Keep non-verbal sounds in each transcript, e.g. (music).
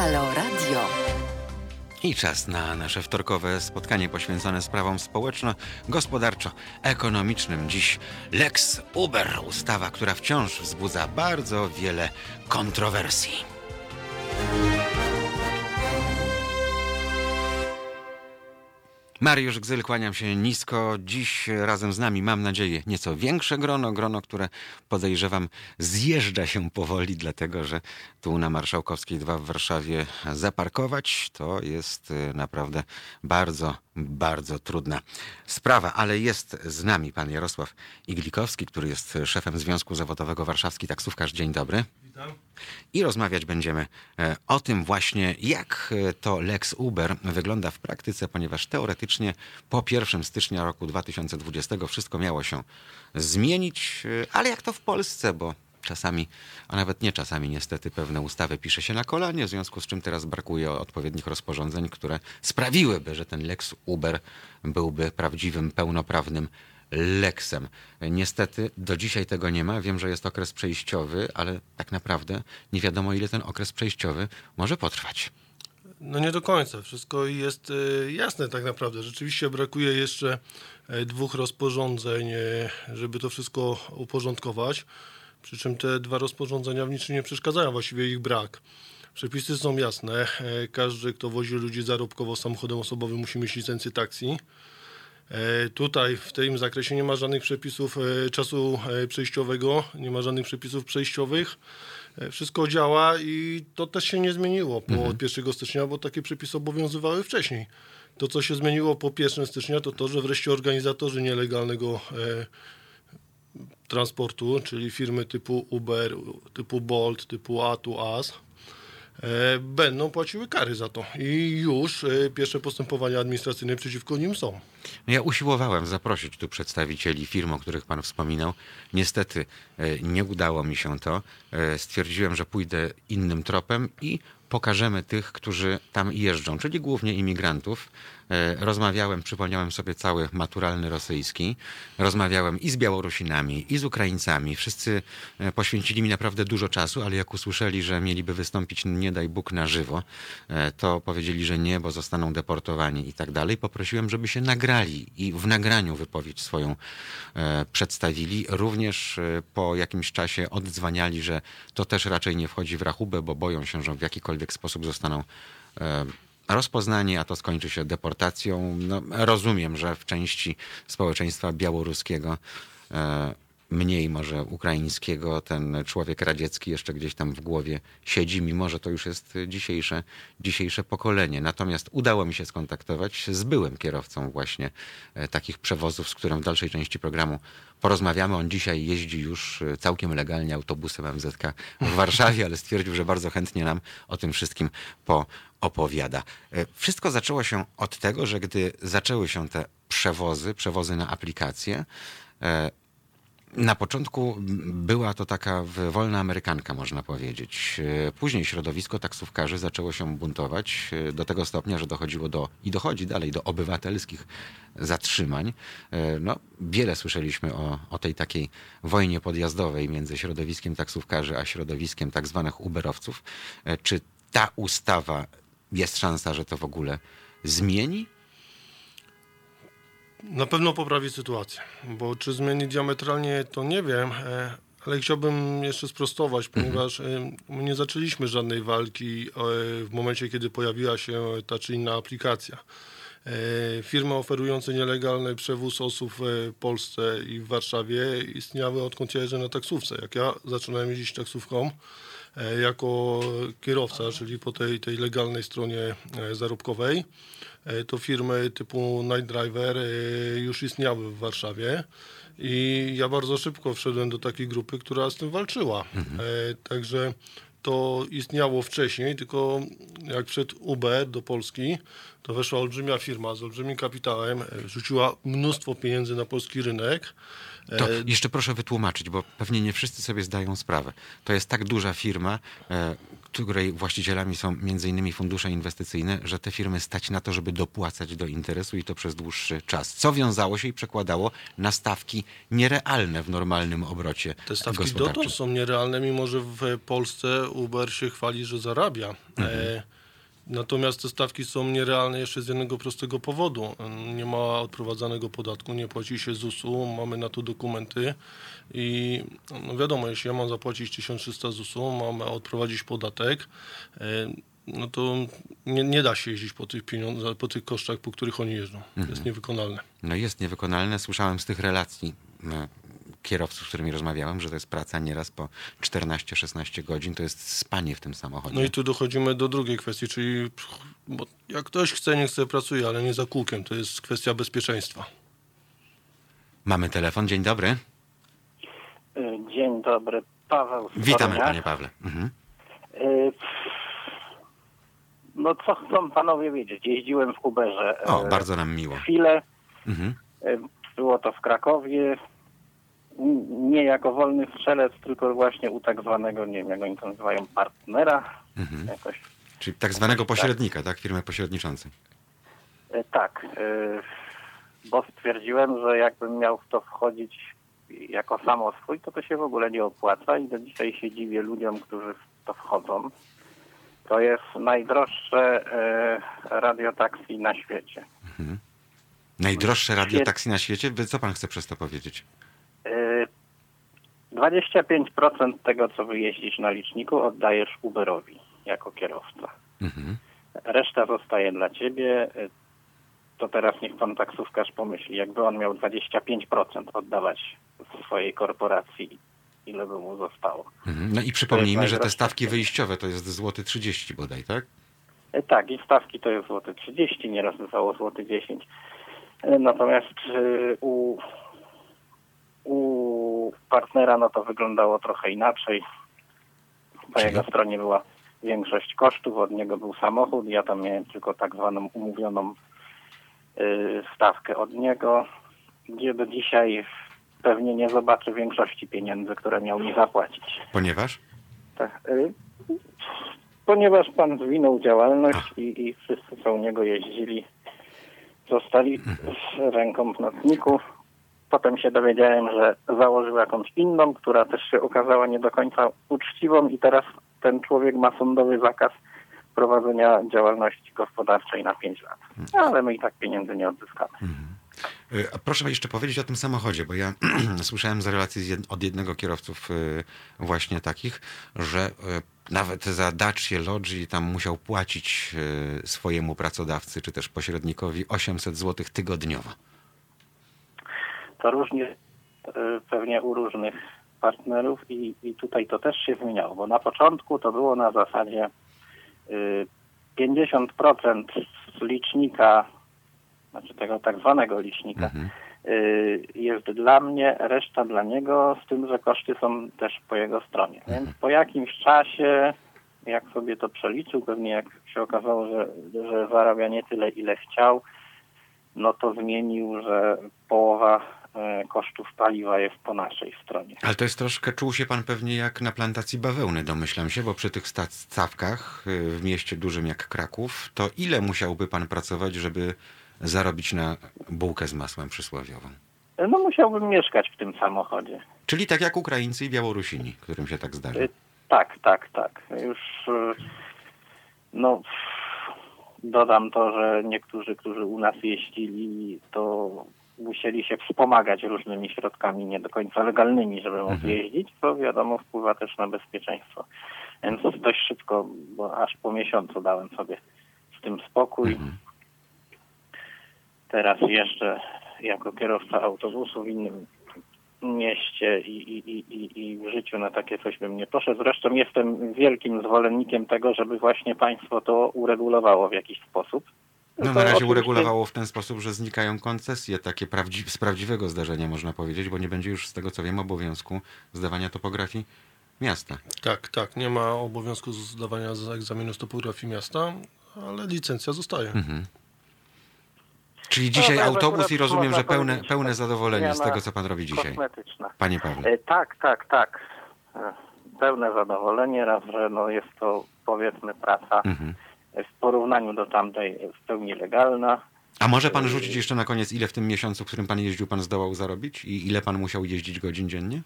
Halo Radio. I czas na nasze wtorkowe spotkanie poświęcone sprawom społeczno-gospodarczo-ekonomicznym. Dziś Lex Uber, ustawa, która wciąż wzbudza bardzo wiele kontrowersji. Mariusz Gzyl, kłaniam się nisko. Dziś razem z nami, mam nadzieję, nieco większe grono, grono, które podejrzewam zjeżdża się powoli, dlatego że tu na Marszałkowskiej 2 w Warszawie zaparkować to jest y, naprawdę bardzo, bardzo trudna sprawa, ale jest z nami pan Jarosław Iglikowski, który jest szefem Związku Zawodowego Warszawski Taksówkarz. Dzień dobry. Witam. I rozmawiać będziemy e, o tym właśnie, jak e, to Lex Uber wygląda w praktyce, ponieważ teoretycznie po 1 stycznia roku 2020 wszystko miało się zmienić, e, ale jak to w Polsce, bo czasami, a nawet nie czasami niestety pewne ustawy pisze się na kolanie, w związku z czym teraz brakuje odpowiednich rozporządzeń, które sprawiłyby, że ten Lex Uber byłby prawdziwym, pełnoprawnym Lexem. Niestety do dzisiaj tego nie ma. Wiem, że jest okres przejściowy, ale tak naprawdę nie wiadomo, ile ten okres przejściowy może potrwać. No nie do końca. Wszystko jest e, jasne tak naprawdę. Rzeczywiście brakuje jeszcze e, dwóch rozporządzeń, e, żeby to wszystko uporządkować. Przy czym te dwa rozporządzenia w niczym nie przeszkadzają, właściwie ich brak. Przepisy są jasne. Każdy, kto wozi ludzi zarobkowo samochodem osobowym musi mieć licencję taksi. E, tutaj w tym zakresie nie ma żadnych przepisów e, czasu e, przejściowego, nie ma żadnych przepisów przejściowych. Wszystko działa i to też się nie zmieniło po mhm. 1 stycznia, bo takie przepisy obowiązywały wcześniej. To, co się zmieniło po 1 stycznia, to to, że wreszcie organizatorzy nielegalnego transportu, czyli firmy typu Uber, typu Bolt, typu A to As, E, będą płaciły kary za to. I już e, pierwsze postępowania administracyjne przeciwko nim są. Ja usiłowałem zaprosić tu przedstawicieli firm, o których pan wspominał. Niestety e, nie udało mi się to. Stwierdziłem, że pójdę innym tropem i pokażemy tych, którzy tam jeżdżą, czyli głównie imigrantów. E, rozmawiałem, przypomniałem sobie cały maturalny rosyjski. Rozmawiałem i z Białorusinami, i z Ukraińcami. Wszyscy e, poświęcili mi naprawdę dużo czasu, ale jak usłyszeli, że mieliby wystąpić, nie daj Bóg, na żywo, e, to powiedzieli, że nie, bo zostaną deportowani i tak dalej. Poprosiłem, żeby się nagrali i w nagraniu wypowiedź swoją przedstawili. Również po jakimś czasie oddzwaniali, że to też raczej nie wchodzi w rachubę, bo boją się, że w jakikolwiek sposób zostaną rozpoznanie, a to skończy się deportacją. No, rozumiem, że w części społeczeństwa białoruskiego, e, mniej może ukraińskiego, ten człowiek radziecki jeszcze gdzieś tam w głowie siedzi, mimo że to już jest dzisiejsze, dzisiejsze pokolenie. Natomiast udało mi się skontaktować z byłym kierowcą właśnie e, takich przewozów, z którym w dalszej części programu porozmawiamy. On dzisiaj jeździ już e, całkiem legalnie autobusem MZK w Warszawie, ale stwierdził, że bardzo chętnie nam o tym wszystkim po opowiada. E, wszystko zaczęło się od tego, że gdy zaczęły się te przewozy, przewozy na aplikacje, na początku była to taka wolna amerykanka, można powiedzieć. E, później środowisko taksówkarzy zaczęło się buntować do tego stopnia, że dochodziło do i dochodzi dalej do obywatelskich zatrzymań. No, wiele słyszeliśmy o, o tej takiej wojnie podjazdowej między środowiskiem taksówkarzy a środowiskiem tak zwanych uberowców. Czy ta ustawa jest szansa, że to w ogóle zmieni? Na pewno poprawi sytuację, bo czy zmieni diametralnie, to nie wiem, e, ale chciałbym jeszcze sprostować, mhm. ponieważ mhm. my nie zaczęliśmy żadnej walki e, w momencie, kiedy pojawiła się ta czy inna aplikacja. Firmy oferujące nielegalny przewóz osób w Polsce i w Warszawie istniały odkąd ja jeżdżę na taksówce. Jak ja zaczynałem jeździć taksówką, E, jako kierowca, czyli po tej, tej legalnej stronie e, zarobkowej, e, to firmy typu Night Driver już istniały w Warszawie. I ja bardzo szybko wszedłem do takiej grupy, która z tym walczyła. Mhm. Także to istniało wcześniej, tylko jak wszedł Uber do Polski, to weszła olbrzymia firma z olbrzymim kapitałem, e, rzuciła mnóstwo pieniędzy na polski rynek. To E, jeszcze proszę wytłumaczyć, bo pewnie nie wszyscy sobie zdają sprawę. To jest tak duża firma, e, której właścicielami są innymi fundusze inwestycyjne, że te firmy stać na to, żeby dopłacać do interesu i to przez dłuższy czas. Co wiązało się i przekładało na stawki nierealne w normalnym obrocie Te stawki dotąd są nierealne, mimo że w Polsce Uber się chwali, że zarabia. Mhm. E, natomiast te stawki są nierealne jeszcze z jednego prostego powodu. Nie ma odprowadzanego podatku, nie płaci się ZUS-u, mamy na to dokumenty i no wiadomo, jeśli ja mam zapłacić 1300 ZUS-u, mam odprowadzić podatek, e, no to nie, nie da się jeździć po tych pieniądzach, po tych kosztach, po których oni jeżdżą. Mhm. jest niewykonalne. No jest niewykonalne. Słyszałem z tych relacji e, kierowców, z którymi rozmawiałem, że to jest praca nieraz po 14-16 godzin. To jest spanie w tym samochodzie. No i tu dochodzimy do drugiej kwestii, czyli bo jak ktoś chce, nie chce, pracuje, ale nie za kółkiem. To jest kwestia bezpieczeństwa. Mamy telefon. Dzień dobry. Y, Dzień dobry, Paweł z Witamy, panie Pawle. Mhm. Y, No co chcą panowie wiedzieć? Jeździłem w Uberze. O, y, bardzo nam miło. Chwilę. Mhm. Było to w Krakowie. Nie jako wolny strzelec, tylko właśnie u tak zwanego, nie wiem jak oni to nazywają, partnera. Mhm. Jakoś. Czyli tak zwanego pośrednika, tak? Firmy pośredniczącej. Y, Tak, y, bo stwierdziłem, że jakbym miał w to wchodzić jako samoswój, to to się w ogóle nie opłaca i do dzisiaj się dziwię ludziom, którzy w to wchodzą. To jest najdroższe y, radiotaksi na świecie. Najdroższe radiotaksi na świecie? Co pan chce przez to powiedzieć? Y, 25% tego, co wyjeździsz na liczniku, oddajesz Uberowi jako kierowca. Mhm. Reszta zostaje dla ciebie. To teraz niech pan taksówkarz pomyśli, jakby on miał 25% oddawać swojej korporacji, ile by mu zostało. Mhm. No i przypomnijmy, że te stawki wyjściowe to jest złoty 30 bodaj, tak? Y, Tak, i stawki to jest złoty 30, nieraz bywało złoty 10. Y, Natomiast y, u, u partnera no to wyglądało trochę inaczej. Po jego stronie była większość kosztów, od niego był samochód, ja tam miałem tylko tak zwaną umówioną y, stawkę od niego, gdzie do dzisiaj pewnie nie zobaczę większości pieniędzy, które miał mi zapłacić. Ponieważ? Tak, y, ponieważ pan zwinął działalność i, i wszyscy, co u niego jeździli, zostali z ręką w nocniku. Potem się dowiedziałem, że założył jakąś inną, która też się okazała nie do końca uczciwą i teraz ten człowiek ma sądowy zakaz prowadzenia działalności gospodarczej na 5 lat. Ale my i tak pieniędzy nie odzyskamy. Y, a Proszę jeszcze powiedzieć o tym samochodzie, bo ja (clears throat) słyszałem z relacji z jed- od jednego kierowców y, właśnie takich, że y, nawet za Dacia Logi tam musiał płacić swojemu pracodawcy czy też pośrednikowi 800 zł tygodniowo. To różnie y, pewnie u różnych partnerów i, i tutaj to też się zmieniało, bo na początku to było na zasadzie y, 50% z licznika, znaczy tego tak zwanego licznika, Mhm. y, jest dla mnie, reszta dla niego, z tym, że koszty są też po jego stronie. Więc po jakimś czasie, jak sobie to przeliczył, pewnie jak się okazało, że, że zarabia nie tyle, ile chciał, no to zmienił, że połowa e, kosztów paliwa jest po naszej stronie. Ale to jest troszkę, czuł się pan pewnie jak na plantacji bawełny, domyślam się, bo przy tych sta- stawkach y, w mieście dużym jak Kraków, to ile musiałby pan pracować, żeby zarobić na bułkę z masłem przysłowiową? No musiałbym mieszkać w tym samochodzie. Czyli tak jak Ukraińcy i Białorusini, którym się tak zdarza. Y, Tak, tak, tak. Już no dodam to, że niektórzy, którzy u nas jeździli, to musieli się wspomagać różnymi środkami nie do końca legalnymi, żeby móc Mhm. jeździć, co wiadomo wpływa też na bezpieczeństwo. Więc dość szybko, bo aż po miesiącu dałem sobie z tym spokój. Mhm. Teraz jeszcze jako kierowca autobusu w innym mieście i, i, i, i, i w życiu na takie coś bym nie poszedł. Zresztą jestem wielkim zwolennikiem tego, żeby właśnie państwo to uregulowało w jakiś sposób. No Tylko na razie uregulowało w ten sposób, że znikają koncesje takie prawdzi- z prawdziwego zdarzenia można powiedzieć, bo nie będzie już z tego co wiem obowiązku zdawania topografii miasta. Tak, tak, nie ma obowiązku zdawania z egzaminu z topografii miasta, ale licencja zostaje. Mhm. Czyli dzisiaj No, to autobus i rozumiem, że pełne, pełne zadowolenie z tego, co pan robi dzisiaj. Kosmetyczna. Panie Pawle. E, tak, tak, tak. E, Pełne zadowolenie, raz, że no jest to powiedzmy praca Mhm. W porównaniu do tamtej w pełni legalna. A może pan rzucić jeszcze na koniec, ile w tym miesiącu, w którym pan jeździł, pan zdołał zarobić? I ile pan musiał jeździć godzin dziennie?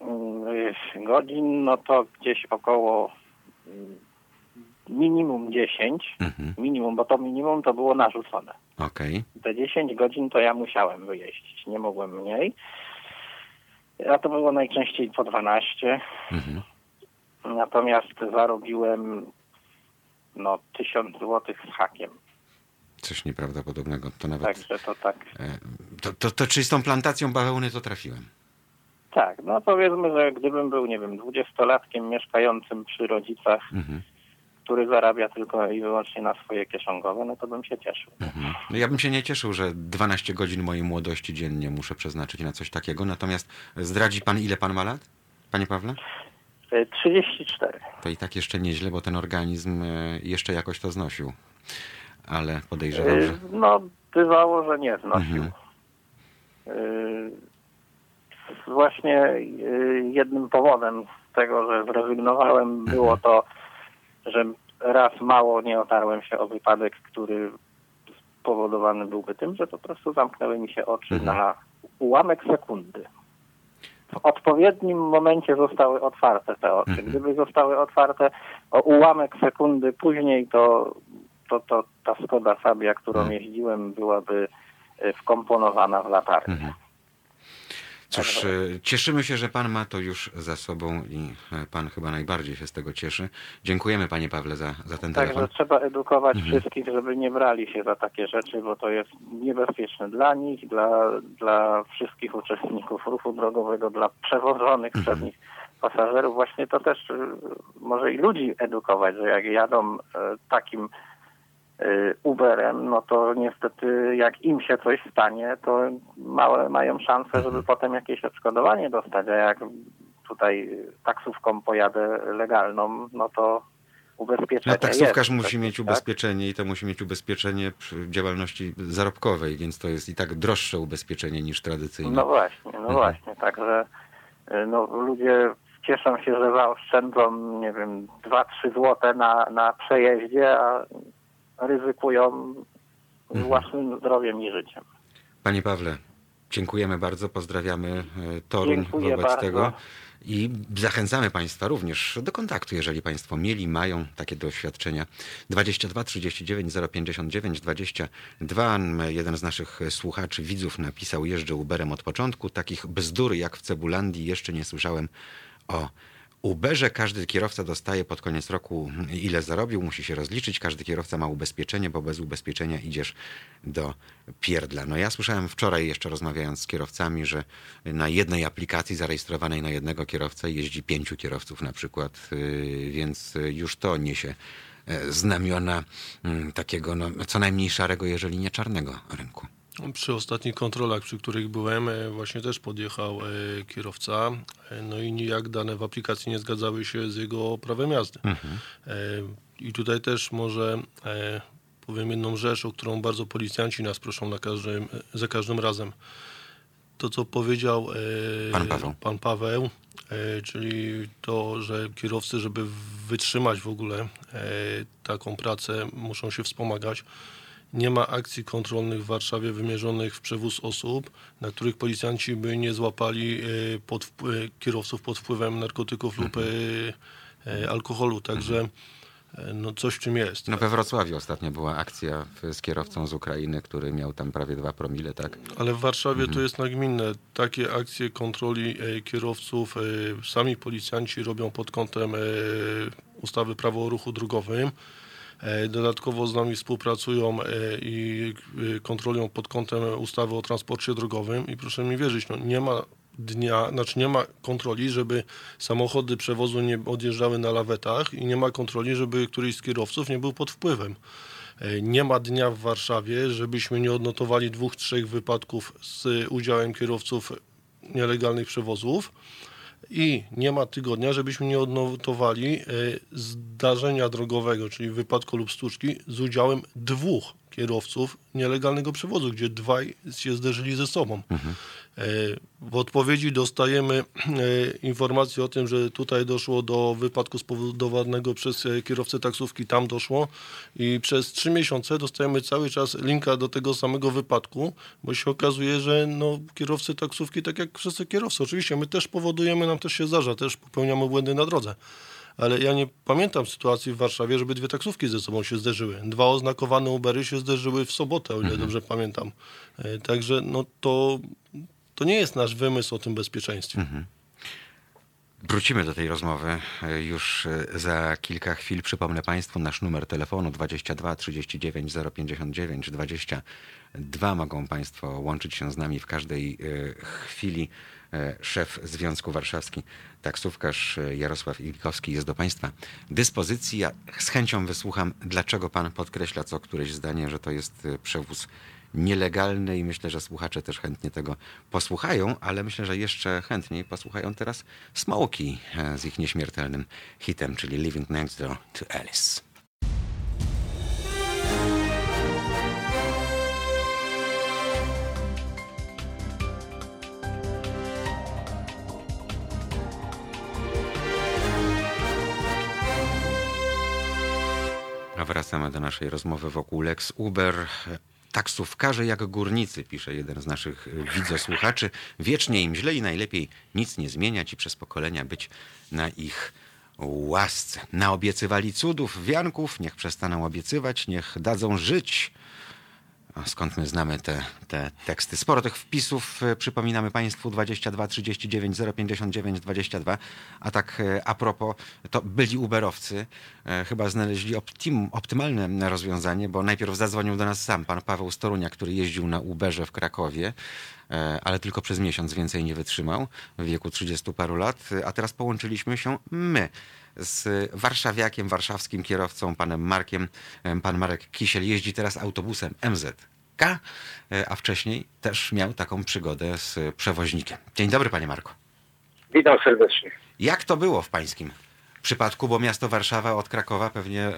Mm, e, Godzin, no to gdzieś około mm, minimum 10. Mhm. Minimum, bo to minimum to było narzucone. Okej. Te 10 godzin to ja musiałem wyjeździć, nie mogłem mniej. A to było najczęściej po 12. Mhm. Natomiast zarobiłem no 1000 zł z hakiem. Coś nieprawdopodobnego. To nawet... Także to tak. e, To, to, to czy z tą plantacją bawełny to trafiłem? Tak, no powiedzmy, że gdybym był, nie wiem, dwudziestolatkiem mieszkającym przy rodzicach, Mhm. który zarabia tylko i wyłącznie na swoje kieszonkowe, no to bym się cieszył. Mhm. No ja bym się nie cieszył, że 12 godzin mojej młodości dziennie muszę przeznaczyć na coś takiego. Natomiast zdradzi pan, ile pan ma lat? Panie Pawle? Y, 34. To i tak jeszcze nieźle, bo ten organizm e, jeszcze jakoś to znosił. Ale podejrzewam, że... Y, No, bywało, że nie znosił. Mhm. Właśnie jednym powodem tego, że zrezygnowałem, było to, że raz mało nie otarłem się o wypadek, który spowodowany byłby tym, że po prostu zamknęły mi się oczy Mhm. na ułamek sekundy. W odpowiednim momencie zostały otwarte te oczy. Mhm. Gdyby zostały otwarte o ułamek sekundy później, to, to, to ta Skoda Fabia, którą Mhm. jeździłem, byłaby y, wkomponowana w latarnię. Cóż, e, cieszymy się, że pan ma to już za sobą i e, pan chyba najbardziej się z tego cieszy. Dziękujemy panie Pawle za, za ten telefon. Także trzeba edukować Mhm. wszystkich, żeby nie brali się za takie rzeczy, bo to jest niebezpieczne dla nich, dla, dla wszystkich uczestników ruchu drogowego, dla przewożonych Mhm. przez nich pasażerów. Właśnie to też y, może i ludzi edukować, że jak jadą takim Uberem, no to niestety jak im się coś stanie, to małe mają szansę, Mhm. żeby potem jakieś odszkodowanie dostać, a jak tutaj taksówką pojadę legalną, no to ubezpieczenie No, taksówkarz jest, musi tak, mieć tak? ubezpieczenie i to musi mieć ubezpieczenie przy działalności zarobkowej, więc to jest i tak droższe ubezpieczenie niż tradycyjne. No właśnie, no Mhm. właśnie, także y, no, ludzie cieszą się, że zaoszczędzą, nie wiem, 2-3 złote na, na przejeździe, a ryzykują Mhm. własnym zdrowiem i życiem. Panie Pawle, dziękujemy bardzo, pozdrawiamy e, Toruń Dziękuję wobec bardzo. tego. i zachęcamy Państwa również do kontaktu, jeżeli Państwo mieli, mają takie doświadczenia. 22 39 059 22. Jeden z naszych słuchaczy, widzów napisał, jeżdżę Uberem od początku. Takich bzdur jak w Cebulandii jeszcze nie słyszałem o Uberze każdy kierowca dostaje pod koniec roku ile zarobił, musi się rozliczyć. Każdy kierowca ma ubezpieczenie, bo bez ubezpieczenia idziesz do pierdla. No ja słyszałem wczoraj jeszcze rozmawiając z kierowcami, że na jednej aplikacji zarejestrowanej na jednego kierowcę jeździ pięciu kierowców na przykład, yy, więc już to niesie e, znamiona mm, takiego no, co najmniej szarego, jeżeli nie czarnego rynku. Przy ostatnich kontrolach, przy których byłem, e, właśnie też podjechał e, kierowca, e, no i nijak dane w aplikacji nie zgadzały się z jego prawem jazdy. E, I tutaj też może powiem jedną rzecz, o którą bardzo policjanci nas proszą na każdym, za każdym razem. To, co powiedział Pan Paweł. pan Paweł czyli to, że kierowcy, żeby wytrzymać w ogóle taką pracę, muszą się wspomagać. Nie ma akcji kontrolnych w Warszawie wymierzonych w przewóz osób, na których policjanci by nie złapali e, pod, e, kierowców pod wpływem narkotyków lub e, alkoholu. Także no coś w czym jest. No we Wrocławiu ostatnio była akcja z kierowcą z Ukrainy, który miał tam prawie dwa promile, tak? Ale w Warszawie Mhm. to jest nagminne. Takie akcje kontroli kierowców sami policjanci robią pod kątem ustawy prawo o ruchu drogowym. E, Dodatkowo z nami współpracują e, i e, kontrolują pod kątem ustawy o transporcie drogowym i proszę mi wierzyć, no nie ma dnia, znaczy nie ma kontroli, żeby samochody przewozu nie odjeżdżały na lawetach i nie ma kontroli, żeby któryś z kierowców nie był pod wpływem. Nie ma dnia w Warszawie, żebyśmy nie odnotowali dwóch, trzech wypadków z udziałem kierowców nielegalnych przewozów. I nie ma tygodnia, żebyśmy nie odnotowali e, zdarzenia drogowego, czyli wypadku lub stłuczki z udziałem dwóch kierowców nielegalnego przewozu, gdzie dwaj się zderzyli ze sobą. Mhm. W odpowiedzi dostajemy e, informację o tym, że tutaj doszło do wypadku spowodowanego przez e, kierowcę taksówki, tam doszło i przez trzy miesiące dostajemy cały czas linka do tego samego wypadku, bo się okazuje, że no, kierowcy taksówki, tak jak wszyscy kierowcy, oczywiście my też powodujemy, nam też się zdarza, też popełniamy błędy na drodze ale ja nie pamiętam sytuacji w Warszawie, żeby dwie taksówki ze sobą się zderzyły. Dwa oznakowane Ubery się zderzyły w sobotę, o ile mhm. dobrze pamiętam. E, także no to, to nie jest nasz wymysł o tym bezpieczeństwie. Mhm. Wrócimy do tej rozmowy e, już e, za kilka chwil. Przypomnę Państwu nasz numer telefonu 22 39 059 22. Mogą Państwo łączyć się z nami w każdej chwili. Szef Związku Warszawski taksówkarz Jarosław Ilikowski jest do Państwa dyspozycji. Ja z chęcią wysłucham, dlaczego Pan podkreśla co któreś zdanie, że to jest e, przewóz nielegalny i myślę, że słuchacze też chętnie tego posłuchają, ale myślę, że jeszcze chętniej posłuchają teraz Smoki e, z ich nieśmiertelnym hitem, czyli Living Next Door to Alice. wracamy do naszej rozmowy wokół Lex Uber. Taksówkarze jak górnicy, pisze jeden z naszych widzosłuchaczy. Wiecznie im źle i najlepiej nic nie zmieniać i przez pokolenia być na ich łasce. Naobiecywali cudów, wianków, niech przestaną obiecywać, niech dadzą żyć skąd my znamy te, te teksty. Sporo tych wpisów e, przypominamy Państwu 22 39 059 22. A tak e, a propos, to byli Uberowcy e, chyba znaleźli optim, optymalne rozwiązanie, bo najpierw zadzwonił do nas sam pan Paweł Storunia, który jeździł na Uberze w Krakowie ale tylko przez miesiąc więcej nie wytrzymał w wieku 30 paru lat, a teraz połączyliśmy się my z warszawiakiem, warszawskim kierowcą, panem Markiem. Pan Marek Kisiel jeździ teraz autobusem MZK, a wcześniej też miał taką przygodę z przewoźnikiem. Dzień dobry, panie Marku. Witam serdecznie. Jak to było w pańskim przypadku, bo miasto Warszawa od Krakowa pewnie e,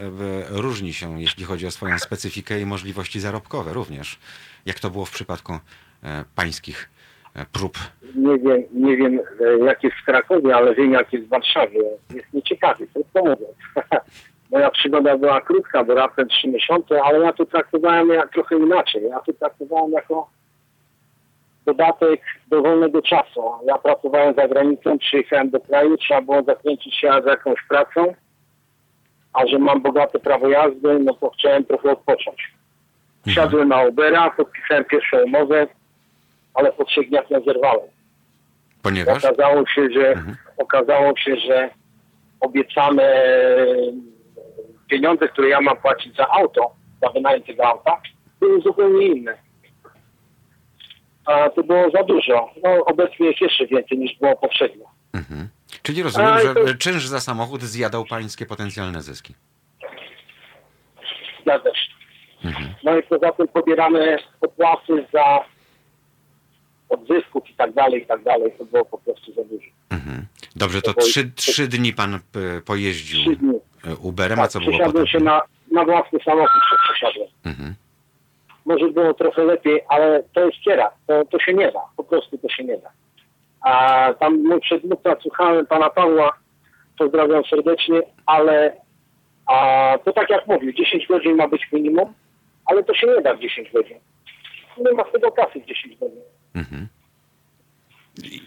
różni się, jeśli chodzi o swoją specyfikę i możliwości zarobkowe również. Jak to było w przypadku e, pańskich E, prób? Nie wiem, nie wiem e, jak jest w Krakowie, ale wiem jak jest w Warszawie. Jest nieciekawy, krótko mówiąc. (laughs) Moja przygoda była krótka, bo raptem trzy miesiące, ale ja to traktowałem jak trochę inaczej. Ja to traktowałem jako dodatek do wolnego czasu. Ja pracowałem za granicą, przyjechałem do kraju, trzeba było zakręcić się z jakąś pracą, a że mam bogate prawo jazdy, no to chciałem trochę odpocząć. Wsiadłem na Ubera, podpisałem pierwszą umowę, ale po trzech dniach ją zerwałem. Ponieważ? Okazało się, że, mhm. okazało się, że obiecane pieniądze, które ja mam płacić za auto, za wynajem tego auta, były zupełnie inne. A to było za dużo. No, obecnie jest jeszcze więcej niż było poprzednio. Mhm. Czyli rozumiem, że to... czynsz za samochód zjadał pańskie potencjalne zyski. Zgadza się. Mhm. No i poza tym pobieramy opłaty za odzysków i tak dalej, i tak dalej, to było po prostu za dużo. Mhm. Dobrze, to, to trzy, trzy dni pan e, pojeździł trzy dni. E, Uberem, tak, a co było potem? się na, na własny samochód, przesiadłem. Mhm. Może było trochę lepiej, ale to jest kiera, to, to się nie da, po prostu to się nie da. A tam mój przedmówca, słuchałem pana Pawła, pozdrawiam serdecznie, ale a, to tak jak mówił, 10 godzin ma być minimum, ale to się nie da w 10 godzin. Nie ma tego kasy w 10 godzin. Mhm.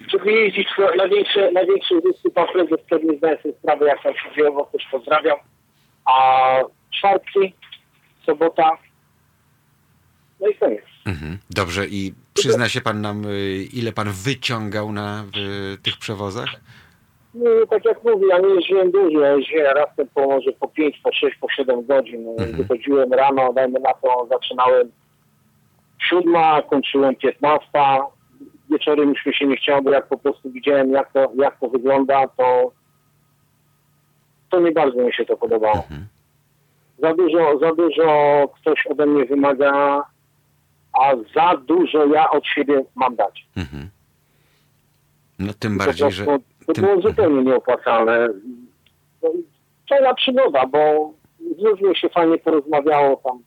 Żeby jeździć największe zysky pan prezes pewnie zdaje sobie sprawę, jak tam się dzieje, też pozdrawiam. A czwartki, sobota, no i koniec. Mhm. Dobrze, i przyzna się pan nam, y, ile pan wyciągał na tych przewozach? Nie, tak jak mówię, ja nie jeździłem dużo, ja jeździłem razem po może po 5, po 6, po 7 godzin. Mhm. Wychodziłem rano, dajmy na to, zaczynałem siódma, kończyłem piętnasta. Wieczorem już mi się nie chciało, bo jak po prostu widziałem, jak to, jak to wygląda, to, to nie bardzo mi się to podobało. Mhm. Za dużo, za dużo ktoś ode mnie wymaga, a za dużo ja od siebie mam dać. Mhm. No tym bardziej, że To Tym- było zupełnie nieopłacalne. No, Fajna przygoda, bo z ludźmi się fajnie porozmawiało tam.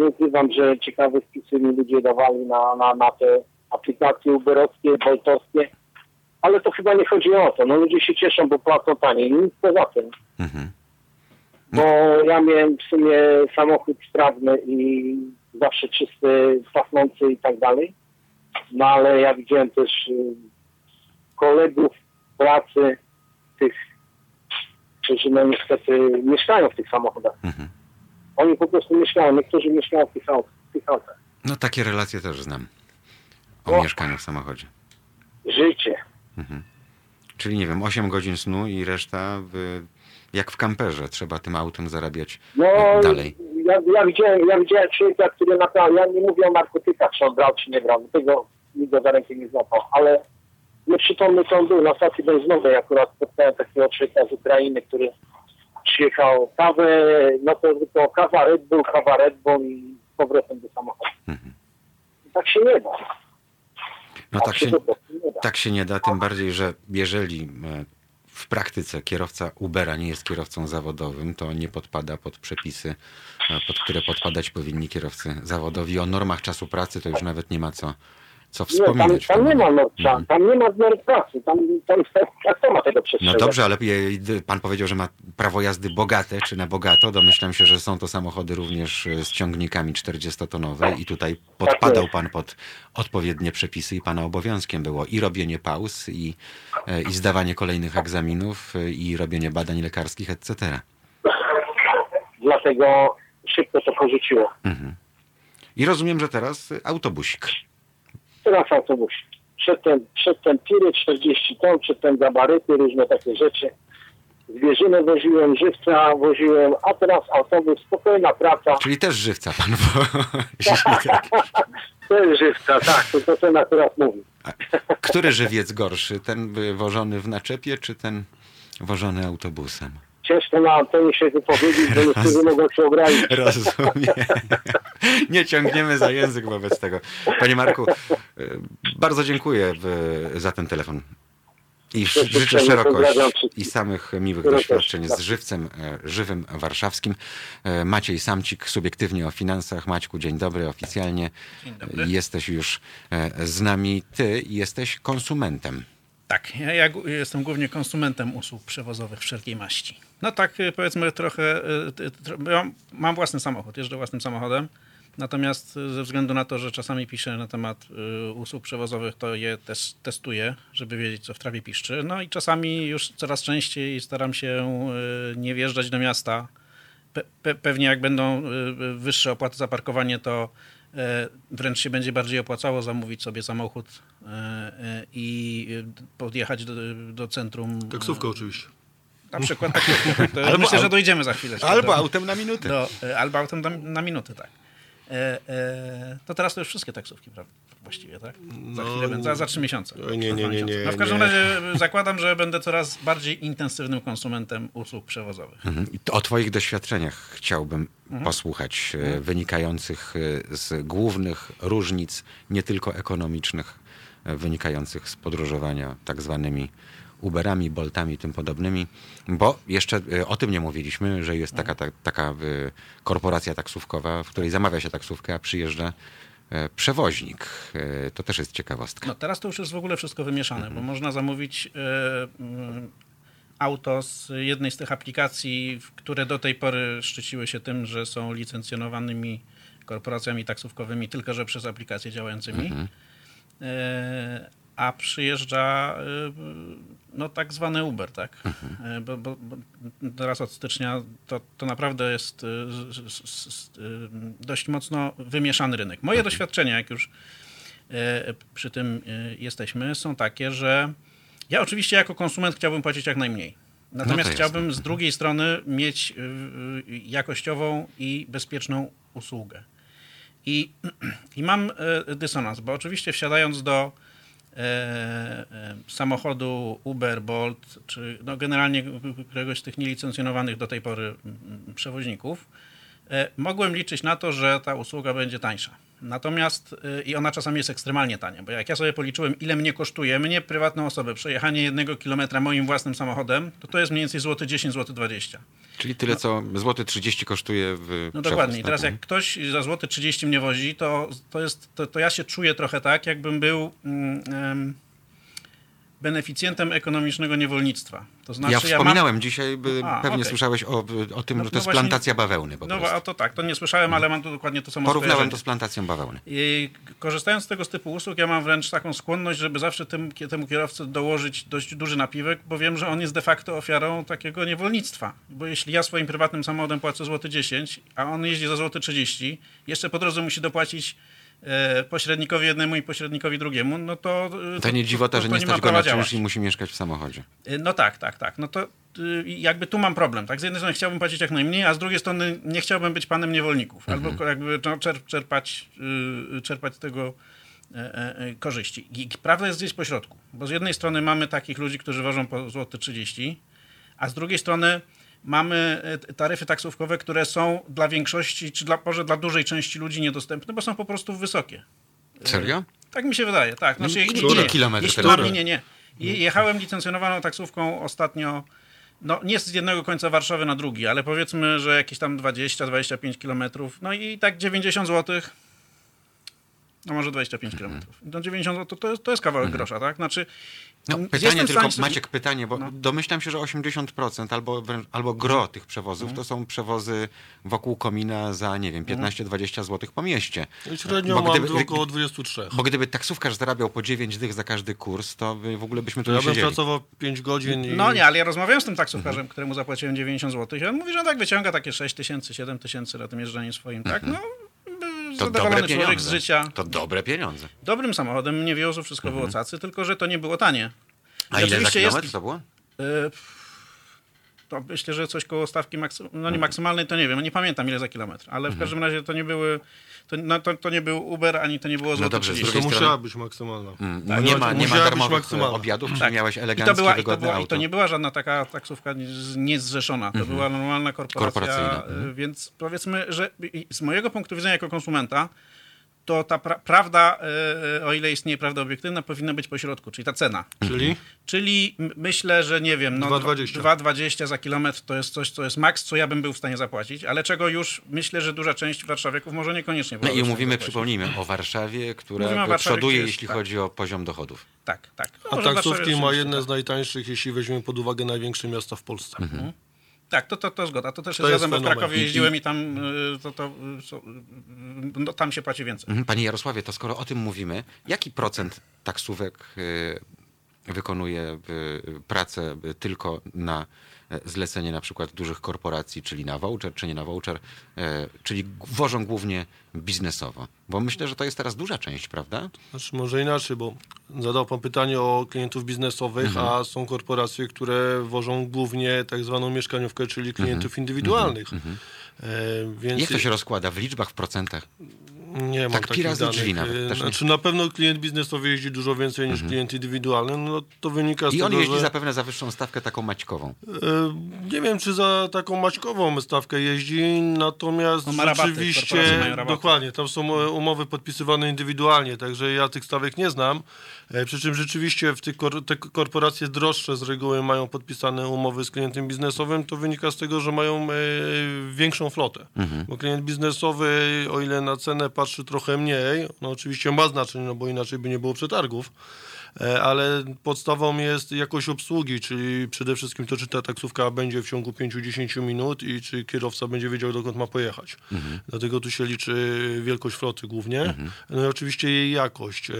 Nie ukrywam, że ciekawe wpisy mi ludzie dawali na, na, na te aplikacje uberowskie, boltowskie. Ale to chyba nie chodzi o to. No ludzie się cieszą, bo płacą taniej. Nic poza tym. Mhm. Bo ja miałem w sumie samochód sprawny i zawsze czysty, pachnący i tak dalej. No ale ja widziałem też y, kolegów pracy, tych, którzy no niestety mieszkają w tych samochodach. Mhm. Oni po prostu mieszkają, niektórzy mieszkają w tych, aut- w tych autach. No takie relacje też znam. O O. mieszkaniu w samochodzie. Życie. Czyli nie wiem, 8 godzin snu i reszta w, jak w kamperze. Trzeba tym autem zarabiać No, dalej. Ja, ja, widziałem, ja widziałem człowieka, który naprawdę, ja nie mówię o narkotykach, czy on brał, czy nie brał, tego nikt go za rękę nie złapał, ale nieprzytomny to on był na stacji benzynowej, akurat spotkałem takiego człowieka z Ukrainy, który przyjechał kawę, no to tylko kawa Red Bull, kawa Red Bull i z powrotem do samochodu. Mhm. Tak się nie da. No tak się, po prostu nie da. tak się nie da, tym bardziej, że jeżeli e, w praktyce kierowca Ubera nie jest kierowcą zawodowym, to nie podpada pod przepisy, e, pod które podpadać powinni kierowcy zawodowi. O normach czasu pracy to już nawet nie ma co, co Nie, tam, wspominać. w tam tym nie ma momencie. norm, tam nie ma norm pracy, tam, tam, jak to ma tego No przestrzegać? dobrze, ale pan powiedział, że ma prawo jazdy bogate czy na bogato. Domyślam się, że są to samochody również e, z ciągnikami 40-tonowe i tutaj podpadał jest. pan pod odpowiednie przepisy i pana obowiązkiem było i robienie pauz, i, e, i zdawanie kolejnych egzaminów, e, i robienie badań lekarskich, etc. Dlatego szybko to porzuciło. I rozumiem, że teraz e, Teraz autobus. Przedtem, przedtem tiry 40 ton, przedtem gabaryty, różne takie rzeczy. Zwierzynę woziłem, żywca woziłem, a teraz autobus, spokojna praca. Czyli też żywca pan wozi, (laughs) (laughs) tak. To jest żywca, tak, to to ten akurat mówi. Który żywiec gorszy? Ten wożony w naczepie, czy ten wożony autobusem? Ciężko na antenie się wypowiedzieć, bo niektórzy mogą się obrazić. Rozumiem. (laughs) Nie ciągniemy za język wobec tego. Panie Marku, y, bardzo dziękuję za ten telefon. I życzę szerokość i samych miłych doświadczeń z żywcem e, żywym warszawskim. E, Maciej Samcik, subiektywnie o finansach. Maćku, dzień dobry, oficjalnie. Dzień dobry. Jesteś już e, z nami. Ty jesteś konsumentem. Tak, ja, ja jestem głównie konsumentem usług przewozowych wszelkiej maści. No tak, y, powiedzmy trochę, y, bo ja mam własny samochód, jeżdżę własnym samochodem, natomiast y, ze względu na to, że czasami piszę na temat y, usług przewozowych, to je też testuję, żeby wiedzieć, co w trawie piszczy. No i czasami już coraz częściej staram się y, nie wjeżdżać do miasta. Pe- pe- pewnie jak będą y, y, wyższe opłaty za parkowanie, to wręcz się będzie bardziej opłacało zamówić sobie samochód e, e, i e, podjechać do, do centrum. Taksówkę oczywiście. Na przykład tak, Myślę, że dojdziemy za chwilę. Albo do, autem na minutę. do, e, Albo autem na, na minutę, tak. E, e, to teraz to już wszystkie taksówki, prawda? Właściwie, tak? Za No, chwilę, będę- za, za trzy miesiące. Nie, nie, nie, nie, No w każdym nie. razie zakładam, że będę coraz bardziej intensywnym konsumentem usług przewozowych. Mhm. O Twoich doświadczeniach chciałbym Mhm. posłuchać, e, wynikających e, z głównych różnic, nie tylko ekonomicznych, e, wynikających z podróżowania tak zwanymi Uberami, Boltami i tym podobnymi, bo jeszcze e, o tym nie mówiliśmy, że jest taka, ta, taka e, korporacja taksówkowa, w której zamawia się taksówkę, a przyjeżdża e, przewoźnik. To też jest ciekawostka. No teraz to już jest w ogóle wszystko wymieszane, bo można zamówić mm, auto z jednej z tych aplikacji, które do tej pory szczyciły się tym, że są licencjonowanymi korporacjami taksówkowymi, tylko że przez aplikacje działającymi. E, a przyjeżdża e, no tak zwany Uber, tak? E, Bo, bo, bo teraz od stycznia to, to naprawdę jest e, dość mocno wymieszany rynek. Moje doświadczenia, jak już przy tym jesteśmy, są takie, że ja oczywiście jako konsument chciałbym płacić jak najmniej. Natomiast jasne. chciałbym z drugiej strony mieć y, y, jakościową i bezpieczną usługę. I, (clears throat) i mam dysonans, bo oczywiście wsiadając do samochodu Uber, Bolt, czy no generalnie któregoś z tych nielicencjonowanych do tej pory mm, przewoźników, e, mogłem liczyć na to, że ta usługa będzie tańsza. Natomiast y, i ona czasami jest ekstremalnie tania, bo jak ja sobie policzyłem, ile mnie kosztuje, mnie, prywatną osobę, przejechanie jednego kilometra moim własnym samochodem, to to jest mniej więcej złoty 10, złoty 20. Czyli tyle, co złoty 30 kosztuje w No dokładnie. I teraz jak ktoś za złoty 30 mnie wozi, to, to, jest, to, to ja się czuję trochę tak, jakbym był mm, beneficjentem ekonomicznego niewolnictwa. To znaczy, ja ja mam wspominałem dzisiaj, by, A, pewnie okej. słyszałeś o, o tym, No- że to no jest właśnie- plantacja bawełny po No prostu. a to tak, to nie słyszałem, ale mam tu dokładnie to samo Porównałem to z plantacją bawełny. I korzystając z tego typu usług, ja mam wręcz taką skłonność, żeby zawsze tym, temu kierowcy dołożyć dość duży napiwek, bo wiem, że on jest de facto ofiarą takiego niewolnictwa. Bo jeśli ja swoim prywatnym samochodem płacę złoty 10, a on jeździ za złoty 30, jeszcze po drodze musi dopłacić pośrednikowi jednemu i pośrednikowi drugiemu, no to... e, To nie dziwota, że nie stać go na czynsz i musi mieszkać w samochodzie. Y, No tak, tak, tak. No to y, jakby tu mam problem. Tak, z jednej strony chciałbym płacić jak najmniej, a z drugiej strony nie chciałbym być panem niewolników. Albo jakby no, czer, czerpać, y, czerpać z tego e, e, e, korzyści. I prawda jest gdzieś po środku. Bo z jednej strony mamy takich ludzi, którzy wożą po złoty 30, a z drugiej strony mamy e, taryfy taksówkowe, które są dla większości, czy dla, może dla dużej części ludzi niedostępne, bo są po prostu wysokie. Serio? Tak mi się wydaje, tak. Znaczy, No, nie, który nie, kilometr jeśli teraz? nie, nie. Je- Jechałem licencjonowaną taksówką ostatnio, no nie z jednego końca Warszawy na drugi, ale powiedzmy, że jakieś tam 20-25 kilometrów, no i tak 90 zł, no może 25 Mhm. kilometrów. No 90 zł to, jest- to jest kawałek grosza, tak? Znaczy, No, m, pytanie tylko, sobie- Maciek, pytanie, bo No. domyślam się, że 80% albo, wręcz- albo gro tych przewozów Mhm. to są przewozy wokół komina za, nie wiem, 15-20 zł po mieście. I średnio Bo mam gdyby- około 23. Bo gdyby taksówkarz zarabiał po 9 dych za każdy kurs, to by w ogóle byśmy tu To ja nie bym siedzieli. pracował 5 godzin i... No nie, ale ja rozmawiałem z tym taksówkarzem, Mhm. któremu zapłaciłem 90 zł i on mówi, że on tak wyciąga takie 6 tysięcy, 7 tysięcy na tym jeżdżeniu swoim, tak? No, Mhm. To dobre człowiek z pieniądze. życia. To dobre pieniądze. Dobrym samochodem mnie wiozło, wszystko było cacy, tylko że to nie było tanie. Mhm. A I ile za kilometr jest- to było? Y, To myślę, że coś koło stawki maksy... no nie maksymalnej, to nie wiem, nie pamiętam ile za kilometr, ale w każdym razie to nie były, to, no, to, to nie był Uber, ani to nie było złote dobrze, z 30. To drugiej musiała strony- być maksymalna. Mm, Tak, nie no, ma, nie ma darmowych obiadów, czyli Tak. miałeś I to, eleganckie, była, i, to była, I to nie była żadna taka taksówka niezrzeszona, to była normalna korporacja, Korporacyjna, y, więc powiedzmy, że z mojego punktu widzenia jako konsumenta, to ta pra prawda, y, o ile istnieje prawda obiektywna, powinna być pośrodku, czyli ta cena. Czyli? Czyli myślę, że nie wiem, no 2,20. 2,20 za kilometr to jest coś, co jest maks, co ja bym był w stanie zapłacić, ale czego już myślę, że duża część warszawiaków może niekoniecznie No i mówimy, zapłacić. przypomnijmy, o Warszawie, która Mówimy o Warszawie, przoduje, jest- jeśli tak. chodzi o poziom dochodów. Tak, tak. No, A taksówki ma jedne tak. z najtańszych, jeśli weźmiemy pod uwagę największe miasta w Polsce. Tak, to, to, to zgoda. To też To jest zgadzam, w. Krakowie jeździłem i tam, y, to, to, y, no, tam się płaci więcej. Mhm, Panie Jarosławie, to skoro o tym mówimy, jaki procent taksówek y, wykonuje pracę tylko na zlecenie na przykład dużych korporacji, czyli na voucher, czy nie na voucher, e, czyli wożą głównie biznesowo? Bo myślę, że to jest teraz duża część, prawda? Znaczy może inaczej, bo zadał pan pytanie o klientów biznesowych, Mhm. a są korporacje, które wożą głównie tak zwaną mieszkaniówkę, czyli klientów indywidualnych. E, więc Mhm. Jak to się rozkłada w liczbach, w procentach? Nie mam tak pi takich danych. drzwi nawet, też nie? Mhm. Znaczy na pewno klient biznesowy jeździ dużo więcej niż klient indywidualny, no to wynika z I tego, on jeździ że... zapewne za wyższą stawkę taką maćkową. E, Nie wiem, czy za taką maćkową stawkę jeździ, natomiast No ma rabaty, rzeczywiście, dokładnie, tam są umowy podpisywane indywidualnie, także ja tych stawek nie znam, E, przy czym rzeczywiście w tych kor- te korporacje droższe z reguły mają podpisane umowy z klientem biznesowym, to wynika z tego, że mają e, większą flotę, bo klient biznesowy, o ile na cenę patrzy trochę mniej, no oczywiście ma znaczenie, no bo inaczej by nie było przetargów, E, ale podstawą jest jakość obsługi, czyli przede wszystkim to, czy ta taksówka będzie w ciągu 5-10 minut i czy kierowca będzie wiedział, dokąd ma pojechać. Dlatego tu się liczy wielkość floty głównie, no i oczywiście jej jakość.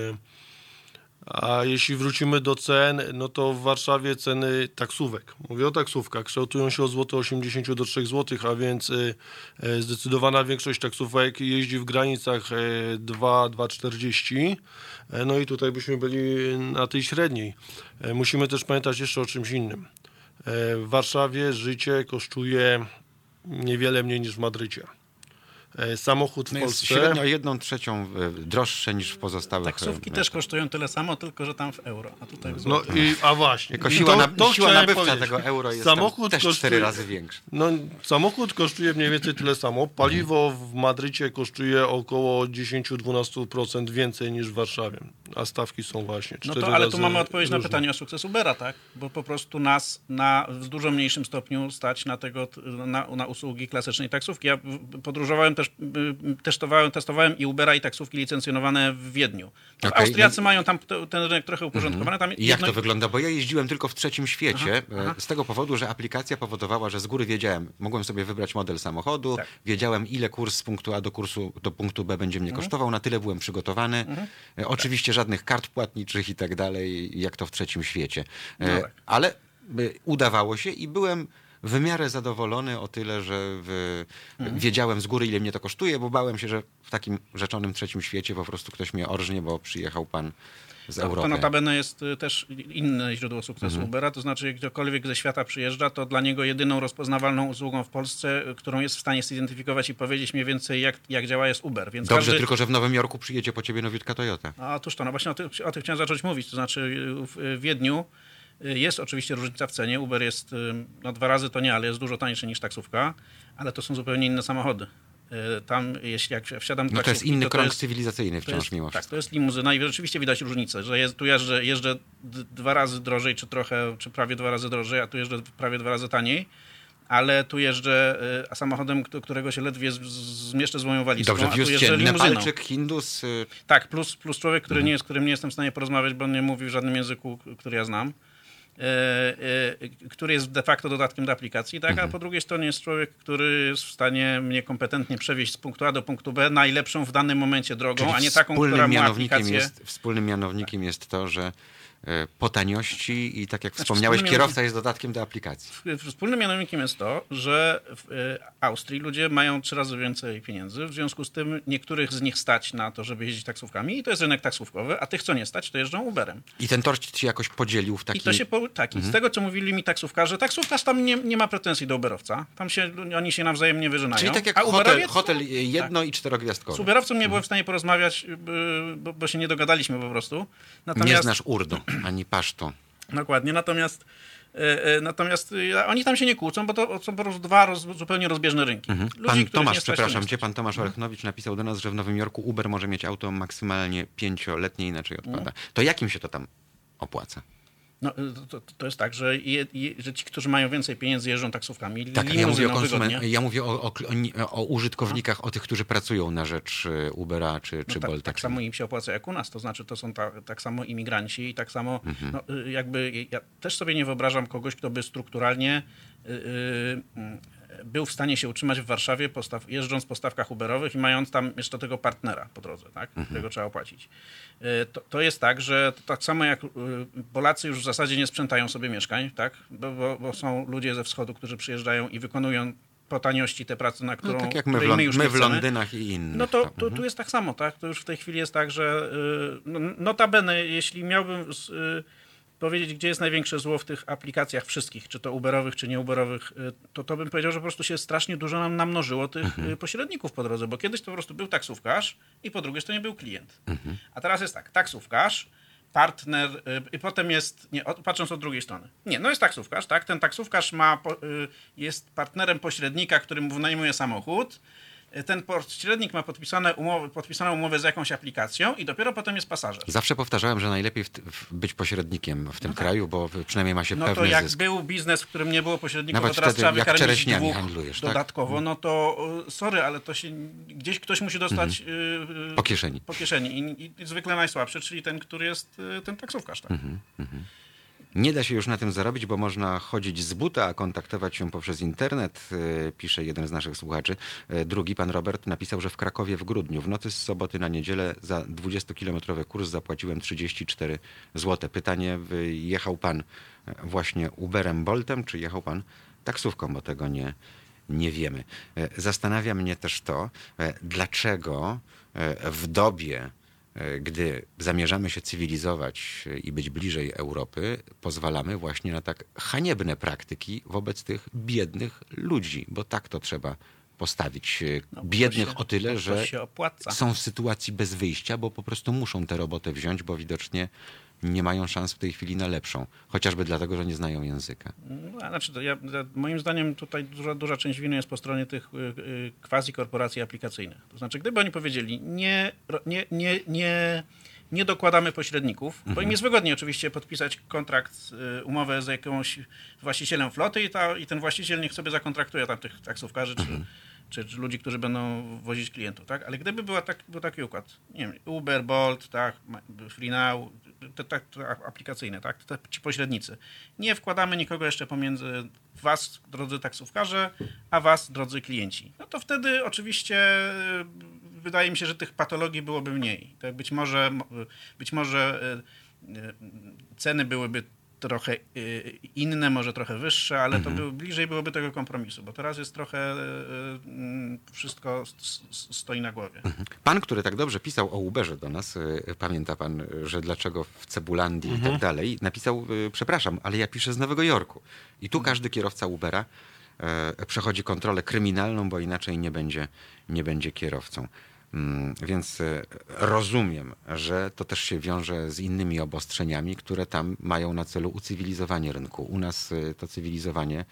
E, A jeśli wrócimy do cen, no to w Warszawie ceny taksówek, mówię o taksówkach, kształtują się od złote 80 do 3 zł, a więc y, y, zdecydowana większość taksówek jeździ w granicach y, 2-2,40. E, No i tutaj byśmy byli na tej średniej. E, Musimy też pamiętać jeszcze o czymś innym. E, W Warszawie życie kosztuje niewiele mniej niż w Madrycie. E, samochód w No jest Polsce. średnio jedną trzecią e, droższe niż w pozostałych. Taksówki e, też kosztują tyle samo, tylko że tam w euro, a tutaj w No złotych. i, a właśnie. Jako I siła, to- na, to siła nabywcza powiedzieć. tego euro jest Samochód też kosztuje- cztery razy większy. No, samochód kosztuje mniej więcej tyle samo. Paliwo w Madrycie kosztuje około 10-12% więcej niż w Warszawie. A stawki są właśnie No 4 to, ale razy tu mamy odpowiedź na różne. pytanie o sukces Ubera, tak? Bo po prostu nas na, w dużo mniejszym stopniu stać na, tego, na, na usługi klasycznej taksówki. Ja podróżowałem też, y, testowałem, testowałem i Ubera i taksówki licencjonowane w Wiedniu. To Okej, Austriacy no- mają tam te- ten rynek trochę uporządkowany. Tam I jak jedno- to wygląda? Bo ja jeździłem tylko w trzecim świecie Aha, aha. e, z tego powodu, że aplikacja powodowała, że z góry wiedziałem, mogłem sobie wybrać model samochodu, Tak. wiedziałem ile kurs z punktu A do kursu do punktu B będzie mnie Mhm. kosztował, na tyle byłem przygotowany. E, Oczywiście żadnych kart płatniczych i tak dalej, jak to w trzecim świecie. E, No. Ale e, udawało się i byłem w miarę zadowolony o tyle, że w, Mhm. wiedziałem z góry, ile mnie to kosztuje, bo bałem się, że w takim rzeczonym trzecim świecie po prostu ktoś mnie orżnie, bo przyjechał pan z To, Europy. to notabene jest y, też inne źródło sukcesu Mhm. Ubera, to znaczy ktokolwiek ze świata przyjeżdża, to dla niego jedyną rozpoznawalną usługą w Polsce, y, którą jest w stanie zidentyfikować i powiedzieć mniej więcej jak, jak działa jest Uber. Więc Dobrze, każdy... tylko że w Nowym Jorku przyjedzie po ciebie nowiutka Toyota. A otóż to, no właśnie o, ty, o tym chciałem zacząć mówić. To znaczy y, w Wiedniu y, jest oczywiście różnica w cenie. Uber jest, y, no dwa razy to nie, ale jest dużo tańszy niż taksówka, ale to są zupełnie inne samochody. Y, Tam, jeśli jak wsiadam No to jest inny to krąg jest, cywilizacyjny to wciąż jest, mimo Tak, wszystko. to jest limuzyna i rzeczywiście widać różnicę, że jest, tu jeżdżę, jeżdżę dwa razy drożej, czy trochę, czy prawie dwa razy drożej, a tu jeżdżę prawie dwa razy taniej. Ale tu jeżdżę y, samochodem, k- którego się ledwie zmieszczę z moją walizką, Dobrze, a wiózł cię. Nepalczyk, Hindus. y, Tak, plus, plus człowiek, który Mhm. nie, z którym nie jestem w stanie porozmawiać, bo on nie mówi w żadnym języku, który ja znam, który jest de facto dodatkiem do aplikacji, tak? Mhm. a po drugiej stronie jest człowiek, który jest w stanie mnie kompetentnie przewieźć z punktu A do punktu B najlepszą w danym momencie drogą, czyli a nie taką, która ma aplikację... jest Wspólnym mianownikiem jest to, że e, po taniości i tak jak Znaczy, wspomniałeś, kierowca jest dodatkiem do aplikacji. Wspólnym mianownikiem jest to, że w e, Austrii ludzie mają trzy razy więcej pieniędzy, w związku z tym niektórych z nich stać na to, żeby jeździć taksówkami i to jest rynek taksówkowy, a tych, co nie stać, to jeżdżą Uberem. I ten tort się jakoś podzielił w taki... I to się, po, tak, i z tego, co mówili mi taksówkarze, taksówkarz tam nie, nie ma pretensji do Uberowca. Tam się, oni się nawzajem nie wyżynają. Czyli tak jak a hotel, hotel no, jedno i Z czterogwiazdkowy. Uberowcem nie byłem w stanie porozmawiać, bo, bo się nie dogadaliśmy po prostu. Nie Natomiast, znasz urdu, ani pasztu. Dokładnie, natomiast, e, e, natomiast e, oni tam się nie kłócą, bo to są po prostu dwa roz, zupełnie rozbieżne rynki. Ludzi, Mhm. Pan których Tomasz, przepraszam cię, pan Tomasz Orechnowicz napisał do nas, że w Nowym Jorku Uber może mieć auto maksymalnie pięcioletnie, inaczej odpada. To jakim się to tam opłaca? No, to, to jest tak, że, je, je, że ci, którzy mają więcej pieniędzy, jeżdżą taksówkami, Tak, ja mówię konsumen- ja mówię o, o, o, użytkownikach, o tych, którzy pracują na rzecz y, Ubera czy, czy No tak, Bolta. tak samo im się opłaca jak u nas, to znaczy to są ta, tak samo imigranci i tak samo Mhm. no, y, jakby ja też sobie nie wyobrażam kogoś, kto by strukturalnie y, y, mm, był w stanie się utrzymać w Warszawie postaw, jeżdżąc po stawkach Uberowych i mając tam jeszcze tego partnera po drodze, tak, Mhm. którego trzeba opłacić. Y, To, to jest tak, że tak samo jak y, Polacy już w zasadzie nie sprzątają sobie mieszkań, tak, bo, bo, bo są ludzie ze wschodu, którzy przyjeżdżają i wykonują po taniości tę pracę, na którą No, tak jak my w, Lon- już my w. Londynach i innych. No to, tak. to tu jest tak samo, tak? To już w tej chwili jest tak, że y, no, notabene, jeśli miałbym z, powiedzieć, gdzie jest największe zło w tych aplikacjach wszystkich, czy to Uberowych, czy nie Uberowych, y, to, to bym powiedział, że po prostu się strasznie dużo nam namnożyło tych Mhm. y, pośredników po drodze, bo kiedyś to po prostu był taksówkarz i po drugie to nie był klient. Mhm. A teraz jest tak, taksówkarz, partner y, i potem jest, nie, patrząc od drugiej strony. Nie, no jest taksówkarz, tak? Ten taksówkarz ma, jest partnerem pośrednika, który mu wynajmuje samochód. Y, Ten pośrednik ma podpisane umowy, podpisaną umowę z jakąś aplikacją i dopiero potem jest pasażer. Zawsze powtarzałem, że najlepiej być pośrednikiem w tym kraju, bo przynajmniej ma się No to pewny jak zysk. był biznes, w którym nie było pośredników, Nawet a teraz wtedy trzeba jak wykarmić dwóch handlujesz, tak? dodatkowo, no to y, sorry, ale to się gdzieś ktoś musi dostać y, y, Mhm. Po kieszeni. po kieszeni. I, i zwykle najsłabszy, czyli ten, który jest y, ten taksówkarz. Tak? Mhm. Nie da się już na tym zarobić, bo można chodzić z buta, a kontaktować się poprzez internet, e, pisze jeden z naszych słuchaczy. E, Drugi, pan Robert, napisał, że w Krakowie w grudniu, w nocy z soboty na niedzielę za 20-kilometrowy kurs zapłaciłem 34 zł. Pytanie, jechał pan e, właśnie Uberem, Boltem, czy jechał pan taksówką, bo tego nie, nie wiemy. Zastanawia mnie też to, dlaczego w dobie gdy zamierzamy się cywilizować e, i być bliżej Europy, pozwalamy właśnie na tak haniebne praktyki wobec tych biednych ludzi, bo tak to trzeba postawić e, No, biednych się- o tyle, że są w sytuacji bez wyjścia, bo po prostu muszą tę robotę wziąć, bo widocznie nie mają szans w tej chwili na lepszą. Chociażby dlatego, że nie znają języka. No, znaczy, ja, moim zdaniem tutaj duża, duża część winy jest po stronie tych y, y, quasi korporacji aplikacyjnych. To znaczy, gdyby oni powiedzieli, nie, nie, nie, nie, nie dokładamy pośredników, bo im jest wygodniej oczywiście podpisać kontrakt, y, umowę z jakimś właścicielem floty i, ta, i ten właściciel niech sobie zakontraktuje tam tych taksówkarzy czy, czy, czy ludzi, którzy będą wozić klientów, tak? Ale gdyby była tak, był taki układ, nie wiem, Uber, Bolt, tak, FreeNow, te, te, te aplikacyjne, tak, te, ci pośrednicy. Nie wkładamy nikogo jeszcze pomiędzy was, drodzy taksówkarze, a was, drodzy klienci. No to wtedy oczywiście y, wydaje mi się, że tych patologii byłoby mniej. Tak, być może, być może y, y, ceny byłyby trochę y, inne, może trochę wyższe, ale to by, bliżej byłoby tego kompromisu, bo teraz jest trochę y, y, wszystko stoi na głowie. Pan, który tak dobrze pisał o Uberze do nas, pamięta pan, że dlaczego w Cebulandii i tak dalej, napisał, przepraszam, ale ja piszę z Nowego Jorku. I tu każdy kierowca Ubera e, przechodzi kontrolę kryminalną, bo inaczej nie będzie, nie będzie kierowcą. Mm, Więc y, rozumiem, że to też się wiąże z innymi obostrzeniami, które tam mają na celu ucywilizowanie rynku. U nas y, to cywilizowanie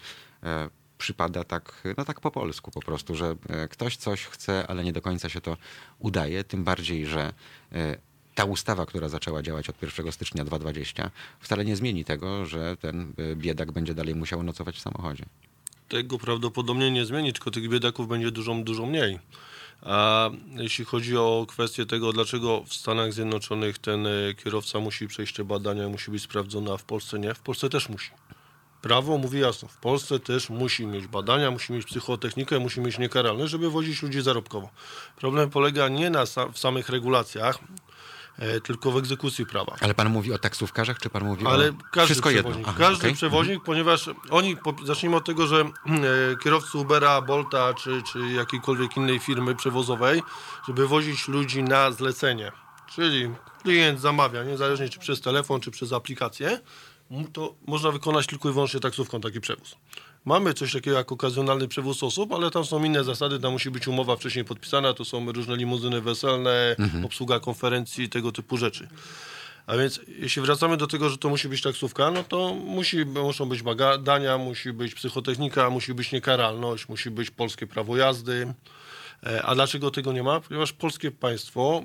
e, przypada tak, no tak po polsku po prostu, że e, ktoś coś chce, ale nie do końca się to udaje, tym bardziej, że e, ta ustawa, która zaczęła działać od 1 stycznia 2020, wcale nie zmieni tego, że ten e, biedak będzie dalej musiał nocować w samochodzie. Tego prawdopodobnie nie zmieni, tylko tych biedaków będzie dużo, dużo mniej. A jeśli chodzi o kwestię tego, dlaczego w Stanach Zjednoczonych ten e, kierowca musi przejść te badania, musi być sprawdzony, a w Polsce nie, w Polsce też musi. Prawo mówi jasno, w Polsce też musi mieć badania, musi mieć psychotechnikę, musi mieć niekaralne, żeby wozić ludzi zarobkowo. Problem polega nie na w samych regulacjach, tylko w egzekucji prawa. Ale pan mówi o taksówkarzach, czy pan mówi Ale o... każdy Wszystko jedno. Aha, każdy okej. przewoźnik, ponieważ oni, zacznijmy od tego, że e, kierowcy Ubera, Bolta czy, czy jakiejkolwiek innej firmy przewozowej, żeby wozić ludzi na zlecenie, czyli klient zamawia, niezależnie czy przez telefon, czy przez aplikację, to można wykonać tylko i wyłącznie taksówką taki przewóz. Mamy coś takiego jak okazjonalny przewóz osób, ale tam są inne zasady, tam musi być umowa wcześniej podpisana, to są różne limuzyny weselne, obsługa konferencji, tego typu rzeczy. A więc jeśli wracamy do tego, że to musi być taksówka, no to musi, muszą być badania, musi być psychotechnika, musi być niekaralność, musi być polskie prawo jazdy. E, A dlaczego tego nie ma? Ponieważ polskie państwo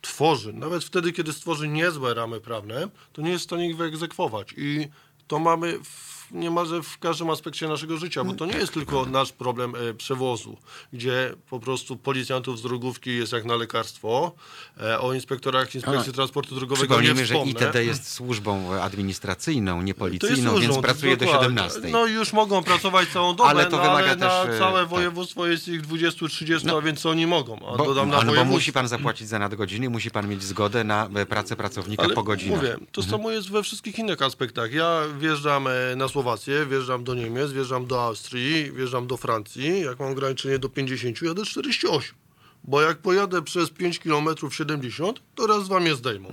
tworzy, nawet wtedy, kiedy stworzy niezłe ramy prawne, to nie jest w stanie ich wyegzekwować. I to mamy w, niemalże w każdym aspekcie naszego życia, bo to nie jest tylko nasz problem e, przewozu, gdzie po prostu policjantów z drogówki jest jak na lekarstwo, e, o inspektorach Inspekcji A, Transportu Drogowego nie Przypomnijmy, że wspomnę. ITD jest służbą administracyjną, nie policyjną, więc pracuje do dokładnie. 17. No już mogą pracować całą dobę, Ale to no, ale na też, e, całe tak. województwo jest ich 20-30, No. a więc oni mogą. A Bo, dodam na ale bo musi pan zapłacić za nadgodziny, musi pan mieć zgodę na pracę pracownika Ale po godzinach. mówię, to samo jest we wszystkich innych aspektach. Ja wjeżdżam na Słowację, wjeżdżam do Niemiec, wjeżdżam do Austrii, wjeżdżam do Francji. Jak mam ograniczenie do 50, jadę 48. Bo jak pojadę przez 5 km 70, to raz wam je zdejmą.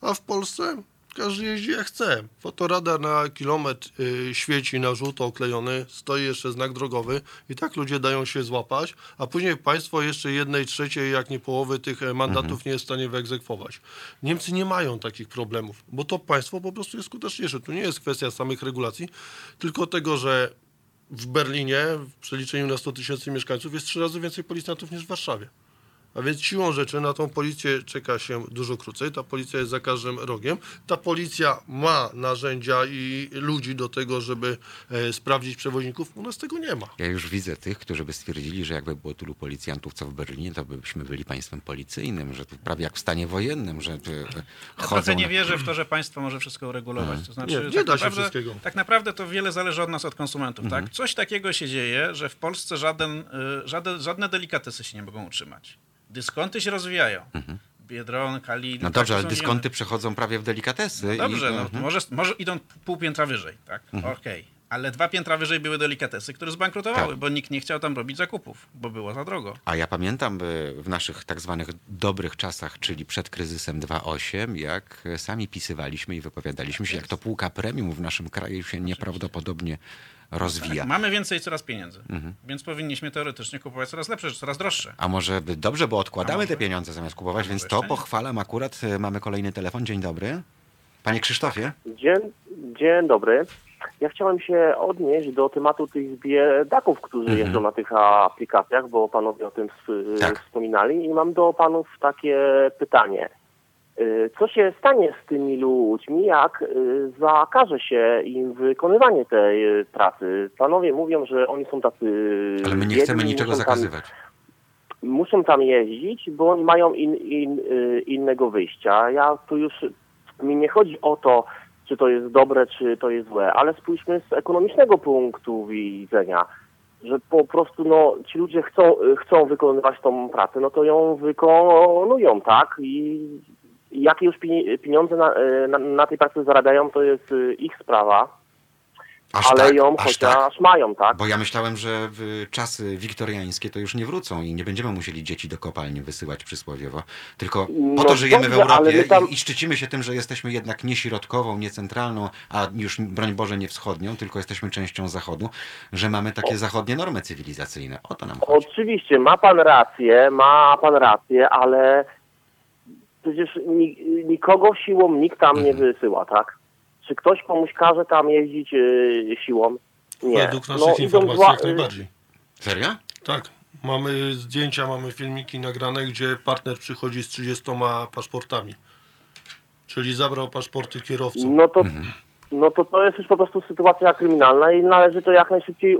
A w Polsce każdy jeździ jak chce. Fotoradar na kilometr y, świeci na żółto oklejony, stoi jeszcze znak drogowy i tak ludzie dają się złapać, a później państwo jeszcze jednej trzeciej, jak nie połowy tych e, mandatów nie jest w stanie wyegzekwować. Niemcy nie mają takich problemów, bo to państwo po prostu jest skuteczniejsze. Tu nie jest kwestia samych regulacji, tylko tego, że w Berlinie w przeliczeniu na 100 tysięcy mieszkańców jest trzy razy więcej policjantów niż w Warszawie. A więc siłą rzeczy na tą policję czeka się dużo krócej. Ta policja jest za każdym rogiem. Ta policja ma narzędzia i ludzi do tego, żeby e, sprawdzić przewoźników. U nas tego nie ma. Ja już widzę tych, którzy by stwierdzili, że jakby było tylu policjantów, co w Berlinie, to byśmy byli państwem policyjnym, że to prawie jak w stanie wojennym, że e, Ja chodzą... trochę nie wierzę w to, że państwo może wszystko uregulować. To znaczy, Nie, nie tak da się naprawdę, wszystkiego. Tak naprawdę to wiele zależy od nas, od konsumentów. Mhm. Tak? Coś takiego się dzieje, że w Polsce żaden, y, żaden, żadne delikatesy się nie mogą utrzymać. Dyskonty się rozwijają. Biedronka, Lidl. Mhm. No tak, dobrze, ale dyskonty przechodzą prawie w delikatesy. Dobrze, i, no, Mhm. może, może idą pół piętra wyżej. Tak? Okej. Ale dwa piętra wyżej były delikatesy, które zbankrutowały, Tak. bo nikt nie chciał tam robić zakupów, bo było za drogo. A ja pamiętam y, w naszych tak zwanych dobrych czasach, czyli przed kryzysem 2.8, jak sami pisywaliśmy i wypowiadaliśmy się, jak to półka premium w naszym kraju się nieprawdopodobnie rozwija. Mamy więcej coraz pieniędzy, Mhm. więc powinniśmy teoretycznie kupować coraz lepsze, rzeczy, coraz droższe. A może by dobrze, bo odkładamy te pieniądze zamiast kupować, więc to pochwalam akurat. Y, Mamy kolejny telefon. Dzień dobry. Panie Krzysztofie? Dzień, dzień dobry. Ja chciałem się odnieść do tematu tych biedaków, którzy Mhm. jeżdżą na tych aplikacjach, bo panowie o tym Tak. wspominali i mam do panów takie pytanie. Y, Co się stanie z tymi ludźmi, jak y, zakaże się im wykonywanie tej pracy? Panowie mówią, że oni są tacy Ale my nie biedni, chcemy niczego muszą tam- zakazywać. muszą tam jeździć, bo oni mają in, in, y, innego wyjścia. Ja tu już mi nie chodzi o to, czy to jest dobre, czy to jest złe, ale spójrzmy z ekonomicznego punktu widzenia, że po prostu no, ci ludzie chcą, chcą wykonywać tą pracę, no to ją wykonują, tak? I jakie już pi- pieniądze na, y, na, na tej pracy zarabiają, to jest y, ich sprawa, Aż ale tak, ją aż chociaż tak. mają, tak? Bo ja myślałem, że w czasy wiktoriańskie to już nie wrócą i nie będziemy musieli dzieci do kopalni wysyłać przysłowiowo. Tylko po No to żyjemy w dobrze, ale Europie tam- i, i szczycimy się tym, że jesteśmy jednak nie środkową, nie centralną, a już broń Boże nie wschodnią, tylko jesteśmy częścią Zachodu, że mamy takie zachodnie normy cywilizacyjne. O to nam chodzi. Oczywiście, ma pan rację, ma pan rację, ale przecież ni, nikogo siłą nikt tam nie Mhm. wysyła, tak? Czy ktoś komuś każe tam jeździć y, siłą? Nie. Według naszych No, informacji dwa- jak najbardziej. Serio? Tak. Mamy zdjęcia, mamy filmiki nagrane, gdzie partner przychodzi z 30 paszportami. Czyli zabrał paszporty kierowcom. No to, Mhm. No to to jest już po prostu sytuacja kryminalna i należy to jak najszybciej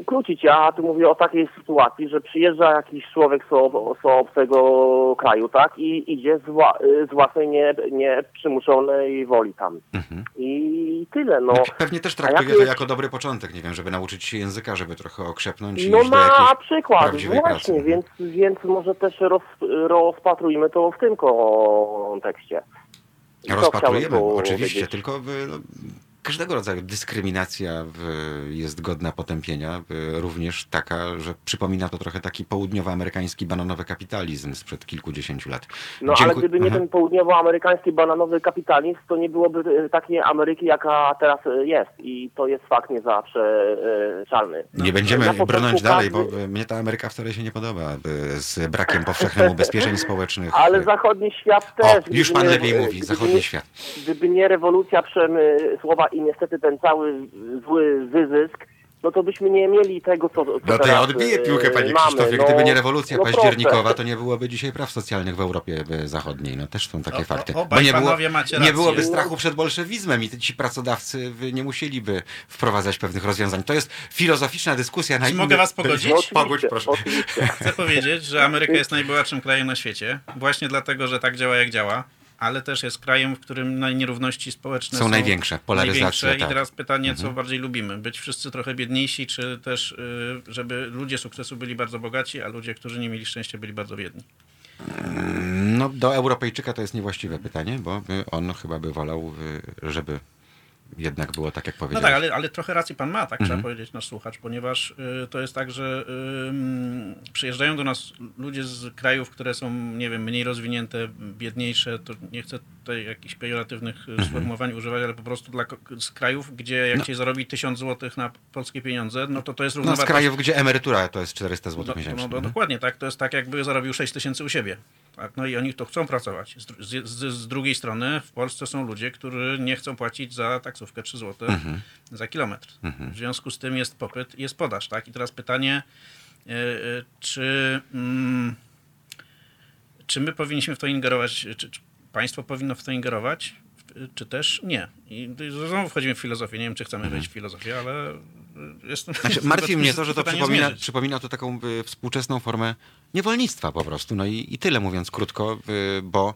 ukrócić. Ja tu mówię o takiej sytuacji, że przyjeżdża jakiś człoek z, ob- z obcego kraju, tak, i idzie z, wła- z własnej nie, nieprzymuszonej woli tam. Mhm. I tyle, no. Znaczy, Pewnie też traktuje to jest- jako dobry początek, nie wiem, żeby nauczyć się języka, żeby trochę okrzepnąć i No na przykład, właśnie, pracy. więc, więc może też roz, rozpatrujmy to w tym kontekście. I Rozpatrujemy, oczywiście, tylko no, każdego rodzaju dyskryminacja jest godna potępienia, również taka, że przypomina to trochę taki południowoamerykański bananowy kapitalizm sprzed kilkudziesięciu lat. No ale gdyby nie Aha. ten południowoamerykański bananowy kapitalizm, to nie byłoby e, takiej Ameryki, jaka teraz e, jest. I to jest fakt niezaprzeczalny. Nie będziemy Na początku brnąć dalej, bo mnie ta Ameryka wcale się nie podoba, z brakiem powszechnym ubezpieczeń społecznych. (laughs) Ale zachodni świat O, też. już gdyby pan nie- lepiej mówi, gdyby zachodni nie- świat. Gdyby nie rewolucja przemysłowa i niestety ten cały zły wyzysk, no to byśmy nie mieli tego, co, co No to ja odbiję e, piłkę, panie mamy. Krzysztofie. No, Gdyby nie rewolucja no październikowa, proszę. to nie byłoby dzisiaj praw socjalnych w Europie e, Zachodniej. No też są takie O- o- fakty. obaj nie, było, panowie macie nie byłoby No. strachu przed bolszewizmem i ci pracodawcy nie musieliby wprowadzać pewnych rozwiązań. To jest filozoficzna dyskusja na Czy inny... mogę was pogodzić? No, Pogódź, proszę. oczywiście. Chcę powiedzieć, że Ameryka jest najbogatszym krajem na świecie, właśnie dlatego, że tak działa jak działa, ale też jest krajem, w którym nierówności społeczne Są są, największe, polaryzacja, największe. tak. Mhm. I teraz pytanie, co bardziej lubimy? Być wszyscy trochę biedniejsi, czy też, y, żeby ludzie sukcesu byli bardzo bogaci, a ludzie, którzy nie mieli szczęścia, byli bardzo biedni? No do Europejczyka to jest niewłaściwe pytanie, bo on chyba by wolał, y, żeby jednak było tak, jak No powiedziałeś. tak, ale, ale trochę racji pan ma, tak Mhm. trzeba powiedzieć nasz słuchacz, ponieważ y, to jest tak, że y, przyjeżdżają do nas ludzie z krajów, które są, nie wiem, mniej rozwinięte, biedniejsze, to nie chcę tutaj jakichś pejoratywnych Mhm. y, sformułowań używać, ale po prostu dla, z krajów, gdzie jak się zarobi 1000 zł na polskie pieniądze, no to to jest No z równowartość. krajów, gdzie emerytura to jest 400 zł No, miesięcznie. no, no, Mhm. dokładnie, tak. To jest tak, jakby zarobił 6 tysięcy u siebie. Tak? No i oni to chcą pracować. Z, z, z, drugiej strony w Polsce są ludzie, którzy nie chcą płacić za taksówkę 3 zł Mhm. za kilometr. W związku z tym jest popyt i jest podaż. Tak? I teraz pytanie, e, e, czy, mm, czy my powinniśmy w to ingerować, czy, czy państwo powinno w to ingerować, czy też nie. I znowu wchodzimy w filozofię. Nie wiem, czy chcemy wejść w filozofię, ale jestem... Mhm. Znaczy, martwi (laughs) mnie to, że to przypomina, przypomina to taką y, współczesną formę niewolnictwa po prostu. No i, i tyle mówiąc krótko, y, bo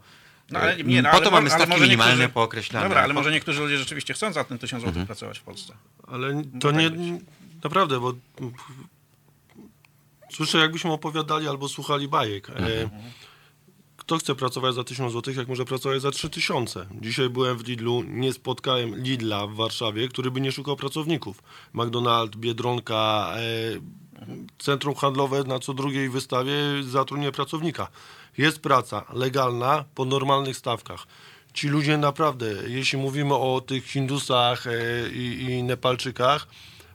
No, ale, nie, no, po ale to mamy stawki minimalne niektórzy- pookreślane. Dobra, ale Po- może niektórzy ludzie rzeczywiście chcą za ten 1000 Mhm. zł pracować w Polsce. Ale to tak nie... być. Naprawdę, bo słyszę jakbyśmy opowiadali albo słuchali bajek. E, Mhm. kto chce pracować za 1000 zł, jak może pracować za 3000? Dzisiaj byłem w Lidlu, nie spotkałem Lidla w Warszawie, który by nie szukał pracowników. McDonald's, Biedronka, e, centrum handlowe na co drugiej wystawie zatrudnia pracownika. Jest praca legalna po normalnych stawkach. Ci ludzie naprawdę, jeśli mówimy o tych Hindusach e, i, i Nepalczykach,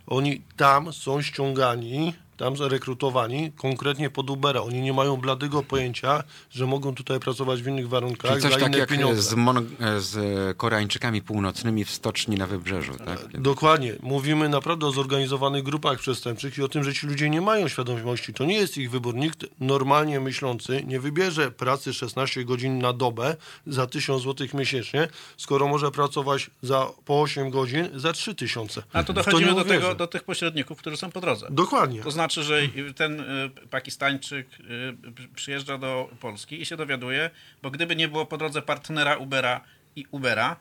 oni tam są ściągani, tam rekrutowani konkretnie pod Ubera. Oni nie mają bladego pojęcia, że mogą tutaj pracować w innych warunkach Czyli coś za tak inne jak pieniądze. z, Mon- z Koreańczykami północnymi w stoczni na wybrzeżu. Tak? Dokładnie. Mówimy naprawdę o zorganizowanych grupach przestępczych i o tym, że ci ludzie nie mają świadomości. To nie jest ich wybór. Nikt normalnie myślący nie wybierze pracy 16 godzin na dobę za 1000 zł miesięcznie, skoro może pracować za, po 8 godzin za 3000. A to dochodzimy nie do, tego, do tych pośredników, którzy są po drodze. Dokładnie. To znaczy, że ten y, Pakistańczyk y, przyjeżdża do Polski i się dowiaduje, bo gdyby nie było po drodze partnera Ubera i Ubera,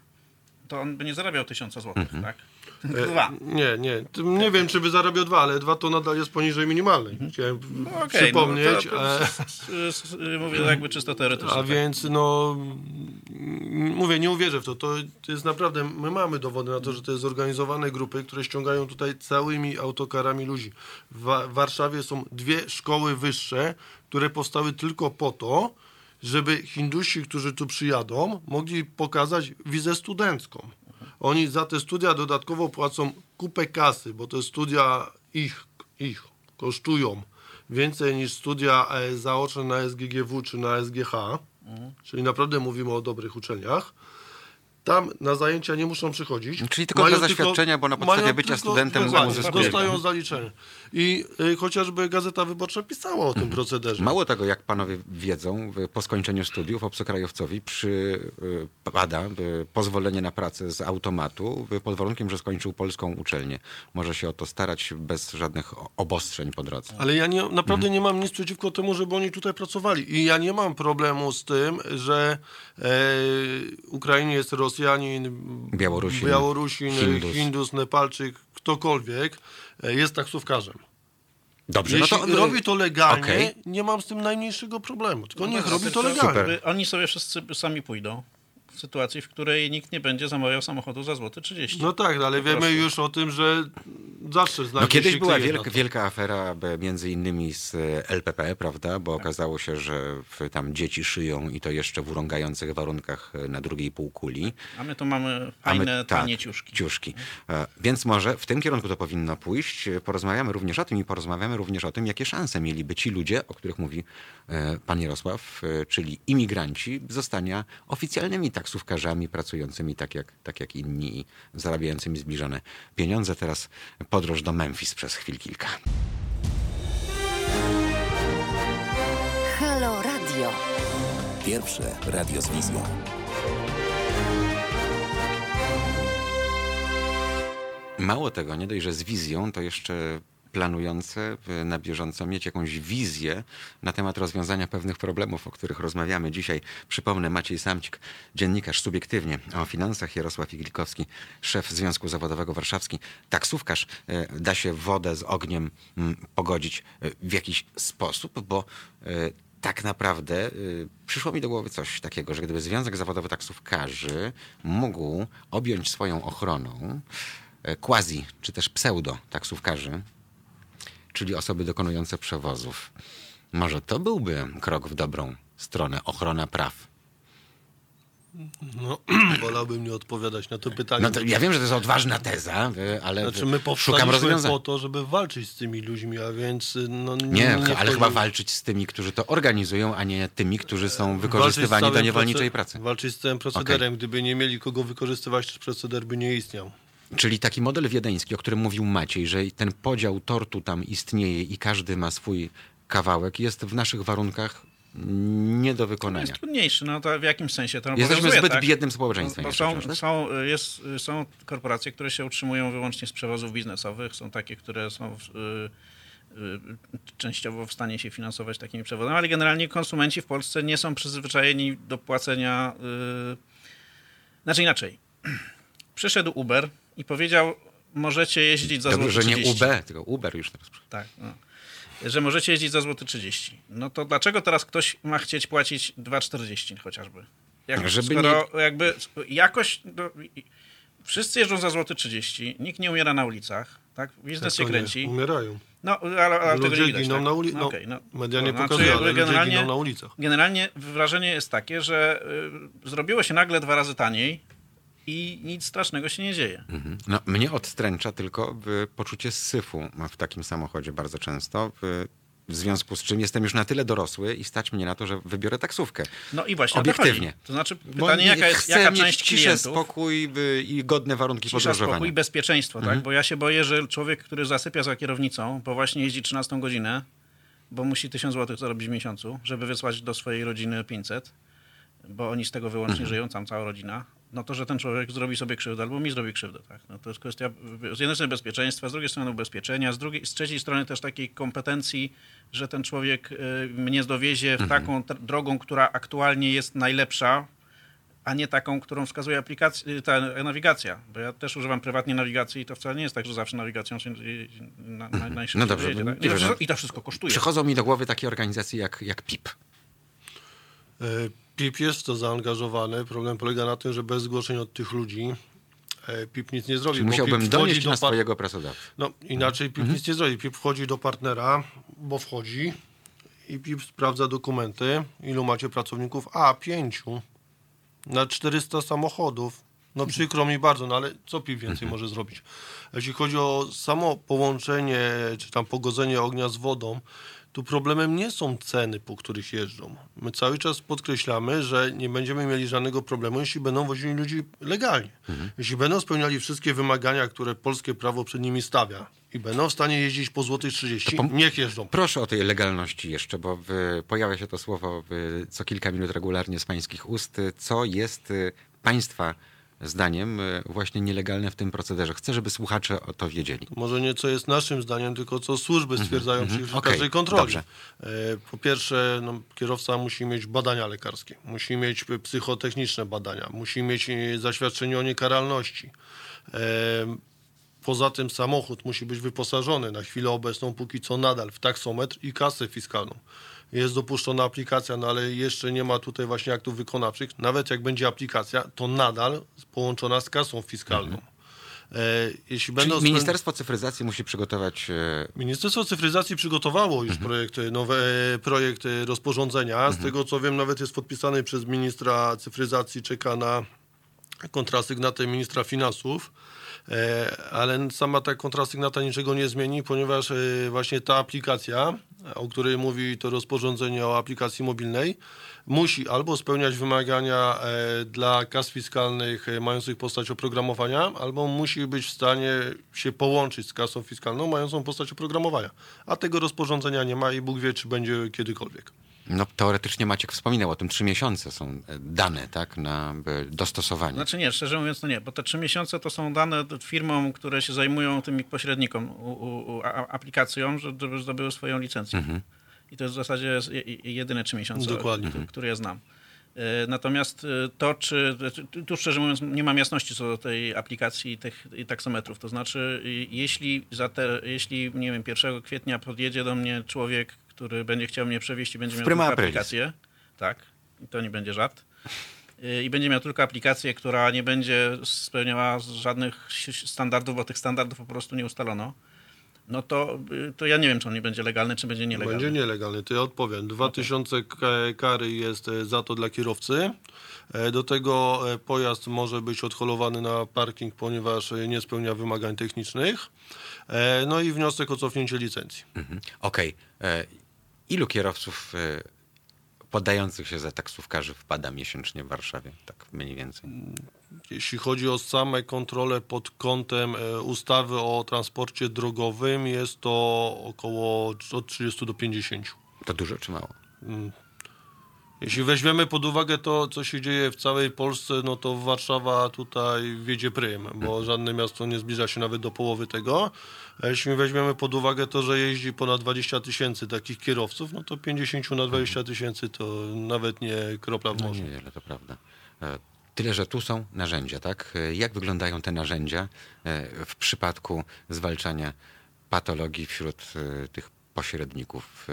to on by nie zarabiał tysiąca złotych, Mhm. tak? Dwa. Nie, nie. Nie wiem, czy by zarabiał dwa, ale dwa to nadal jest poniżej minimalnej. Chciałem No okej, przypomnieć. no, e, s- mówię jakby czysto teoretycznie. A tak. więc no mm, mówię, nie uwierzę w to. To jest naprawdę, my mamy dowody na to, że to jest zorganizowane grupy, które ściągają tutaj całymi autokarami ludzi. W Warszawie są dwie szkoły wyższe, które powstały tylko po to, żeby Hindusi, którzy tu przyjadą, mogli pokazać wizę studencką. Oni za te studia dodatkowo płacą kupę kasy, bo te studia ich, ich kosztują więcej niż studia e, zaoczne na SGGW czy na SGH, czyli naprawdę mówimy o dobrych uczelniach. Tam na zajęcia nie muszą przychodzić. Czyli tylko Mają dla zaświadczenia, bo na podstawie bycia tylko- studentem uzyskują. dostają zaliczenie. I y, chociażby Gazeta Wyborcza pisała o tym procederze. Mało tego, jak panowie wiedzą, po skończeniu studiów obcokrajowcowi przypada y, pozwolenie na pracę z automatu y, pod warunkiem, że skończył polską uczelnię. Może się o to starać bez żadnych obostrzeń po drodze. Ale ja nie, naprawdę Mhm. nie mam nic przeciwko temu, żeby oni tutaj pracowali. I ja nie mam problemu z tym, że e, Ukrainie jest Rosjanin, Białorusin, Białorusin Hindus. Hindus, Nepalczyk, ktokolwiek e, jest taksówkarzem. Dobrze, Jeśli no to robi to legalnie, okej. nie mam z tym najmniejszego problemu. Tylko niech No, robi to legalnie. Super. Oni sobie wszyscy sami pójdą sytuacji, w której nikt nie będzie zamawiał samochodu za złoty 30. No tak, ale wiemy prostu. już o tym, że zawsze znajdzie No kiedyś była wielka, to. wielka afera b- między innymi z e, LPP, prawda? Bo okazało się, że tam dzieci szyją i to jeszcze w urągających warunkach e, na drugiej półkuli. A my tu mamy A my- fajne, tak, tanie ciuszki. ciuszki. E, Więc może w tym kierunku to powinno pójść. E, Porozmawiamy również o tym i porozmawiamy również o tym, jakie szanse mieliby ci ludzie, o których mówi e, pan Jarosław, e, czyli imigranci, zostania oficjalnymi taksówkarzami pracującymi tak jak, tak jak inni i zarabiającymi zbliżone pieniądze. Teraz podróż do Memphis przez chwil kilka. Halo Radio. Pierwsze radio z wizją. Mało tego, nie dość, że z wizją, to jeszcze planujące na bieżąco mieć jakąś wizję na temat rozwiązania pewnych problemów, o których rozmawiamy dzisiaj. Przypomnę, Maciej Samcik, dziennikarz subiektywnie o finansach, Jarosław Iglikowski, szef Związku Zawodowego Warszawski, taksówkarz. E, Da się wodę z ogniem mm, pogodzić e, w jakiś sposób, bo e, tak naprawdę przyszło mi do głowy coś takiego, że gdyby Związek Zawodowy Taksówkarzy mógł objąć swoją ochroną quasi czy też pseudo taksówkarzy, czyli osoby dokonujące przewozów, może to byłby krok w dobrą stronę, ochrona praw. No, (clears throat) wolałbym nie odpowiadać na to pytanie. No to ja wiem, że to jest odważna teza, ale Znaczy my szukam rozwiązania. po to, żeby walczyć z tymi ludźmi, a więc y, no, Nie, ale wchodzi- chyba walczyć z tymi, którzy to organizują, a nie tymi, którzy są wykorzystywani do niewolniczej pracy. Walczyć z całym procederem. Gdyby nie mieli kogo wykorzystywać, to proceder by nie istniał. Czyli taki model wiedeński, o którym mówił Maciej, że ten podział tortu tam istnieje i każdy ma swój kawałek, jest w naszych warunkach nie do wykonania. Jest trudniejszy, no to w jakim sensie to Jesteśmy zbyt tak? biednym społeczeństwem jeszcze są, są, jest, są korporacje, które się utrzymują wyłącznie z przewozów biznesowych, są takie, które są w, y, y, częściowo w stanie się finansować takimi przewozami, ale generalnie konsumenci w Polsce nie są przyzwyczajeni do płacenia. Y, znaczy inaczej. (clears throat) Przyszedł Uber i powiedział, możecie jeździć za Dobrze, złoty że nie 30. UB, tylko Uber już teraz. Tak. No. że możecie jeździć za złoty 30. No to dlaczego teraz ktoś ma chcieć płacić 2,40 chociażby? Jak, Żeby skoro jakby jakoś... No, i- wszyscy jeżdżą za złoty 30, nikt nie umiera na ulicach, tak? Biznes To się nie, kręci. Umierają. No, ale, ale tego nie widać, giną tak? na ulicach. No, okej, no. media nie No, znaczy pokazują, jakby ale ludzie generalnie- giną na ulicach. Generalnie wrażenie jest takie, że y, zrobiło się nagle dwa razy taniej i nic strasznego się nie dzieje. Mhm. No, mnie odstręcza tylko y, poczucie syfu w takim samochodzie bardzo często. y, W związku z czym jestem już na tyle dorosły i stać mnie na to, że wybiorę taksówkę. No i właśnie to Obiektywnie. chodzi. To znaczy pytanie, jaka jest jaka mieć część ciszę, klientów... spokój y, i godne warunki Cisza, podróżowania. spokój i bezpieczeństwo, Mhm. tak? Bo ja się boję, że człowiek, który zasypia za kierownicą, bo właśnie jeździ 13 godzinę, bo musi 1000 zł zarobić w miesiącu, żeby wysłać do swojej rodziny 500, bo oni z tego wyłącznie Mhm. żyją, tam cała rodzina, no to, że ten człowiek zrobi sobie krzywdę albo mi zrobi krzywdę, tak? No to jest kwestia z jednej strony bezpieczeństwa, z drugiej strony ubezpieczenia, z, drugiej, z trzeciej strony też takiej kompetencji, że ten człowiek y, mnie dowiezie w Mhm. taką tr- drogą, która aktualnie jest najlepsza, a nie taką, którą wskazuje aplikacja, ta nawigacja. Bo ja też używam prywatnie nawigacji i to wcale nie jest tak, że zawsze nawigacją się na, na, najszybciej No dobrze, tak? I, to no- I to wszystko kosztuje. Przychodzą mi do głowy takie organizacje jak, jak PIP. E, PIP jest to zaangażowany. Problem polega na tym, że bez zgłoszeń od tych ludzi e, PIP nic nie zrobi. Czyli musiałbym donieść do na swojego pracodawcę. No inaczej PIP nic nie zrobi. PIP wchodzi do partnera, bo wchodzi i PIP sprawdza dokumenty. Ilu macie pracowników? A, pięciu. Na 400 samochodów. No przykro mi bardzo, no ale co PIP więcej może zrobić? Jeśli chodzi o samo połączenie, czy tam pogodzenie ognia z wodą, tu problemem nie są ceny, po których jeżdżą. My cały czas podkreślamy, że nie będziemy mieli żadnego problemu, jeśli będą wozili ludzi legalnie. Jeśli będą spełniali wszystkie wymagania, które polskie prawo przed nimi stawia i będą w stanie jeździć po złotych 30, pom- niech jeżdżą. Proszę o tej legalności jeszcze, bo w, pojawia się to słowo w, co kilka minut regularnie z pańskich ust. Co jest y, państwa zdaniem y, właśnie nielegalne w tym procederze? Chcę, żeby słuchacze o to wiedzieli. Może nie co jest naszym zdaniem, tylko co służby stwierdzają przy Mhm, okej, każdej kontroli. dobrze. E, Po pierwsze, no, kierowca musi mieć badania lekarskie, musi mieć psychotechniczne badania, musi mieć e, zaświadczenie o niekaralności. Poza tym samochód musi być wyposażony na chwilę obecną, póki co nadal w taksometr i kasę fiskalną. Jest dopuszczona aplikacja, no ale jeszcze nie ma tutaj właśnie aktów wykonawczych. Nawet jak będzie aplikacja, to nadal połączona z kasą fiskalną. E, Jeśli będą Ministerstwo Cyfryzacji musi przygotować e, Ministerstwo Cyfryzacji przygotowało już Mhm. projekt, e, nowe, projekt rozporządzenia. Z tego co wiem, nawet jest podpisany przez ministra cyfryzacji, czeka na kontrasygnatę ministra finansów. E, Ale sama ta kontrasygnata niczego nie zmieni, ponieważ e, właśnie ta aplikacja, o której mówi to rozporządzenie o aplikacji mobilnej, musi albo spełniać wymagania e, dla kas fiskalnych mających postać oprogramowania, albo musi być w stanie się połączyć z kasą fiskalną mającą postać oprogramowania. A tego rozporządzenia nie ma i Bóg wie, czy będzie kiedykolwiek. No teoretycznie Maciek wspominał o tym, trzy miesiące są e, dane, tak, na e, dostosowanie. Znaczy nie, szczerze mówiąc to nie, bo te trzy miesiące to są dane firmom, które się zajmują tymi pośrednikom, u, u, aplikacją, że- żeby zdobyły swoją licencję. Mhm. I to jest w zasadzie jedyne trzy miesiące, Dokładnie. które ja znam. E, Natomiast to, czy. tu- szczerze mówiąc, nie mam jasności co do tej aplikacji i tych i taksometrów. To znaczy, jeśli, za te, jeśli nie wiem, 1 kwietnia podjedzie do mnie człowiek, który będzie chciał mnie przewieźć i będzie miał tylko aprilis. aplikację, tak, i to nie będzie żart, i będzie miał tylko aplikację, która nie będzie spełniała żadnych standardów, bo tych standardów po prostu nie ustalono, no to, to ja nie wiem, czy on nie będzie legalny, czy będzie nielegalny. Będzie nielegalny, to ja odpowiem. 2000 k- kary jest e, za to dla kierowcy. E, Do tego e, pojazd może być odholowany na parking, ponieważ nie spełnia wymagań technicznych. No i wniosek o cofnięcie licencji. Mhm. Okej. E, Ilu kierowców e, podających się za taksówkarzy wpada miesięcznie w Warszawie? Tak mniej więcej. Jeśli chodzi o same kontrole pod kątem e, ustawy o transporcie drogowym, jest to około od 30 do 50. To dużo czy mało? Jeśli weźmiemy pod uwagę to, co się dzieje w całej Polsce, no to Warszawa tutaj wiedzie prym, bo żadne miasto nie zbliża się nawet do połowy tego. A jeśli weźmiemy pod uwagę to, że jeździ ponad 20 tysięcy takich kierowców, no to 50 na 20 tysięcy to nawet nie kropla w No morzu. niewiele, to prawda. E, Tyle, że tu są narzędzia, tak? E, Jak wyglądają te narzędzia e, w przypadku zwalczania patologii wśród tych pośredników?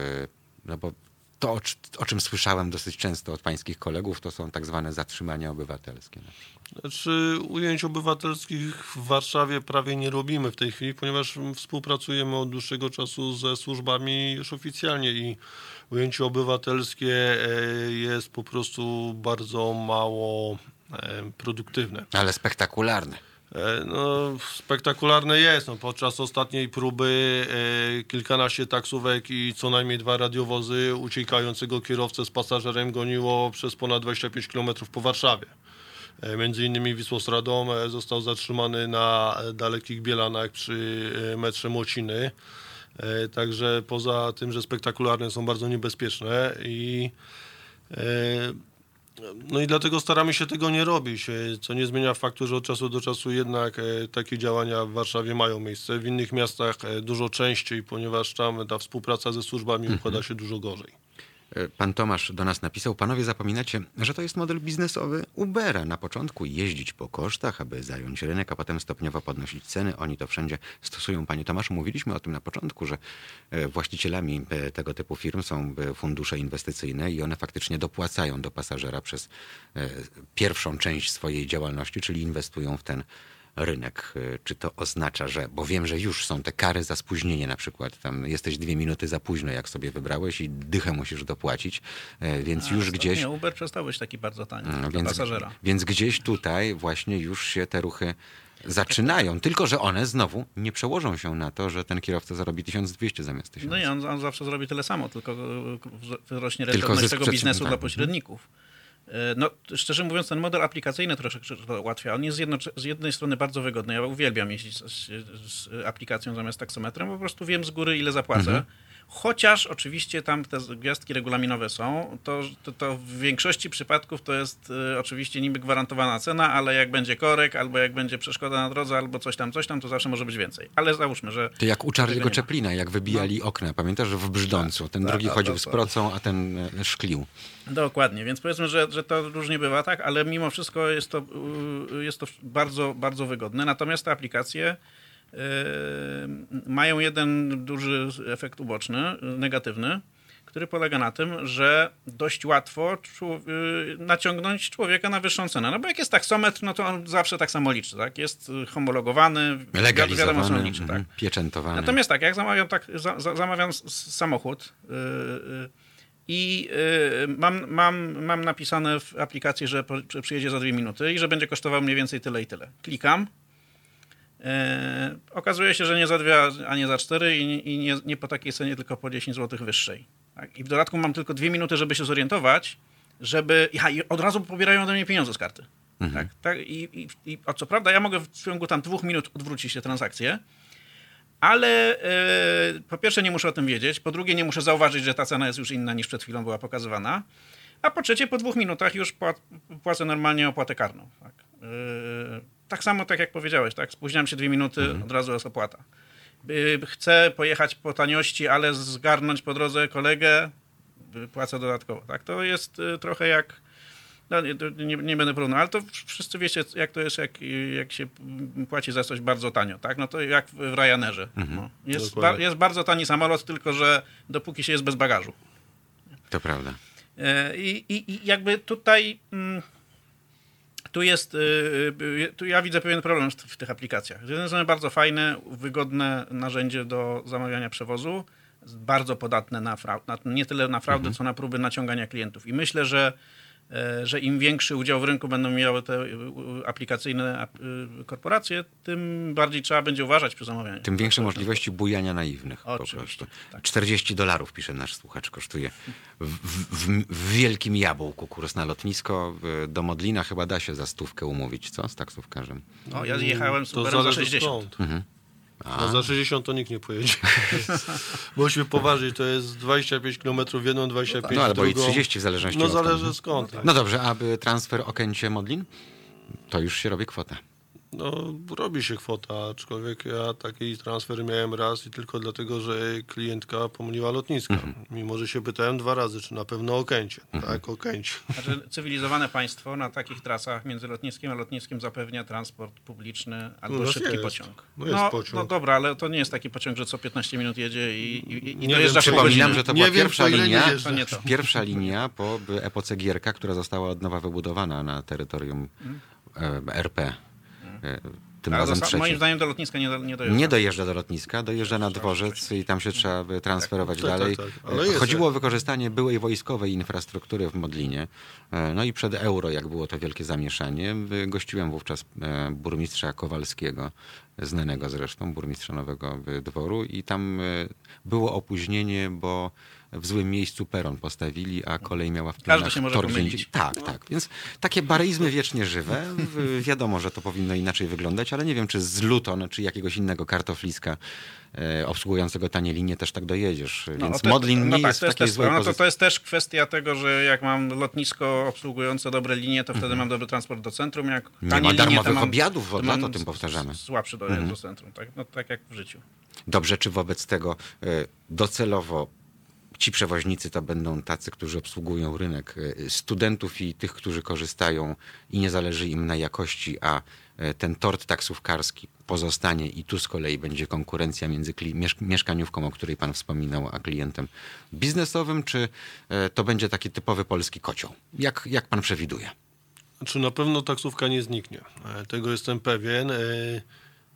No bo to, o, czym słyszałem dosyć często od pańskich kolegów, to są tak zwane zatrzymania obywatelskie. Na przykład. Znaczy, ujęć obywatelskich w Warszawie prawie nie robimy w tej chwili, ponieważ współpracujemy od dłuższego czasu ze służbami już oficjalnie i ujęcie obywatelskie e, jest po prostu bardzo mało e, produktywne. Ale spektakularne. E, no, spektakularne jest. No, podczas ostatniej próby e, kilkanaście taksówek i co najmniej dwa radiowozy uciekającego kierowcę z pasażerem goniło przez ponad 25 km po Warszawie. E, między innymi Wisłostradą e, został zatrzymany na dalekich Bielanach przy e, metrze Młociny. E, także poza tym, że spektakularne są bardzo niebezpieczne i no i dlatego staramy się tego nie robić, e, co nie zmienia faktu, że od czasu do czasu jednak e, takie działania w Warszawie mają miejsce. W innych miastach e, dużo częściej, ponieważ tam ta współpraca ze służbami układa się dużo gorzej. E, pan Tomasz do nas napisał, panowie zapominacie, że to jest model biznesowy Ubera. Na początku jeździć po kosztach, aby zająć rynek, a potem stopniowo podnosić ceny. Oni to wszędzie stosują. Panie Tomaszu, mówiliśmy o tym na początku, że e, właścicielami e, tego typu firm są fundusze inwestycyjne i one faktycznie dopłacają do pasażera przez pierwszą część swojej działalności, czyli inwestują w ten rynek. Y, czy to oznacza, że, bo wiem, że już są te kary za spóźnienie na przykład, tam jesteś dwie minuty za późno, jak sobie wybrałeś i dychę musisz dopłacić, y, więc A, już gdzieś... Nie, Uber przestał być taki bardzo tani no, więc, pasażera. Więc gdzieś tutaj właśnie już się te ruchy zaczynają, tylko że one znowu nie przełożą się na to, że ten kierowca zarobi 1200 zamiast 1000. No i on, on zawsze zrobi tyle samo, tylko wyrośnie rentowność tego biznesu tak. dla pośredników. E, no, szczerze mówiąc, ten model aplikacyjny troszeczkę ułatwia. On jest z, jedno, z jednej strony bardzo wygodny. Ja uwielbiam jeździć z, z, aplikacją zamiast taksometrem, po prostu wiem z góry, ile zapłacę. Mhm. Chociaż oczywiście tam te gwiazdki regulaminowe są, to, to, to, w większości przypadków to jest y, oczywiście niby gwarantowana cena, ale jak będzie korek, albo jak będzie przeszkoda na drodze, albo coś tam, coś tam, to zawsze może być więcej. Ale załóżmy, że... To jak u Charlie'ego Chaplina, jak wybijali no. okna. Pamiętasz, że w Brzdącu. Ten tak, drugi tak, chodził tak, z procą, a ten e, szklił. Dokładnie, więc powiedzmy, że, że to różnie bywa, tak, ale mimo wszystko jest to, y, jest to bardzo, bardzo wygodne. Natomiast te aplikacje mają jeden duży efekt uboczny, negatywny, który polega na tym, że dość łatwo yy, naciągnąć człowieka na wyższą cenę. No bo jak jest taksometr, no to on zawsze tak samo liczy, tak? Jest homologowany, legalizowany, wiadomo, liczy, tak? pieczętowany. Natomiast tak, jak zamawiam, tak, za, zamawiam samochód yy, i mam, mam, mam napisane w aplikacji, że przyjedzie za dwie minuty i że będzie kosztował mniej więcej tyle i tyle. Klikam, okazuje się, że nie za dwie, a nie za cztery i, nie, nie, po takiej cenie, tylko po 10 zł wyższej. Tak? I w dodatku mam tylko dwie minuty, żeby się zorientować, żeby... Ja, i od razu pobierają ode mnie pieniądze z karty. Mhm. Tak, tak? I, i, I a co prawda ja mogę w ciągu tam dwóch minut odwrócić te transakcje, ale e, po pierwsze nie muszę o tym wiedzieć, po drugie nie muszę zauważyć, że ta cena jest już inna niż przed chwilą była pokazywana, a po trzecie po dwóch minutach już płacę normalnie opłatę karną. Tak? E, tak samo tak jak powiedziałeś, tak? Spóźniam się dwie minuty, mhm. od razu jest opłata. Chcę pojechać po taniości, ale zgarnąć po drodze kolegę, płacę dodatkowo. Tak? To jest y, trochę jak. No, nie, nie, będę porównywał, ale to wszyscy wiecie, jak to jest, jak, jak się płaci za coś bardzo tanio, tak? No to jak w Ryanerze. Mhm. No. Jest, ba, jest bardzo tani samolot, tylko że dopóki się jest bez bagażu. To prawda. E, I, i, i jakby tutaj. Mm, tu jest, y, y, tu ja widzę pewien problem w tych aplikacjach. Z jednej strony bardzo fajne, wygodne narzędzie do zamawiania przewozu, bardzo podatne na, na nie tyle na fraudę, mhm. co na próby naciągania klientów. I myślę, że że im większy udział w rynku będą miały te aplikacyjne y, korporacje, tym bardziej trzeba będzie uważać przy zamawianiu. Tym większe możliwości bujania naiwnych Oczywiście, po prostu. Tak. 40 dolarów, pisze nasz słuchacz, kosztuje w, w, w, wielkim jabłku kurs na lotnisko. Do Modlina chyba da się za stówkę umówić, co? Z taksówkarzem. No, ja jechałem z Uberem za 60. Mhm. No za 60 to nikt nie pojedzie. (laughs) Musimy poważyć, to jest 25 km w jedną, 25 No albo drugą. i 30 w zależności No zależy skąd. No dobrze, aby transfer Okęcie Modlin? To już się robi kwota. No, robi się kwota, aczkolwiek ja taki transfer miałem raz i tylko dlatego, że klientka pomyliła lotniska. Mimo, że się pytałem dwa razy, czy na pewno o Kęcie. Tak, o Kęcie. Znaczy, cywilizowane państwo na takich trasach między lotniskiem a lotniskiem zapewnia transport publiczny albo nas szybki jest. pociąg. No jest pociąg. no dobra, ale to nie jest taki pociąg, że co 15 minut jedzie i, i, i Nie dojeżdża wiem, Przypominam, że to Nie była wiem, pierwsza linia. To nie to. pierwsza linia po epoce Gierka, która została od nowa wybudowana na terytorium e, RP. E, Tym Ale razem do, trzeci. moim zdaniem do lotniska nie, do, nie dojeżdża. Nie dojeżdża do lotniska, dojeżdża na dworzec i tam się trzeba by transferować Tak, tak, dalej. tak, jest Chodziło o wykorzystanie byłej wojskowej infrastruktury w Modlinie. E, No i przed euro, jak było to wielkie zamieszanie, y, gościłem wówczas e, burmistrza Kowalskiego, znanego zresztą, burmistrza Nowego Dworu i tam było opóźnienie, bo w złym miejscu peron postawili, a kolej miała w Każdy planach się może tor pomylić. Tak, tak. Więc takie bareizmy wiecznie żywe. Wiadomo, że to powinno inaczej wyglądać, ale nie wiem, czy z Luton, czy jakiegoś innego kartofliska e, obsługującego tanie linie też tak dojedziesz. Więc to- Modlin no nie tak, jest to w jest takiej złej no to, to jest też kwestia tego, że jak mam lotnisko obsługujące dobre linie, to wtedy mam dobry transport do centrum. Jak. Nie ma linie, darmowych mam, obiadów, to od lat o tym powtarzamy. Słabszy dojazd do centrum, tak? No, tak jak w życiu. Dobrze, czy wobec tego e, docelowo ci przewoźnicy to będą tacy, którzy obsługują rynek e, studentów i tych, którzy korzystają i nie zależy im na jakości, a e, ten tort taksówkarski pozostanie i tu z kolei będzie konkurencja między mieszkaniówką, o której pan wspominał, a klientem biznesowym, czy e, to będzie taki typowy polski kocioł? Jak, jak pan przewiduje? Czy na pewno taksówka nie zniknie? Tego jestem pewien.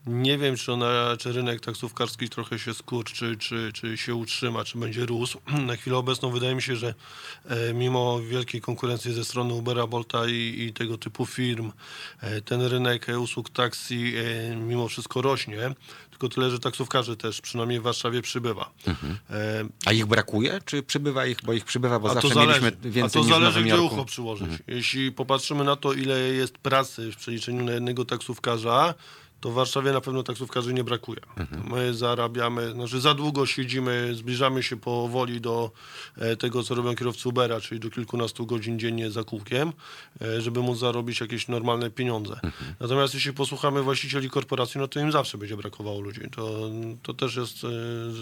Nie wiem, czy, ona, czy rynek taksówkarski trochę się skurczy, czy, czy się utrzyma, czy będzie rósł. (clears throat) Na chwilę obecną wydaje mi się, że e, mimo wielkiej konkurencji ze strony Ubera, Bolta i, i tego typu firm, e, ten rynek e, usług taksi mimo wszystko rośnie. Tylko tyle, że taksówkarzy też, przynajmniej w Warszawie, przybywa. E, A ich brakuje, czy przybywa ich, bo ich przybywa, bo a zawsze to zależy, mieliśmy a więcej to niż w zależy gdzie ucho przyłożyć. Jeśli popatrzymy na to, ile jest pracy w przeliczeniu na jednego taksówkarza, to w Warszawie na pewno taksówkarzy nie brakuje. My zarabiamy, znaczy za długo siedzimy, zbliżamy się powoli do e, tego, co robią kierowcy Ubera, czyli do kilkunastu godzin dziennie za kółkiem, e, żeby móc zarobić jakieś normalne pieniądze. Natomiast jeśli posłuchamy właścicieli korporacji, no to im zawsze będzie brakowało ludzi. To, to też jest e,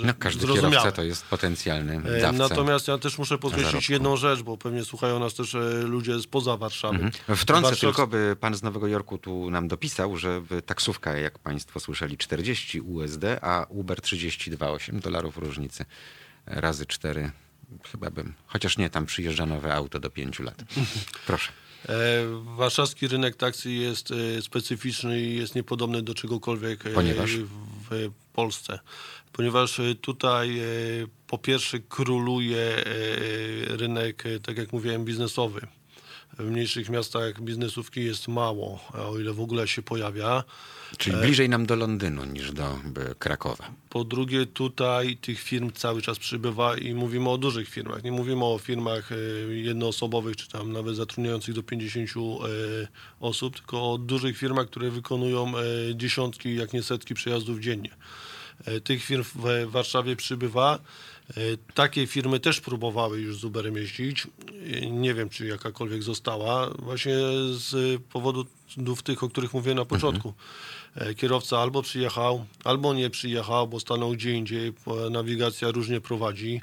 No, każdy zrozumiałe. kierowca to jest potencjalny dawca. Natomiast ja też muszę podkreślić jedną rzecz, bo pewnie słuchają nas też ludzie spoza Warszawy. Mhm. Wtrącę Warszaw- tylko, by pan z Nowego Jorku tu nam dopisał, że w- jak państwo słyszeli, 40 USD, a Uber 32, 8 dolarów różnicy. Razy 4 chyba bym, chociaż nie, tam przyjeżdża nowe auto do 5 lat. (laughs) Proszę. E, Warszawski rynek taksy jest e, specyficzny i jest niepodobny do czegokolwiek e, Ponieważ? w Polsce. Ponieważ e, tutaj e, po pierwsze króluje e, rynek, e, tak jak mówiłem, biznesowy. W mniejszych miastach biznesówki jest mało, o ile w ogóle się pojawia. Czyli bliżej nam do Londynu niż do Krakowa. Po drugie, tutaj tych firm cały czas przybywa i mówimy o dużych firmach. Nie mówimy o firmach e, jednoosobowych, czy tam nawet zatrudniających do 50 e, osób, tylko o dużych firmach, które wykonują e, dziesiątki, jak nie setki przejazdów dziennie. E, Tych firm w Warszawie przybywa. E, Takie firmy też próbowały już z Uberem jeździć. E, Nie wiem, czy jakakolwiek została. Właśnie z powodów tych, o których mówiłem na początku. E, Kierowca albo przyjechał, albo nie przyjechał, bo stanął gdzie indziej. Nawigacja różnie prowadzi.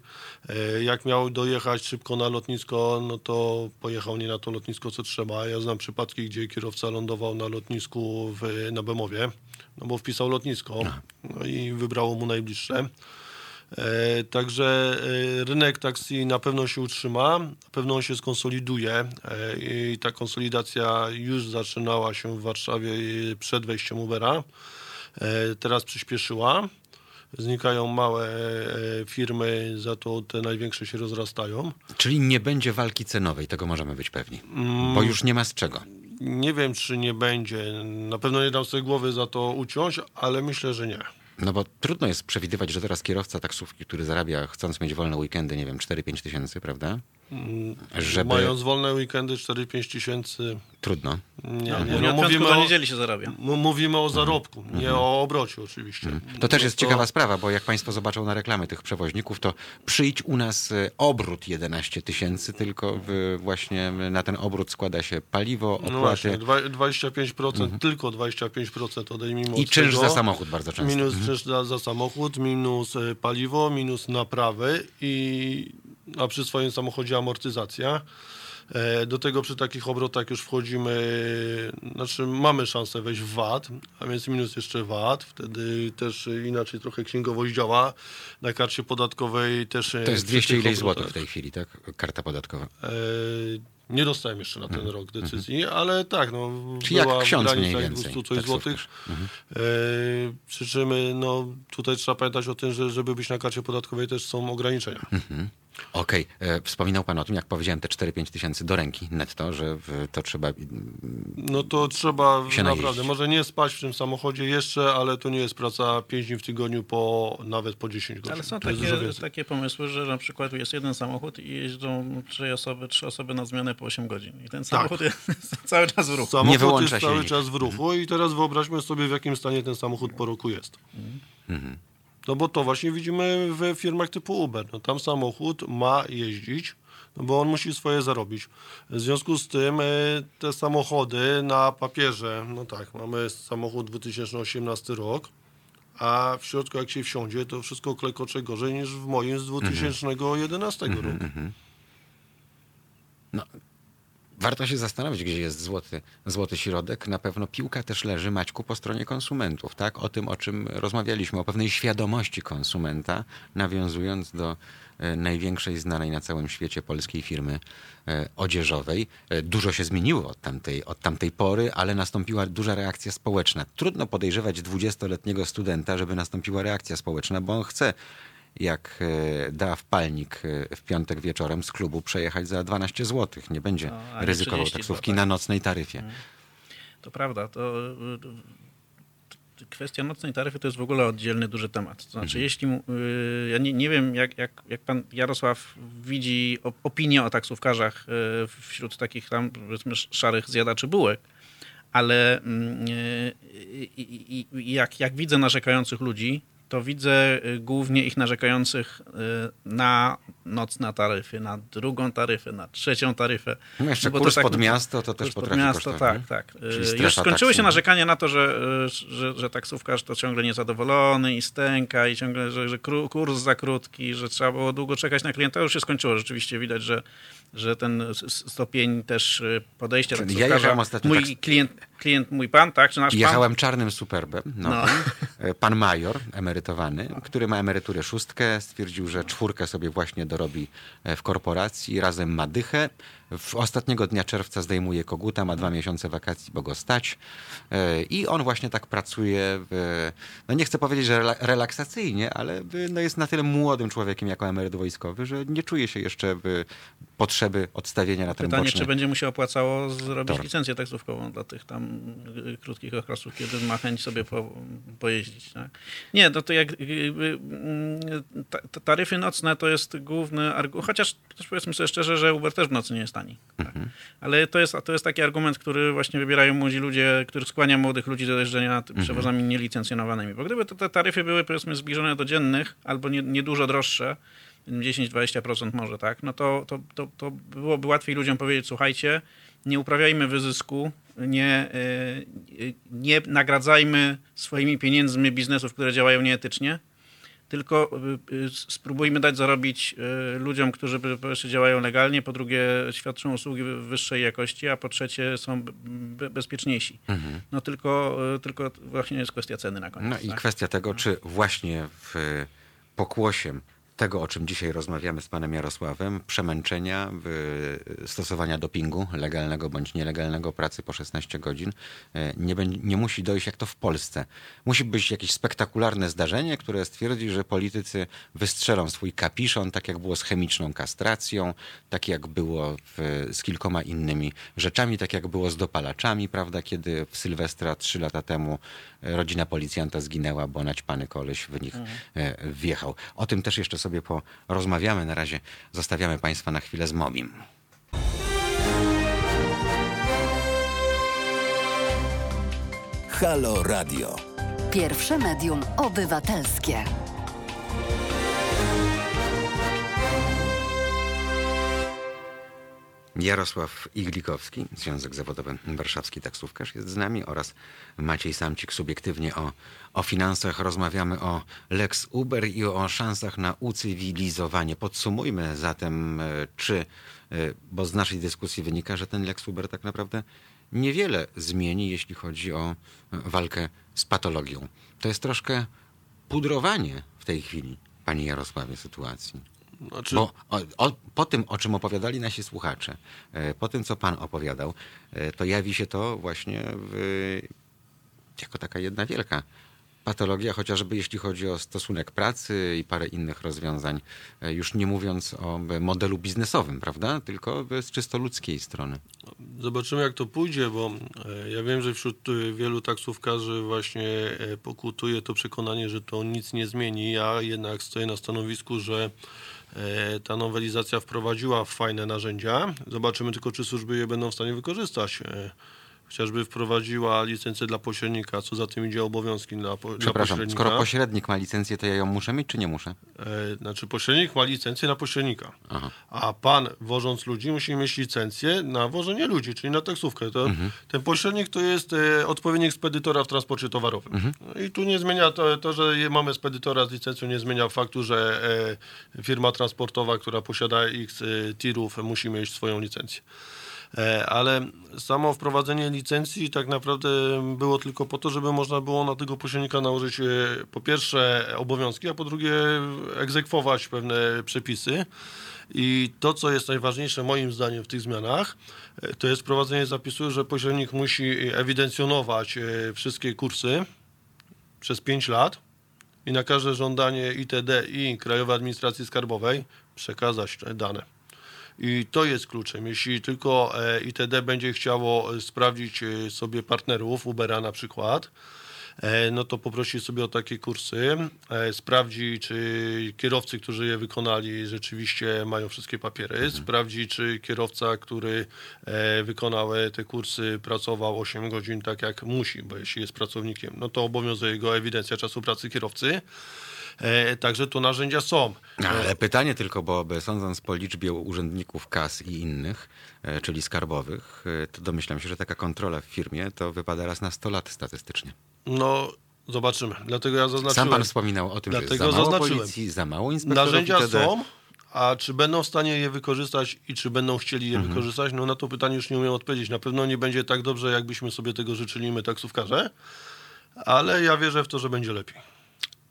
E, Jak miał dojechać szybko na lotnisko, no to pojechał nie na to lotnisko, co trzeba. Ja znam przypadki, gdzie kierowca lądował na lotnisku w, na Bemowie, no bo wpisał lotnisko no i wybrało mu najbliższe. E, Także e, rynek taksi na pewno się utrzyma, na pewno on się skonsoliduje e, i ta konsolidacja już zaczynała się w Warszawie przed wejściem Ubera. Teraz przyspieszyła. Znikają małe firmy, za to te największe się rozrastają. Czyli nie będzie walki cenowej, tego możemy być pewni. Mm. Bo już nie ma z czego. Nie wiem, czy nie będzie. Na pewno nie dam sobie głowy za to uciąć, ale myślę, że nie. No bo trudno jest przewidywać, że teraz kierowca taksówki, który zarabia, chcąc mieć wolne weekendy, nie wiem, 4-5 tysięcy, prawda? Żeby... Mając wolne weekendy 4-5 tysięcy. Trudno. Nie, No, nie. No, mówimy, do o, niedzieli się zarabia. m- mówimy o zarobku, nie o obrocie oczywiście. Mhm. To też No jest ciekawa sprawa, bo jak Państwo zobaczą na reklamy tych przewoźników, to przyjdź u nas e, obrót 11 tysięcy, tylko w, właśnie na ten obrót składa się paliwo, opłaty No właśnie, dwa- 25%, tylko 25% odejmijmy Mhm. i czynsz tego. za samochód bardzo często. Minus czynsz za, za samochód, minus e, paliwo, minus naprawy i a przy swoim samochodzie amortyzacja. E, Do tego przy takich obrotach już wchodzimy, znaczy mamy szansę wejść w VAT, a więc minus jeszcze VAT, wtedy też inaczej trochę księgowość działa. Na karcie podatkowej też... e, To jest przy 200 tych ileś złotych w tej chwili, tak? Karta podatkowa. E, Nie dostałem jeszcze na ten rok decyzji, ale tak, no, Mhm. Czyli jak była w ksiądz mniej granicach więcej, 200 coś taksówkarz. złotych. E, przy czym no, tutaj trzeba pamiętać o tym, że żeby być na karcie podatkowej też są ograniczenia. Mhm. Okej, e, wspominał Pan o tym, jak powiedziałem, te 4-5 tysięcy do ręki netto, że to trzeba... No to trzeba Się naprawdę, najeździć. może nie spać w tym samochodzie jeszcze, ale to nie jest praca 5 dni w tygodniu, po, nawet po 10 godzin. Ale są takie, takie pomysły, że na przykład jest jeden samochód i jeżdżą trzy osoby, trzy osoby na zmianę po 8 godzin. I ten samochód jest (laughs) cały czas w ruchu. Samochód wyłącza jest cały silnik. czas w ruchu i teraz wyobraźmy sobie, w jakim stanie ten samochód po roku jest. No bo to właśnie widzimy w firmach typu Uber. No tam samochód ma jeździć, no bo on musi swoje zarobić. W związku z tym e, te samochody na papierze, no tak, mamy samochód 2018 rok, a w środku jak się wsiądzie, to wszystko klekocze gorzej niż w moim z 2011 roku. No, warto się zastanowić, gdzie jest złoty, złoty środek. Na pewno piłka też leży, Maćku, po stronie konsumentów. Tak? O tym, o czym rozmawialiśmy, o pewnej świadomości konsumenta, nawiązując do e, największej znanej na całym świecie polskiej firmy e, odzieżowej. E, Dużo się zmieniło od tamtej, od tamtej pory, ale nastąpiła duża reakcja społeczna. Trudno podejrzewać 20-letniego studenta, żeby nastąpiła reakcja społeczna, bo on chce jak e, da wpalnik e, w piątek wieczorem z klubu przejechać za 12 zł. Nie będzie No, ryzykował 32, taksówki tak. na nocnej taryfie. To prawda. To y, kwestia nocnej taryfy to jest w ogóle oddzielny duży temat. To znaczy, jeśli y, ja nie, nie wiem, jak, jak, jak pan Jarosław widzi op- opinię o taksówkarzach wśród takich tam powiedzmy szarych zjadaczy bułek, ale mm, jak, jak widzę narzekających ludzi, to widzę y, głównie ich narzekających y, na nocne taryfy, na drugą taryfę, na trzecią taryfę. No jeszcze bo to kurs tak- pod miasto to też Kurs pod potrafi miasto, kosztować, tak, nie? tak. Y, Już skończyły się narzekania na to, że, że, że taksówkarz to ciągle niezadowolony i stęka i ciągle, że, że kurs za krótki, że trzeba było długo czekać na klienta. Już się skończyło. Rzeczywiście widać, że, że ten stopień też y, podejścia Czyli ja jechałem ostatnio mój taks- klient, klient mój pan, tak? Czy nasz pan? Jechałem czarnym superbem. No. No. (laughs) Pan major, emerytowany, który ma emeryturę szóstkę, stwierdził, że czwórkę sobie właśnie dorobi e, w korporacji, razem ma dychę. W ostatniego dnia czerwca zdejmuje koguta, ma dwa miesiące wakacji, bo go stać. E, I on właśnie tak pracuje, no nie chcę powiedzieć, że rela- relaksacyjnie, ale no jest na tyle młodym człowiekiem jako emeryt wojskowy, że nie czuje się jeszcze w, potrzeby odstawienia na ten Pytanie, boczny czy będzie mu się opłacało zrobić tor. licencję taksówkową dla tych tam y, krótkich okresów, kiedy ma chęć sobie po, pojeździć. Tak? Nie, no to jak y, y, ta, ta- taryfy nocne to jest główny argument, chociaż też powiedzmy sobie szczerze, że Uber też w nocy nie jest tani. Tak? Ale to jest, to jest taki argument, który właśnie wybierają młodzi ludzie, który skłania młodych ludzi do jeżdżenia tym przewozami nielicencjonowanymi. Bo gdyby te, te taryfy były powiedzmy zbliżone do dziennych albo nie, nie droższe, 10-20% może, tak, no to, to, to, to byłoby łatwiej ludziom powiedzieć, słuchajcie, nie uprawiajmy wyzysku, nie, y, nie nagradzajmy swoimi pieniędzmi biznesów, które działają nieetycznie, tylko y, y, spróbujmy dać zarobić y, ludziom, którzy po pierwsze działają legalnie, po drugie świadczą usługi wyższej jakości, a po trzecie są be- be- bezpieczniejsi. No tylko, tylko właśnie jest kwestia ceny na koniec. No i tak? kwestia tego, czy właśnie w pokłosiem tego, o czym dzisiaj rozmawiamy z panem Jarosławem, przemęczenia, w- stosowania dopingu, legalnego bądź nielegalnego, pracy po 16 godzin, e, nie, nie musi dojść jak to w Polsce. Musi być jakieś spektakularne zdarzenie, które stwierdzi, że politycy wystrzelą swój kapiszon, tak jak było z chemiczną kastracją, tak jak było w, z kilkoma innymi rzeczami, tak jak było z dopalaczami, prawda, kiedy w Sylwestra trzy lata temu rodzina policjanta zginęła, bo naćpany koleś w nich e, wjechał. O tym też jeszcze sobie porozmawiamy. Na razie zostawiamy Państwa na chwilę z Mobim. Halo Radio. Pierwsze medium obywatelskie. Jarosław Iglikowski, Związek Zawodowy Warszawski Taksówkarz jest z nami oraz Maciej Samcik. Subiektywnie o, o finansach rozmawiamy o Lex Uber i o szansach na ucywilizowanie. Podsumujmy zatem, e, czy, e, bo z naszej dyskusji wynika, że ten Lex Uber tak naprawdę niewiele zmieni, jeśli chodzi o walkę z patologią. To jest troszkę pudrowanie w tej chwili, panie Jarosławie, sytuacji. Znaczy, Bo o, o, po tym, o czym opowiadali nasi słuchacze, e, po tym, co pan opowiadał, e, to jawi się to właśnie w, jako taka jedna wielka patologia, chociażby jeśli chodzi o stosunek pracy i parę innych rozwiązań, e, już nie mówiąc o modelu biznesowym, prawda? Tylko z czysto ludzkiej strony. Zobaczymy, jak to pójdzie, bo ja wiem, że wśród wielu taksówkarzy właśnie pokutuje to przekonanie, że to nic nie zmieni. Ja jednak stoję na stanowisku, że ta nowelizacja wprowadziła fajne narzędzia. Zobaczymy tylko, czy służby je będą w stanie wykorzystać. Chociażby wprowadziła licencję dla pośrednika, co za tym idzie obowiązki dla, po, dla Przepraszam, pośrednika. skoro pośrednik ma licencję, to ja ją muszę mieć, czy nie muszę? E, Znaczy pośrednik ma licencję na pośrednika, Aha. a pan wożąc ludzi musi mieć licencję na wożenie ludzi, czyli na taksówkę. To, Mhm. Ten pośrednik to jest e, odpowiednik spedytora w transporcie towarowym. Mhm. I tu nie zmienia to, to, że mamy spedytora z licencją, nie zmienia faktu, że e, firma transportowa, która posiada x e, tirów, musi mieć swoją licencję. E, Ale samo wprowadzenie licencji tak naprawdę było tylko po to, żeby można było na tego pośrednika nałożyć e, po pierwsze obowiązki, a po drugie egzekwować pewne przepisy. I to, co jest najważniejsze moim zdaniem w tych zmianach, e, to jest wprowadzenie zapisu, że pośrednik musi ewidencjonować wszystkie kursy przez 5 lat i na każde żądanie ITD i Krajowej Administracji Skarbowej przekazać dane. I to jest kluczem. Jeśli tylko e, ITD będzie chciało e, sprawdzić e, sobie partnerów, Ubera na przykład, no to poprosi sobie o takie kursy, sprawdzi, czy kierowcy, którzy je wykonali, rzeczywiście mają wszystkie papiery, sprawdzi, czy kierowca, który wykonał te kursy, pracował 8 godzin tak jak musi, bo jeśli jest pracownikiem, no to obowiązuje go ewidencja czasu pracy kierowcy. E, Także tu narzędzia są. No, ale pytanie tylko, bo sądząc po liczbie urzędników KAS i innych, e, czyli skarbowych, e, to domyślam się, że taka kontrola w firmie to wypada raz na 100 lat statystycznie. No, zobaczymy. Dlatego ja zaznaczyłem. Sam pan wspominał o tym, że jest Dlatego za mało policji, za mało inspektorów Narzędzia itd. są, a czy będą w stanie je wykorzystać i czy będą chcieli je Mhm. wykorzystać, no na to pytanie już nie umiem odpowiedzieć. Na pewno nie będzie tak dobrze, jakbyśmy sobie tego życzyli my taksówkarze, ale ja wierzę w to, że będzie lepiej.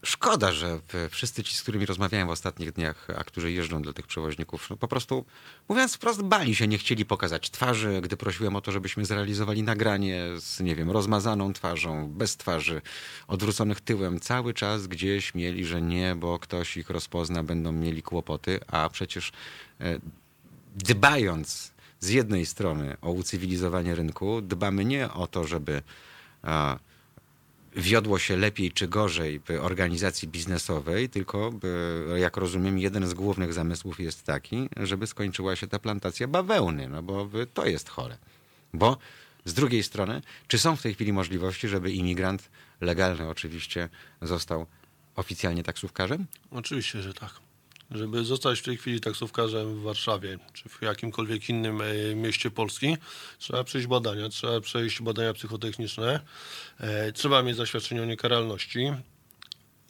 Szkoda, że wszyscy ci, z którymi rozmawiałem w ostatnich dniach, a którzy jeżdżą do tych przewoźników, no po prostu, mówiąc wprost, bali się, nie chcieli pokazać twarzy. Gdy prosiłem o to, żebyśmy zrealizowali nagranie z, nie wiem, rozmazaną twarzą, bez twarzy, odwróconych tyłem, cały czas gdzieś mieli, że nie, bo ktoś ich rozpozna, będą mieli kłopoty, a przecież e, dbając z jednej strony o ucywilizowanie rynku, dbamy nie o to, żeby a, wiodło się lepiej czy gorzej organizacji biznesowej, tylko jak rozumiem, jeden z głównych zamysłów jest taki, żeby skończyła się ta plantacja bawełny, no bo to jest chore. Bo z drugiej strony, czy są w tej chwili możliwości, żeby imigrant legalny oczywiście został oficjalnie taksówkarzem? Oczywiście, że tak. Żeby zostać w tej chwili taksówkarzem w Warszawie czy w jakimkolwiek innym e, mieście Polski, trzeba przejść badania, trzeba przejść badania psychotechniczne, e, trzeba mieć zaświadczenie o niekaralności.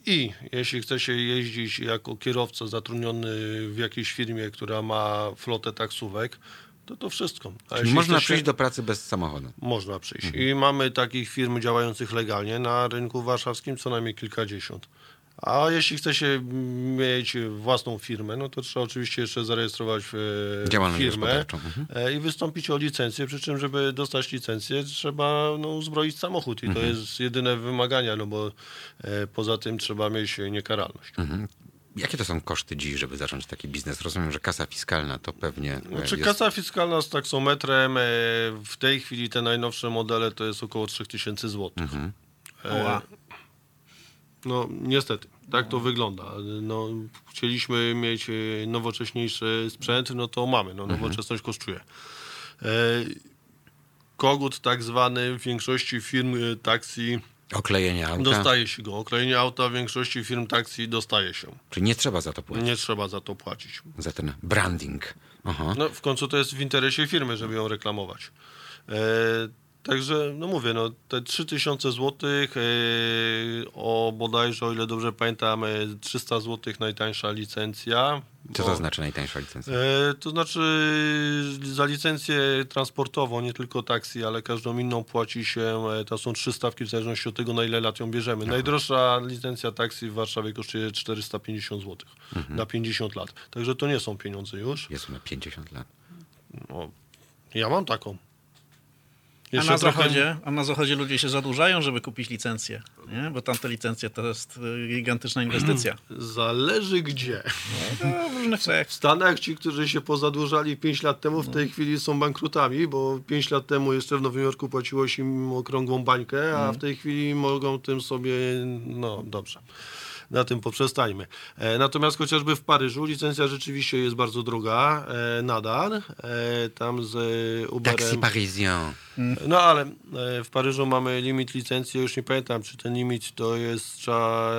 I jeśli chce się jeździć jako kierowca zatrudniony w jakiejś firmie, która ma flotę taksówek, to to wszystko. Można się- przyjść do pracy bez samochodu. Można przyjść. I mamy takich firm działających legalnie na rynku warszawskim co najmniej kilkadziesiąt. A jeśli chce się mieć własną firmę, no to trzeba oczywiście jeszcze zarejestrować e, firmę. Mhm. e, i wystąpić o licencję, przy czym, żeby dostać licencję, trzeba no, uzbroić samochód i Mhm. to jest jedyne wymagania, no bo e, poza tym trzeba mieć niekaralność. Mhm. Jakie to są koszty dziś, żeby zacząć taki biznes? Rozumiem, że kasa fiskalna to pewnie Znaczy jest... kasa fiskalna z taksometrem e, w tej chwili te najnowsze modele to jest około 3000 zł. Mhm. E, Oła. No niestety, tak to wygląda. No, chcieliśmy mieć e, nowocześniejszy sprzęt, no to mamy, no nowoczesność kosztuje. E, kogut tak zwany w większości firm e, taksi Oklejenie auta. dostaje się go. Oklejenie auta w większości firm taksi dostaje się. Czyli nie trzeba za to płacić. Nie trzeba za to płacić. Za ten branding. Aha. No w końcu to jest w interesie firmy, żeby ją reklamować. E, także, no mówię, no te 3000 zł, e, o bodajże, o ile dobrze pamiętam, e, 300 zł najtańsza licencja. Co to znaczy najtańsza licencja? E, To znaczy za licencję transportową, nie tylko taksi, ale każdą inną płaci się, e, to są trzy stawki w zależności od tego, na ile lat ją bierzemy. Najdroższa licencja taksi w Warszawie kosztuje 450 zł na 50 lat. Także to nie są pieniądze już. Jest na 50 lat. No, ja mam taką. A na, trochę- zachodzie, a na zachodzie ludzie się zadłużają, żeby kupić licencję, nie? bo tamte licencje to jest y, gigantyczna inwestycja. (clears throat) Zależy gdzie. No, w różnych krajach. W Stanach ci, którzy się pozadłużali 5 lat temu, w tej chwili są bankrutami, bo 5 lat temu jeszcze w Nowym Jorku płaciło się im okrągłą bańkę, a w tej chwili mogą tym sobie, no dobrze. Na tym poprzestańmy. E, natomiast chociażby w Paryżu licencja rzeczywiście jest bardzo droga, e, nadal. E, tam z Uberem... Taxi parisien. No ale w Paryżu mamy limit licencji, ja już nie pamiętam, czy ten limit to jest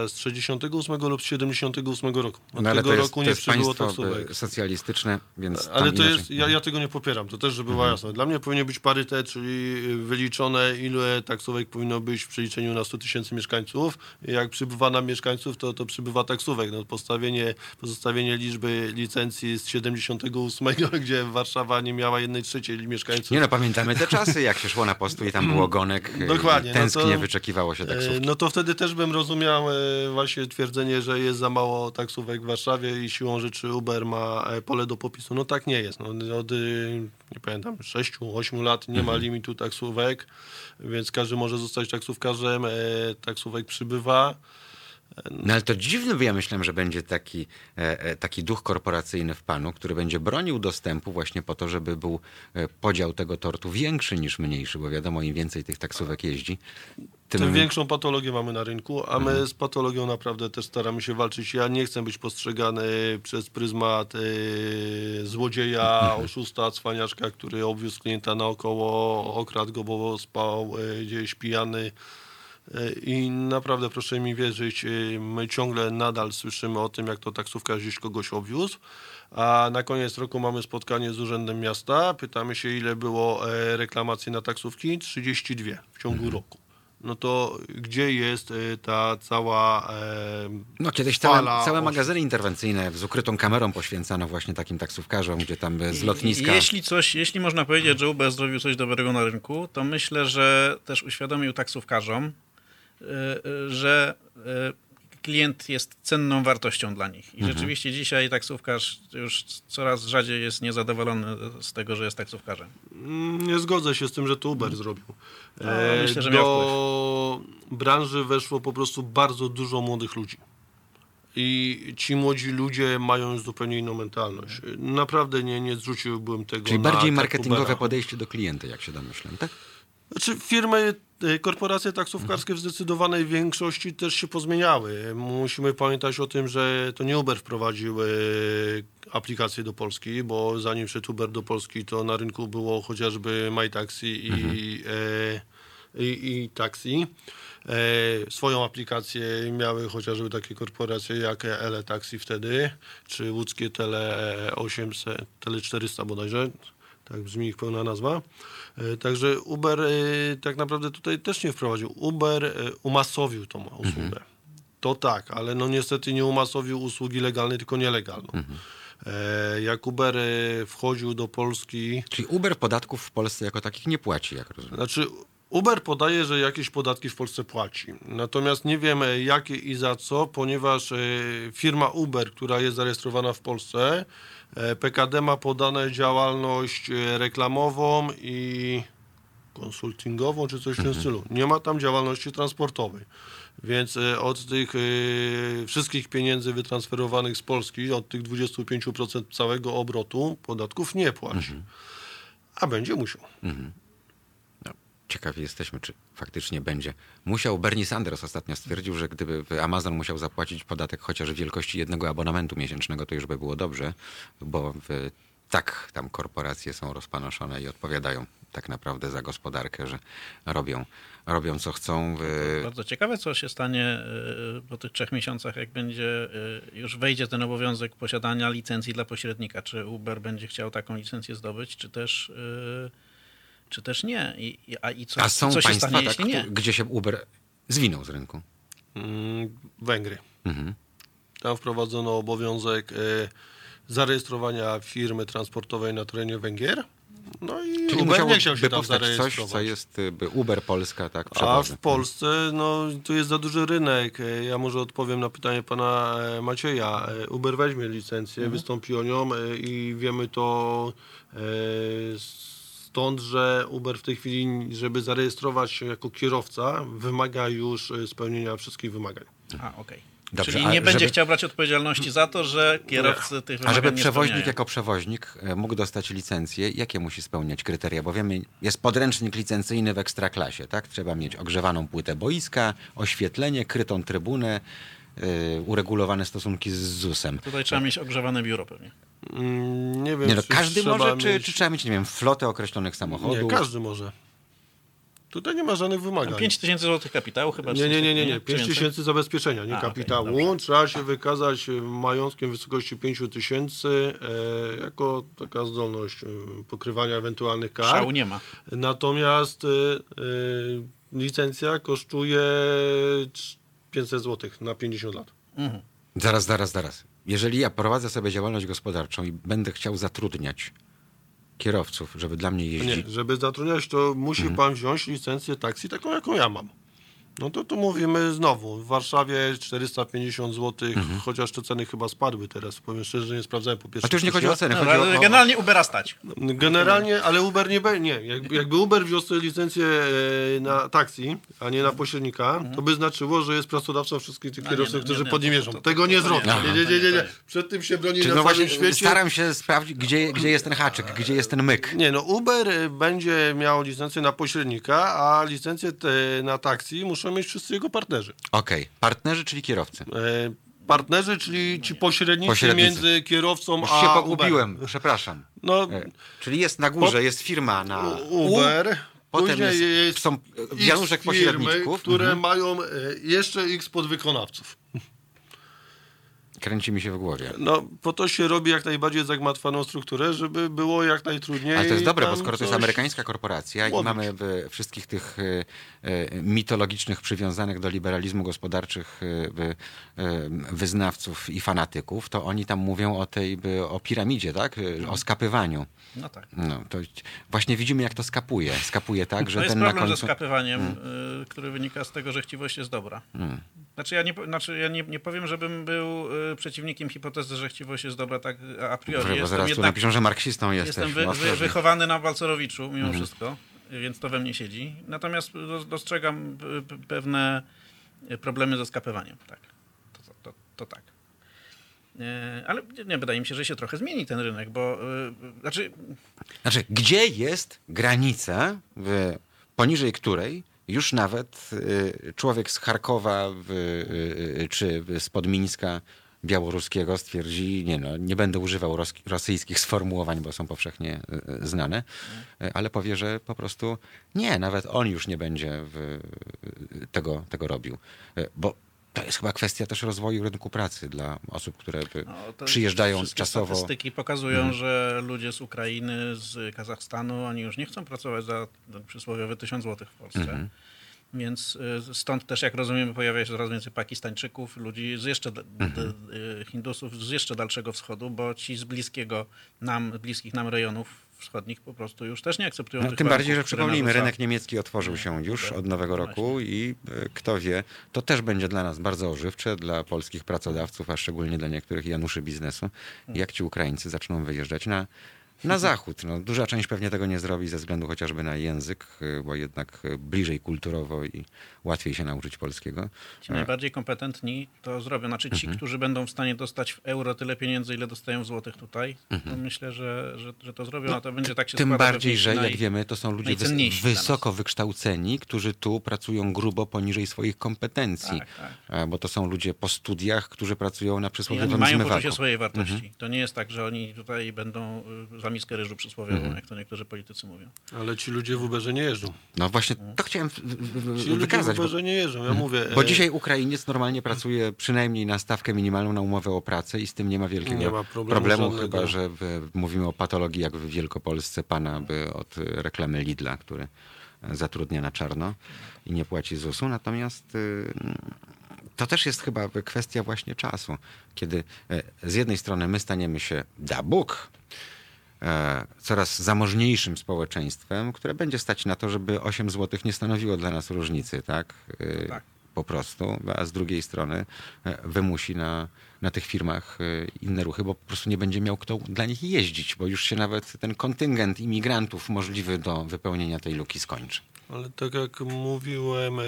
z 68 lub z 78 roku. Od No ale tego to jest, roku to nie jest przybyło państwo taksówek. socjalistyczne, więc Ale to jest, ja, ja tego nie popieram, to też, żeby było jasne. Dla mnie powinien być parytet, czyli wyliczone, ile taksówek powinno być w przeliczeniu na 100 tysięcy mieszkańców. Jak przybywa nam mieszkańców, to, to przybywa taksówek. No, postawienie, pozostawienie liczby licencji z 78, (laughs) gdzie Warszawa nie miała jednej trzeciej mieszkańców. Nie no, pamiętamy te czasy, jak się szło na postu i tam było gonek. e, (clears throat) Dokładnie, i no Tęsknie to- wyczekiwało się E, taksówki. No to wtedy też bym rozumiał e, właśnie twierdzenie, że jest za mało taksówek w Warszawie i siłą rzeczy Uber ma e, pole do popisu. No tak nie jest. No, od, y, nie pamiętam, 6-8 lat nie ma limitu taksówek, więc każdy może zostać taksówkarzem. e, Taksówek przybywa. No ale to dziwne, bo ja myślałem, że będzie taki, e, e, taki duch korporacyjny w panu, który będzie bronił dostępu właśnie po to, żeby był e, podział tego tortu większy niż mniejszy, bo wiadomo, im więcej tych taksówek jeździ, tym... Tym większą patologię mamy na rynku, a my z patologią naprawdę też staramy się walczyć. Ja nie chcę być postrzegany przez pryzmat e, złodzieja, oszusta, cwaniaczka, który obwiózł klienta naokoło, okradł go, bo spał e, gdzieś pijany. E, I naprawdę proszę mi wierzyć, e, my ciągle nadal słyszymy o tym, jak to taksówkarz gdzieś kogoś obwiózł. A na koniec roku mamy spotkanie z Urzędem Miasta. Pytamy się, ile było e, reklamacji na taksówki? 32 w ciągu roku. No to gdzie jest ta cała. E, No kiedyś fala całe, całe magazyny interwencyjne z ukrytą kamerą poświęcano właśnie takim taksówkarzom, gdzie tam z lotniska... Jeśli coś, jeśli można powiedzieć, że Uber zrobił coś dobrego na rynku, to myślę, że też uświadomił taksówkarzom, że y, klient jest cenną wartością dla nich. I rzeczywiście dzisiaj taksówkarz już coraz rzadziej jest niezadowolony z tego, że jest taksówkarzem. Mm, Nie zgodzę się z tym, że to Uber zrobił. No, E, myślę, że miał Do branży weszło po prostu bardzo dużo młodych ludzi. I ci młodzi ludzie mają zupełnie inną mentalność. Naprawdę nie, nie zrzuciłbym tego Czyli na bardziej marketingowe Ubera. podejście do klienta, jak się domyślam, tak? Znaczy firmy, e, korporacje taksówkarskie w zdecydowanej większości też się pozmieniały. Musimy pamiętać o tym, że to nie Uber wprowadził e, aplikację do Polski, bo zanim wszedł Uber do Polski, to na rynku było chociażby MyTaxi i, e, i, i Taxi. E, swoją aplikację miały chociażby takie korporacje jak Ele Taxi wtedy, czy łódzkie Tele 800, Tele 400 bodajże, tak brzmi ich pełna nazwa. E, Także Uber e, tak naprawdę tutaj też nie wprowadził. Uber e, umasowił tą usługę. To tak, ale no niestety nie umasowił usługi legalnej, tylko nielegalną. E, Jak Uber wchodził do Polski, Czyli Uber podatków w Polsce jako takich nie płaci, jak rozumiem. znaczy, Uber podaje, że jakieś podatki w Polsce płaci. Natomiast nie wiemy jakie i za co, ponieważ firma Uber, która jest zarejestrowana w Polsce, PKD ma podane działalność e, reklamową i konsultingową, czy coś w tym stylu. Nie ma tam działalności transportowej. Więc e, od tych e, wszystkich pieniędzy wytransferowanych z Polski, od tych 25% całego obrotu, podatków nie płaci. A będzie musiał. Ciekawi jesteśmy, czy faktycznie będzie. Musiał, Bernie Sanders ostatnio stwierdził, że gdyby Amazon musiał zapłacić podatek chociaż wielkości jednego abonamentu miesięcznego, to już by było dobrze, bo w, tak tam korporacje są rozpanoszone i odpowiadają tak naprawdę za gospodarkę, że robią, robią co chcą. Bardzo ciekawe, co się stanie y, po tych trzech miesiącach, jak będzie y, już wejdzie ten obowiązek posiadania licencji dla pośrednika. Czy Uber będzie chciał taką licencję zdobyć, czy też, y, czy też nie? I, a, i co, a są co się państwa, stanie, tak, jeśli nie? gdzie się Uber zwinął z rynku? Mm, Węgry. Mhm. Tam wprowadzono obowiązek e, zarejestrowania firmy transportowej na terenie Węgier. No i Czyli Uber nie chciał się tam powstać coś, zarejestrować. co jest y, by Uber Polska, tak? A przewozy. w Polsce, no, tu jest za duży rynek. E, Ja może odpowiem na pytanie pana e, Macieja. E, Uber weźmie licencję, wystąpi o nią e, i wiemy to e, stąd, że Uber w tej chwili, żeby zarejestrować się jako kierowca, wymaga już e, spełnienia wszystkich wymagań. A, okej. Dobrze, Czyli a nie będzie żeby- chciał brać odpowiedzialności za to, że kierowcy tych A wymagań żeby nie przewoźnik jako przewoźnik e, mógł dostać licencję, jakie musi spełniać kryteria? Bo wiemy, jest podręcznik licencyjny w ekstraklasie, tak? Trzeba mieć ogrzewaną płytę boiska, oświetlenie, krytą trybunę, uregulowane stosunki z ZUS-em. Tutaj trzeba mieć ogrzewane biuro pewnie. Mm, Nie wiem, Nie no, czy każdy może, czy, mieć... czy trzeba mieć, nie wiem, flotę określonych samochodów? Nie, każdy może. Tutaj nie ma żadnych wymagań. 5 tysięcy złotych kapitału chyba? Nie, nie, nie, nie, nie. Czy 5 więcej? tysięcy zabezpieczenia, nie A, kapitału. dobrze. Trzeba się wykazać e, majątkiem w wysokości 5 tysięcy e, jako taka zdolność e, pokrywania ewentualnych kar. Szału nie ma. Natomiast e, e, licencja kosztuje 500 zł na 50 lat. Mhm. Zaraz, zaraz, zaraz. Jeżeli ja prowadzę sobie działalność gospodarczą i będę chciał zatrudniać kierowców, żeby dla mnie jeździć, Nie, żeby zatrudniać, to musi Mhm. pan wziąć licencję taksi taką, jaką ja mam. No to tu mówimy znowu, w Warszawie 450 zł, chociaż te ceny chyba spadły teraz, powiem szczerze, że nie sprawdzałem po pierwsze. Mhm. A tu już nie chodzi o ceny, No, chodzi o... generalnie Ubera stać. Generalnie, ale Uber nie będzie, nie, jakby, jakby Uber wziął sobie licencję e, na taksi, a nie na pośrednika, to by znaczyło, że jest pracodawcą wszystkich tych No nie, kierowców, nie, nie, którzy nie, pod nim to- jeżdżą. to- to- Tego nie to zrobią. nie, Nie, to nie, nie, to. Przed tym się broni Czyli na no całym świecie. staram się sprawdzić, gdzie, gdzie jest ten haczyk, gdzie jest ten myk. Nie, no Uber będzie miał licencję na pośrednika, a licencję te, na taksi muszą mieć wszyscy jego partnerzy. Okej, partnerzy, czyli kierowcy. E, partnerzy, czyli ci pośrednicy, Pośrednicy. między kierowcą Już a się pogubiłem, przepraszam. No, E, Czyli jest na górze, jest firma na Uber, potem jest, jest są wianuszek firmy, pośredniczków. które Mhm. mają e, jeszcze X podwykonawców. Kręci mi się w głowie. No, po to się robi jak najbardziej zagmatwaną strukturę, żeby było jak najtrudniej. Ale to jest dobre, bo skoro to jest amerykańska korporacja i łowić. mamy w wszystkich tych e, e, mitologicznych, przywiązanych do liberalizmu gospodarczych e, wy- wyznawców i fanatyków, to oni tam mówią o tej, o piramidzie, tak? O skapywaniu. No tak. No, to właśnie widzimy, jak to skapuje. Skapuje tak, że To jest ten na problem końcu... ze skapywaniem, y, który wynika z tego, że chciwość jest dobra. Znaczy ja, nie, znaczy ja nie, nie powiem, żebym był przeciwnikiem hipotezy, że chciwość jest dobra tak a priori. Bo Jestem zaraz tu napiszą, że marksistą jesteś. jestem wy, No, wy, wychowany na Balcerowiczu mimo Mhm. wszystko, więc to we mnie siedzi. Natomiast do- dostrzegam pewne problemy ze skapywaniem. Tak. To, to, to, to tak. E, Ale nie, wydaje mi się, że się trochę zmieni ten rynek, bo y, znaczy Znaczy, gdzie jest granica, w, poniżej której już nawet y, człowiek z Charkowa czy spod Mińska białoruskiego stwierdzi, nie no, nie będę używał ros, rosyjskich sformułowań, bo są powszechnie y, y, znane, y, ale powie, że po prostu nie, nawet on już nie będzie w, tego, tego robił. Bo to jest chyba kwestia też rozwoju rynku pracy dla osób, które No, przyjeżdżają czasowo. Statystyki pokazują, że ludzie z Ukrainy, z Kazachstanu, oni już nie chcą pracować za ten przysłowiowy 1000 zł w Polsce. Mhm. Więc y, stąd też, jak rozumiemy, pojawia się coraz więcej Pakistańczyków, ludzi z jeszcze Mhm. y, Hindusów z jeszcze dalszego wschodu, bo ci z bliskiego nam, bliskich nam rejonów wschodnich po prostu już też nie akceptują No, tym bardziej, że warunków, przypomnijmy, narzuca- rynek niemiecki otworzył się już tak, od nowego no roku i e, kto wie, to też będzie dla nas bardzo ożywcze, dla polskich pracodawców, a szczególnie dla niektórych Januszy biznesu, jak ci Ukraińcy zaczną wyjeżdżać na na zachód. No, duża część pewnie tego nie zrobi ze względu chociażby na język, y, bo jednak y, bliżej kulturowo i łatwiej się nauczyć polskiego. Ci najbardziej kompetentni to zrobią. Znaczy ci, Mhm. którzy będą w stanie dostać w euro tyle pieniędzy, ile dostają w złotych tutaj, to myślę, że, że, że to zrobią, a to będzie tak się Mhm. No, Tym bardziej, że jak wiemy, to są ludzie wys- wysoko wykształceni, którzy tu pracują grubo poniżej swoich kompetencji. Tak, tak. A, Bo to są ludzie po studiach, którzy pracują na przysłowiowym oni mają zmywaku. poczucie swojej wartości. Mhm. To nie jest tak, że oni tutaj będą y, miskę ryżu przysłowiową, Mhm. jak to niektórzy politycy mówią. Ale ci ludzie w Uberze nie jeżdżą. No właśnie, to chciałem w- w- Ci w- ludzie w wykazać. Bo, Uberze nie jeżdżą, ja mówię. bo e, dzisiaj Ukrainiec normalnie pracuje przynajmniej na stawkę minimalną na umowę o pracę i z tym nie ma wielkiego Nie ma problemu żadnego. chyba że mówimy o patologii jak w Wielkopolsce pana by od reklamy Lidla, który zatrudnia na czarno i nie płaci ZUS-u. Natomiast y, to też jest chyba kwestia właśnie czasu, kiedy e, z jednej strony my staniemy się, da Bóg, coraz zamożniejszym społeczeństwem, które będzie stać na to, żeby 8 zł nie stanowiło dla nas różnicy, tak? E, Tak. Po prostu, a z drugiej strony e, wymusi na, na tych firmach e, inne ruchy, bo po prostu nie będzie miał kto dla nich jeździć, bo już się nawet ten kontyngent imigrantów możliwy do wypełnienia tej luki skończy. Ale tak jak mówiłem, e,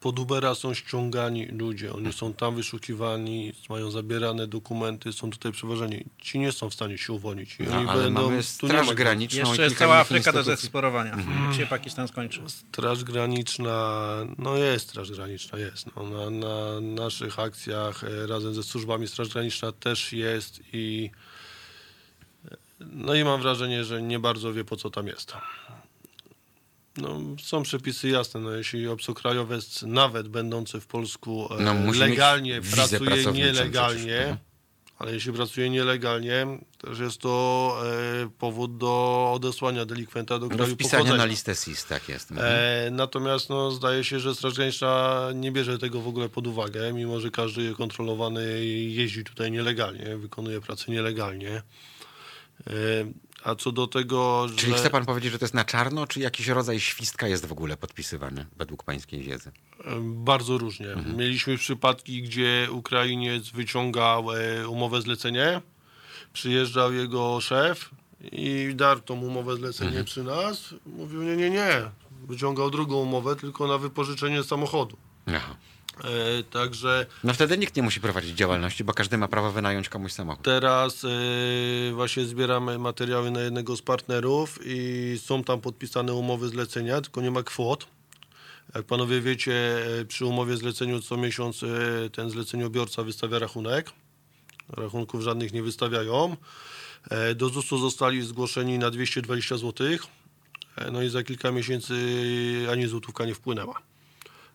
pod Ubera są ściągani ludzie. Oni są tam wyszukiwani, mają zabierane dokumenty, są tutaj przewożeni. Ci nie są w stanie się uwolnić. I No, oni ale będą, mamy Straż ma- Graniczną i Jeszcze jest cała Afryka do instytucji. zeksplorowania. Mhm. Jak się Pakistan skończy. Straż Graniczna, no jest Straż Graniczna, jest. No, na, na naszych akcjach e, razem ze służbami Straż Graniczna też jest i no i mam wrażenie, że nie bardzo wie po co tam jest. No, są przepisy jasne, no, jeśli obcokrajowiec nawet będący w Polsku e, No, legalnie pracuje przecież. nielegalnie, ale jeśli pracuje nielegalnie, też jest to e, powód do odesłania delikwenta do Do kraju wpisania pochodzenia. na listę SIS, tak jest. Mhm. E, natomiast no, zdaje się, że Straż Graniczna nie bierze tego w ogóle pod uwagę, mimo że każdy kontrolowany jeździ tutaj nielegalnie, wykonuje pracę nielegalnie. E, a co do tego, Czyli że chce pan powiedzieć, że to jest na czarno, czy jakiś rodzaj świstka jest w ogóle podpisywany, według pańskiej wiedzy? e, bardzo różnie. Mieliśmy przypadki, gdzie Ukrainiec wyciągał e, umowę zlecenie, przyjeżdżał jego szef i darł tą umowę zlecenie przy nas. Mówił, nie, nie, nie. Wyciągał drugą umowę, tylko na wypożyczenie samochodu. Aha. E, także No wtedy nikt nie musi prowadzić działalności, bo każdy ma prawo wynająć komuś samochód. teraz e, właśnie zbieramy materiały na jednego z partnerów i są tam podpisane umowy zlecenia, tylko nie ma kwot. Jak panowie wiecie, e, przy umowie zleceniu co miesiąc e, ten zleceniobiorca wystawia rachunek. Rachunków żadnych nie wystawiają. E, Do ZUS-u zostali zgłoszeni na 220 zł. No i za kilka miesięcy ani złotówka nie wpłynęła.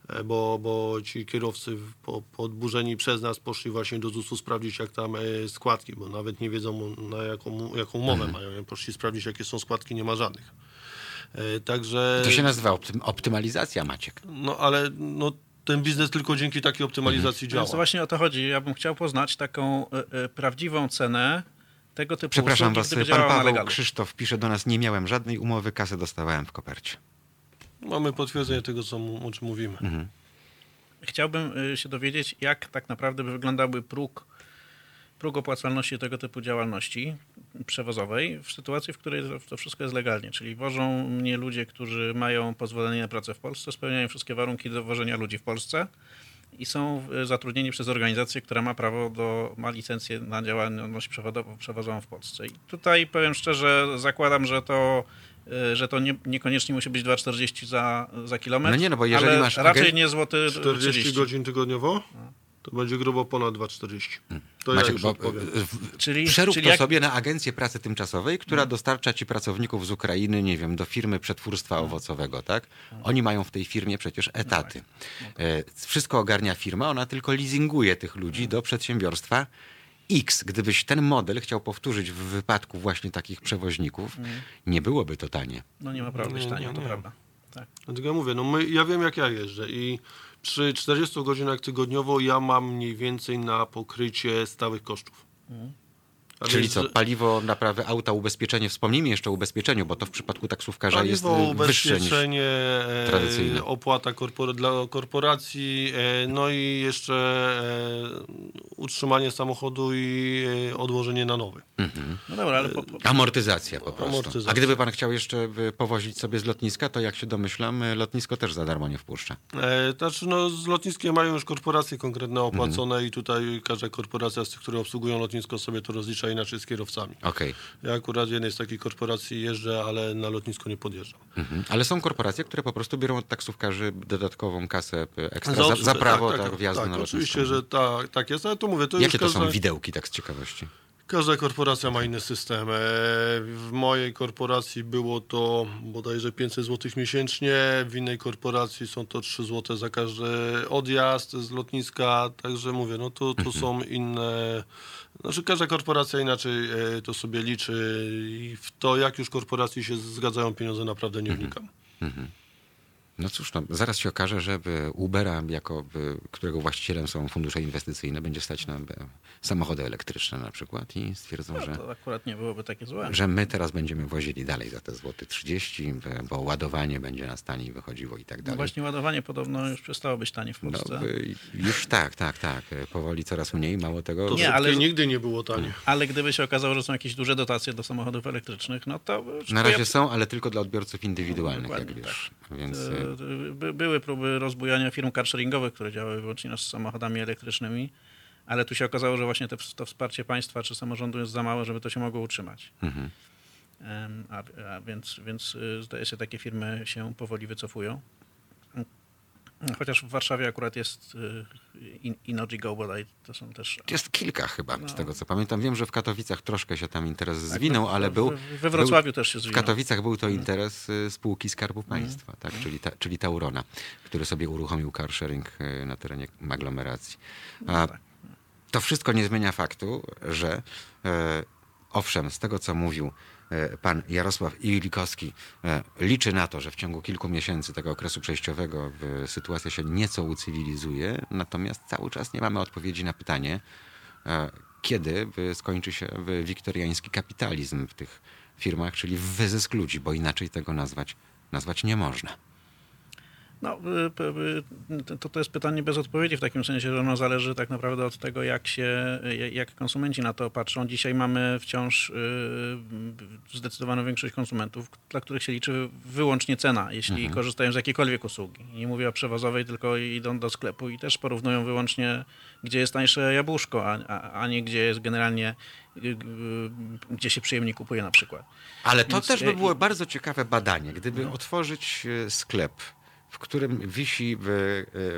E, Bo, bo ci kierowcy po, podburzeni przez nas poszli właśnie do ZUS-u sprawdzić jak tam e, składki, bo nawet nie wiedzą na jaką, jaką umowę mają. Nie? Poszli sprawdzić jakie są składki, nie ma żadnych. E, Także... To się nazywa optym, optymalizacja, Maciek. No ale no, ten biznes tylko dzięki takiej optymalizacji działa. Więc właśnie o to chodzi. Ja bym chciał poznać taką e, e, prawdziwą cenę tego typu Przepraszam usługi, was, gdyby pan Paweł. Krzysztof pisze do nas, nie miałem żadnej umowy, kasę dostawałem w kopercie. Mamy potwierdzenie tego, co, mu- o czym mówimy. Chciałbym y, się dowiedzieć, jak tak naprawdę by wyglądałby próg, próg opłacalności tego typu działalności przewozowej w sytuacji, w której to, wszystko jest legalnie. Czyli wożą mnie ludzie, którzy mają pozwolenie na pracę w Polsce, spełniają wszystkie warunki do wożenia ludzi w Polsce i są y, zatrudnieni przez organizację, która ma prawo do, ma licencję na działalność przewozową w Polsce. I tutaj powiem szczerze, zakładam, że to że to nie, niekoniecznie musi być 2,40 za, za kilometr. No nie, no bo jeżeli ale masz raczej nie złoty 40 30. godzin tygodniowo, to będzie grubo ponad 2,40. To ja Maciek, już bo, odpowiem. w- Czyli- przerób czyli to jak- sobie na agencję pracy tymczasowej, która dostarcza ci pracowników z Ukrainy, nie wiem, do firmy przetwórstwa owocowego, tak? Oni mają w tej firmie przecież etaty. E, Wszystko ogarnia firma, ona tylko leasinguje tych ludzi do przedsiębiorstwa X. Gdybyś ten model chciał powtórzyć w wypadku właśnie takich przewoźników, nie byłoby to tanie. No nie ma prawa być Nie, tanio, nie, to prawda. Tak. Dlatego ja mówię, no my, ja wiem jak ja jeżdżę i przy 40 godzinach tygodniowo ja mam mniej więcej na pokrycie stałych kosztów. A Czyli więc, co, że- paliwo, naprawy auta, ubezpieczenie. Wspomnijmy jeszcze o ubezpieczeniu, bo to w przypadku taksówkarza jest Paliwo, y, wyższe niż... ubezpieczenie, e, tradycyjne. opłata korpor- dla korporacji, e, no i jeszcze e, utrzymanie samochodu i e, odłożenie na nowy. No dobra, ale po, po, Amortyzacja po prostu. Amortyzacja. A gdyby pan chciał jeszcze y, powozić sobie z lotniska, to jak się domyślam, y, lotnisko też za darmo nie wpuszcza. E, znaczy, no, z lotniskiem mają już korporacje konkretne opłacone Mhm. i tutaj każda korporacja z tych, które obsługują lotnisko sobie to rozlicza inaczej z kierowcami. Okej. Ja akurat w jednej z takich korporacji jeżdżę, ale na lotnisko nie podjeżdżam. Mhm. Ale są korporacje, które po prostu biorą od taksówkarzy dodatkową kasę ekstra za, za prawo tak, wjazdu tak, na lotnisko. oczywiście, że tak, tak jest, ale to mówię, to Jakie to każda, są widełki, tak z ciekawości? każda korporacja ma inny system. E, W mojej korporacji było to bodajże 500 zł miesięcznie, w innej korporacji są to 3 zł za każdy odjazd z lotniska, także mówię, no to, to są inne... Znaczy każda korporacja inaczej e, to sobie liczy i w to, jak już korporacje się zgadzają pieniądze, naprawdę nie wnikam. No cóż, no, zaraz się okaże, że Ubera, jako którego właścicielem są fundusze inwestycyjne, będzie stać na samochody elektryczne na przykład i stwierdzą, że, to akurat nie byłoby takie złe. że my teraz będziemy wozili dalej za te złoty 30, y, bo ładowanie będzie nas taniej wychodziło i tak No dalej. właśnie ładowanie podobno już przestało być tanie w No, Polsce. y, już tak, tak, tak. y, Powoli coraz mniej, mało tego. To Nie, ale- nigdy nie było tanie. Ale gdyby się okazało, że są jakieś duże dotacje do samochodów elektrycznych, no to... Na razie są, ale tylko dla odbiorców indywidualnych, jak Dokładnie, wiesz. Więc E, y, by- Były próby rozbujania firm carsharingowych, które działały wyłącznie z samochodami elektrycznymi, ale tu się okazało, że właśnie te, to wsparcie państwa czy samorządu jest za małe, żeby to się mogło utrzymać. mhm. A, a więc, więc y, zdaje się, takie firmy się powoli wycofują. Chociaż w Warszawie akurat jest y, In- Inojigo bodaj, to są też... Jest kilka chyba, No. z tego co pamiętam. Wiem, że w Katowicach troszkę się tam interes Tak, zwinął, no, ale w- był... w- We Wrocławiu też się W zwinął. Katowicach był to interes y, spółki Skarbu Państwa, tak? czyli, ta, czyli Taurona, który sobie uruchomił car sharing y, na terenie aglomeracji. A to wszystko nie zmienia faktu, że e, owszem, z tego co mówił e, pan Jarosław Ilikowski, e, liczy na to, że w ciągu kilku miesięcy tego okresu przejściowego sytuacja się nieco ucywilizuje, natomiast cały czas nie mamy odpowiedzi na pytanie, kiedy skończy się wiktoriański kapitalizm w tych firmach, czyli wyzysk ludzi, bo inaczej tego nazwać, nazwać nie można. No, y, y, to, to jest pytanie bez odpowiedzi w takim sensie, że ono zależy tak naprawdę od tego, jak się, jak konsumenci na to patrzą. Dzisiaj mamy wciąż y, zdecydowaną większość konsumentów, dla których się liczy wyłącznie cena, jeśli korzystają z jakiejkolwiek usługi. Nie mówię o przewozowej, tylko idą do sklepu i też porównują wyłącznie, gdzie jest tańsze jabłuszko, a, a, a nie gdzie jest generalnie, gdzie się przyjemnie kupuje na przykład. Ale to Więc, też by było bardzo ciekawe badanie, gdyby otworzyć e, sklep, w którym wisi e,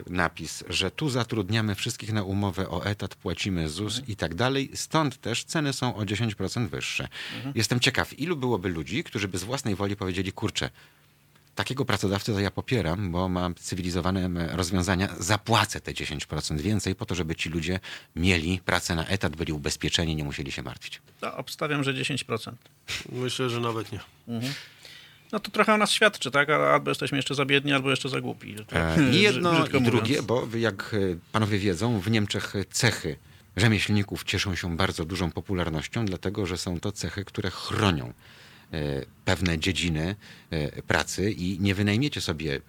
napis, że tu zatrudniamy wszystkich na umowę o etat, płacimy ZUS i tak dalej. Stąd też ceny są o 10% wyższe. Jestem ciekaw, ilu byłoby ludzi, którzy by z własnej woli powiedzieli, kurczę, takiego pracodawcę to ja popieram, bo mam cywilizowane rozwiązania, zapłacę te 10% więcej po to, żeby ci ludzie mieli pracę na etat, byli ubezpieczeni, nie musieli się martwić. No, obstawiam, że 10%. Myślę, że nawet nie. No to trochę o nas świadczy, tak? Albo jesteśmy jeszcze za biedni, albo jeszcze za głupi. Tak, E, I jedno, i drugie, bo jak e, panowie wiedzą, w Niemczech cechy rzemieślników cieszą się bardzo dużą popularnością, dlatego że są to cechy, które chronią e, pewne dziedziny pracy i nie wynajmiecie sobie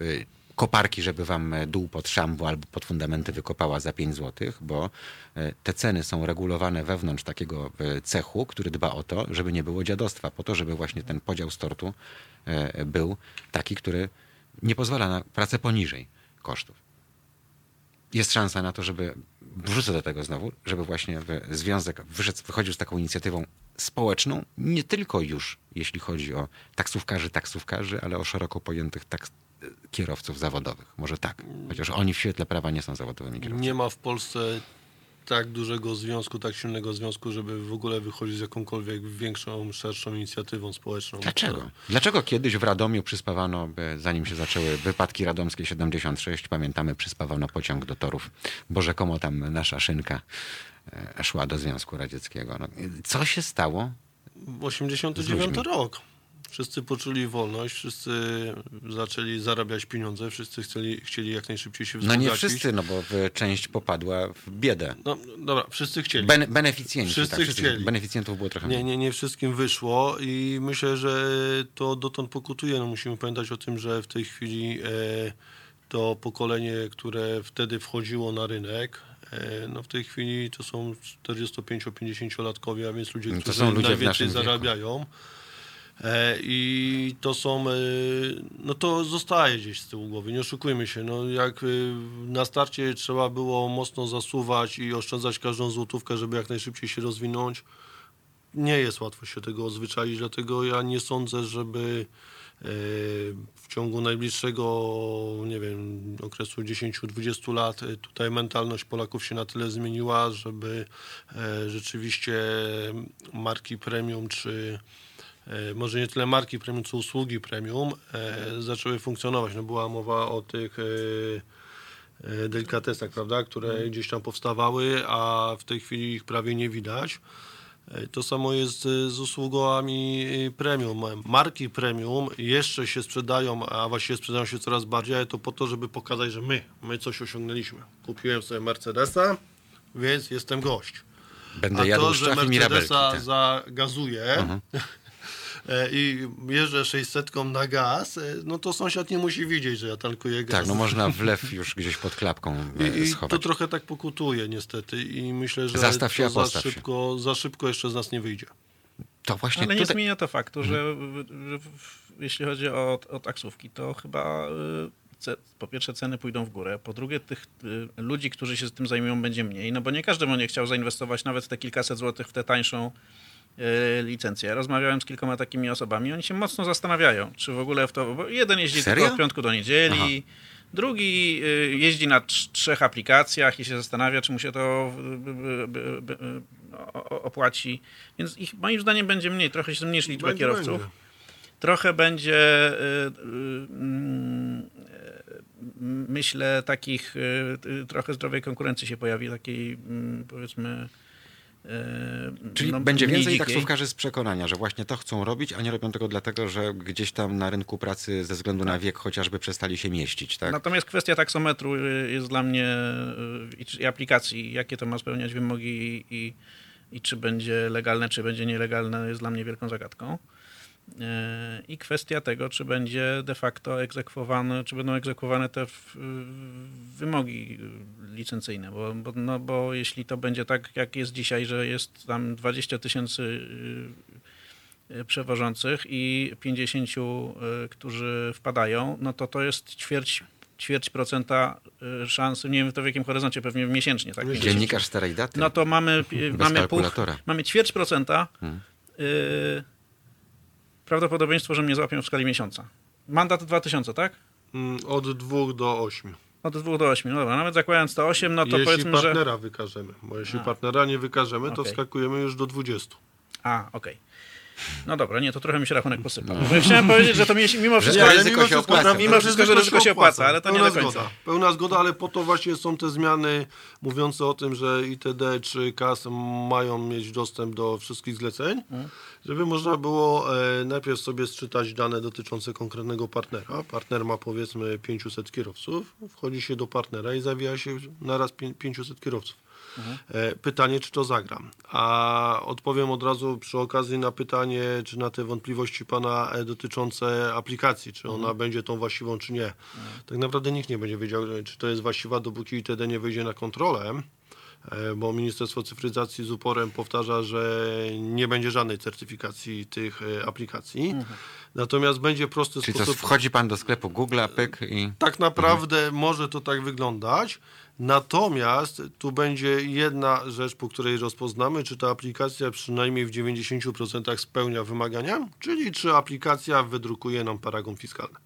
koparki, żeby wam e, dół pod szambo albo pod fundamenty wykopała za 5 zł, bo e, te ceny są regulowane wewnątrz takiego e, cechu, który dba o to, żeby nie było dziadostwa, po to, żeby właśnie ten podział stortu był taki, który nie pozwala na pracę poniżej kosztów. Jest szansa na to, żeby, wrzucę do tego znowu, żeby właśnie związek wyszedł, wychodził z taką inicjatywą społeczną, nie tylko już jeśli chodzi o taksówkarzy, taksówkarzy, ale o szeroko pojętych taks- kierowców zawodowych. Może tak, chociaż oni w świetle prawa nie są zawodowymi kierowcami. Nie ma w Polsce tak dużego związku, tak silnego związku, żeby w ogóle wychodzić z jakąkolwiek większą, szerszą inicjatywą społeczną. Dlaczego? Dlaczego kiedyś w Radomiu przyspawano, zanim się zaczęły wypadki radomskie 76, pamiętamy, przyspawano pociąg do torów, bo rzekomo tam nasza szynka e, szła do Związku Radzieckiego. No, co się stało? 89 ludźmi. rok. Wszyscy poczuli wolność, wszyscy zaczęli zarabiać pieniądze, wszyscy chcieli, chcieli jak najszybciej się No wzbogacić. nie wszyscy, no bo część popadła w biedę. No dobra, wszyscy chcieli. Bene, beneficjenci, Wszyscy tak, wszyscy, chcieli. beneficjentów było trochę Nie, nie, nie wszystkim wyszło i myślę, że to dotąd pokutuje. No musimy pamiętać o tym, że w tej chwili e, to pokolenie, które wtedy wchodziło na rynek, e, no w tej chwili to są 45-50-latkowie, a więc ludzie, To którzy są ludzie najwięcej naszym wieku. E, I to są, e, no to zostaje gdzieś z tyłu głowy, nie oszukujmy się. No jak e, na starcie trzeba było mocno zasuwać i oszczędzać każdą złotówkę, żeby jak najszybciej się rozwinąć, nie jest łatwo się tego odzwyczaić, dlatego ja nie sądzę, żeby w ciągu najbliższego, nie wiem, okresu 10-20 lat tutaj mentalność Polaków się na tyle zmieniła, żeby rzeczywiście marki premium czy może nie tyle marki premium, co usługi premium e, zaczęły funkcjonować. No była mowa o tych e, e, delikatesach, prawda, które gdzieś tam powstawały, a w tej chwili ich prawie nie widać. E, To samo jest e, z usługami e, premium. Marki premium jeszcze się sprzedają, a właściwie sprzedają się coraz bardziej, ale to po to, żeby pokazać, że my, my coś osiągnęliśmy. Kupiłem sobie Mercedesa, więc jestem gość. Będę A to, że. Mercedesa tak. zagazuje e, (laughs) i jeżdżę 600 na gaz, e, no to sąsiad nie musi widzieć, że ja tankuję gaz. Tak, no można (laughs) wlew już gdzieś pod klapką e, I, I schować. to trochę tak pokutuje niestety i myślę, że Zastaw się, to za postaw się. szybko, za szybko jeszcze z nas nie wyjdzie. To właśnie Ale nie tutaj... zmienia to faktu, że, że w- jeśli chodzi o, o taksówki, to chyba y, ce, po pierwsze ceny pójdą w górę, po drugie tych y, ludzi, którzy się z tym zajmują będzie mniej, no bo nie każdy będzie chciał zainwestować nawet te kilkaset złotych w tę tańszą y, licencję. Ja rozmawiałem z kilkoma takimi osobami, oni się mocno zastanawiają, czy w ogóle w to, bo jeden jeździ Serio? tylko od piątku do niedzieli, drugi y, jeździ na trz- trzech aplikacjach i się zastanawia, czy mu się to opłaci. Więc ich moim zdaniem będzie mniej, trochę się zmniejszy liczba Będzie, kierowców. będzie. Trochę będzie, y, myślę, takich trochę zdrowej konkurencji się pojawi, takiej powiedzmy. Y, Czyli no, będzie więcej dzikiej. taksówkarzy z przekonania, że właśnie to chcą robić, a nie robią tego dlatego, że gdzieś tam na rynku pracy ze względu na wiek chociażby przestali się mieścić, tak? Natomiast kwestia taksometru y, jest dla mnie y, i aplikacji, jakie to ma spełniać wymogi i, i czy będzie legalne, czy będzie nielegalne, jest dla mnie wielką zagadką. Y, I kwestia tego, czy będzie de facto egzekwowane, czy będą egzekwowane te wymogi licencyjne, bo, bo, no, bo jeśli to będzie tak, jak jest dzisiaj, że jest tam 20 tysięcy y, y, przewożących i 50, y, którzy wpadają, no to to jest ćwierć, ćwierć procenta y, szans, nie wiem to w jakim horyzoncie, pewnie miesięcznie. Tak? Dziennikarz starej daty. No to mamy, Bez mamy, pół, mamy ćwierć procenta Hmm. y, prawdopodobieństwo, że mnie złapią w skali miesiąca. Mandat 2000, tak? Mm, Od 2 do 8. Od 2 do 8. No dobra, nawet zakładając to 8, no to jeśli powiedzmy, że... partnera wykażemy, bo jeśli A. partnera nie wykażemy, to Okej. wskakujemy już do 20. A, okej. No dobra, nie, to trochę mi się rachunek posypał. Ja chciałem powiedzieć, że to mi- mimo wszystko... ale ryzyko się opłaca. Mimo wszystko, że ryzyko się opłaca, ale to nie do końca. Zgoda. Pełna zgoda, ale po to właśnie są te zmiany mówiące o tym, że ITD czy KAS mają mieć dostęp do wszystkich zleceń, Mhm. żeby można było e, najpierw sobie sczytać dane dotyczące konkretnego partnera. Partner ma powiedzmy 500 kierowców, wchodzi się do partnera i zawija się naraz pię- 500 kierowców. E, Pytanie, czy to zagram. A odpowiem od razu przy okazji na pytanie, czy na te wątpliwości pana e, dotyczące aplikacji, czy ona będzie tą właściwą, czy nie. Tak naprawdę nikt nie będzie wiedział, e, czy to jest właściwa, dopóki ITD nie wyjdzie na kontrolę, bo Ministerstwo Cyfryzacji z uporem powtarza, że nie będzie żadnej certyfikacji tych aplikacji. Natomiast będzie prosty Czyli to sposób. wchodzi pan do sklepu Google, pyk i... Tak naprawdę może to tak wyglądać. Natomiast tu będzie jedna rzecz, po której rozpoznamy, czy ta aplikacja przynajmniej w 90% spełnia wymagania, czyli czy aplikacja wydrukuje nam paragon fiskalny.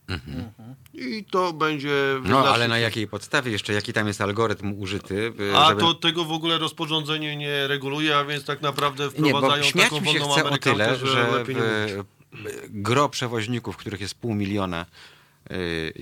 I to będzie. No, ale na jakiej podstawie? Jeszcze jaki tam jest algorytm użyty? y, A żeby- to tego w ogóle rozporządzenie nie reguluje, a więc tak naprawdę Nie, wprowadzają bo śmiać taką mi się wolną chce o tyle, że, że lepiej nie w, gro przewoźników, których jest pół miliona,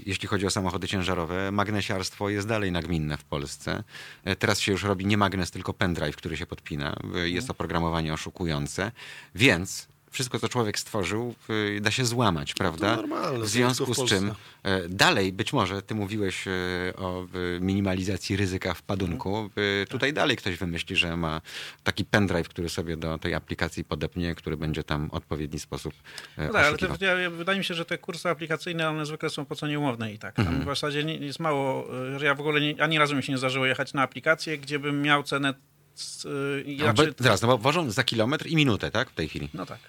jeśli chodzi o samochody ciężarowe, magnesiarstwo jest dalej nagminne w Polsce. Y, Teraz się już robi nie magnes, tylko pendrive, który się podpina. Y, Jest oprogramowanie oszukujące. Więc wszystko, co człowiek stworzył, y, da się złamać, prawda? normalne, w to związku w z czym e, dalej, być może, ty mówiłeś e, o e, minimalizacji ryzyka wpadunku. E, Tutaj dalej ktoś wymyśli, że ma taki pendrive, który sobie do tej aplikacji podepnie, który będzie tam w odpowiedni sposób No tak, ale to, ja, wydaje mi się, że te kursy aplikacyjne, one zwykle są po co nieumowne i tak. Tam Mhm. w zasadzie jest mało, że ja w ogóle nie, ani razu mi się nie zdarzyło jechać na aplikację, gdzie bym miał cenę z, y, i No, raczej, zaraz, no bo wożą za kilometr i minutę, tak? W tej chwili. no tak.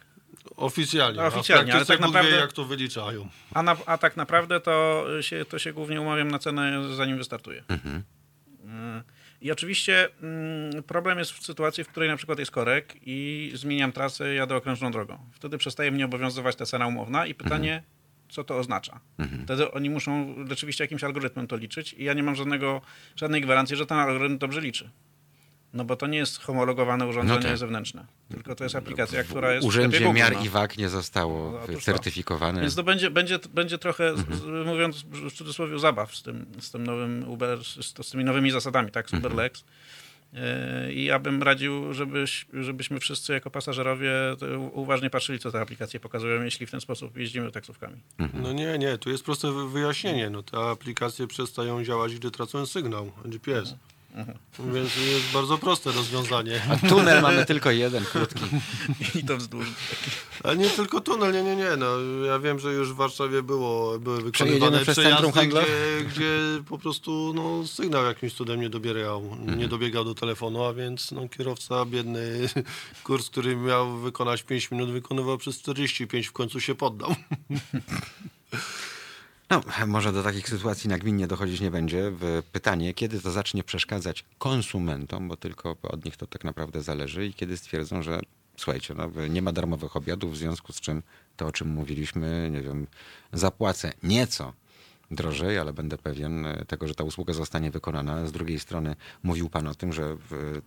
Oficjalnie. Oficjalnie, a w ale tak naprawdę- wie, jak to wyliczają. A, na, a tak naprawdę to się, to się głównie umawiam na cenę, zanim wystartuję. Mhm. Y, I oczywiście mm, problem jest w sytuacji, w której na przykład jest korek i zmieniam trasę, jadę okrężną drogą. Wtedy przestaje mnie obowiązywać ta cena umowna i pytanie, Mhm. co to oznacza. Wtedy oni muszą rzeczywiście jakimś algorytmem to liczyć i ja nie mam żadnego, żadnej gwarancji, że ten algorytm dobrze liczy. No bo to nie jest homologowane urządzenie No tak. zewnętrzne, tylko to jest aplikacja, która jest w Urzędzie Miar no. i Wag nie zostało No, to. certyfikowane. Więc to będzie, będzie, będzie trochę, Mhm. z, mówiąc w cudzysłowie, zabaw z tym, z tym nowym Uber, z, z tymi nowymi zasadami, tak, z Mhm. UberLex. Yy, I ja bym radził, żebyś, żebyśmy wszyscy jako pasażerowie uważnie patrzyli, co te aplikacje pokazują, jeśli w ten sposób jeździmy taksówkami. Mhm. No nie, nie, tu jest proste wy- wyjaśnienie. No, te aplikacje przestają działać, gdy tracą sygnał GPS. Mhm. Więc jest bardzo proste rozwiązanie. A tunel mamy tylko jeden, krótki. I to wzdłuż. Ale nie tylko tunel, nie, nie, nie. No, ja wiem, że już w Warszawie było, były wykonywane przez przejazdy, gdzie, gdzie po prostu no, sygnał jakimś cudem nie dobierał, Mhm. nie dobiegał do telefonu, a więc no, kierowca biedny, kurs, który miał wykonać 5 minut, wykonywał przez 45, w końcu się poddał. No, może do takich sytuacji nagminnie dochodzić nie będzie. Pytanie, kiedy to zacznie przeszkadzać konsumentom, bo tylko od nich to tak naprawdę zależy i kiedy stwierdzą, że słuchajcie, no, nie ma darmowych obiadów, w związku z czym to, o czym mówiliśmy, nie wiem, zapłacę nieco drożej, ale będę pewien e, tego, że ta usługa zostanie wykonana. Z drugiej strony mówił pan o tym, że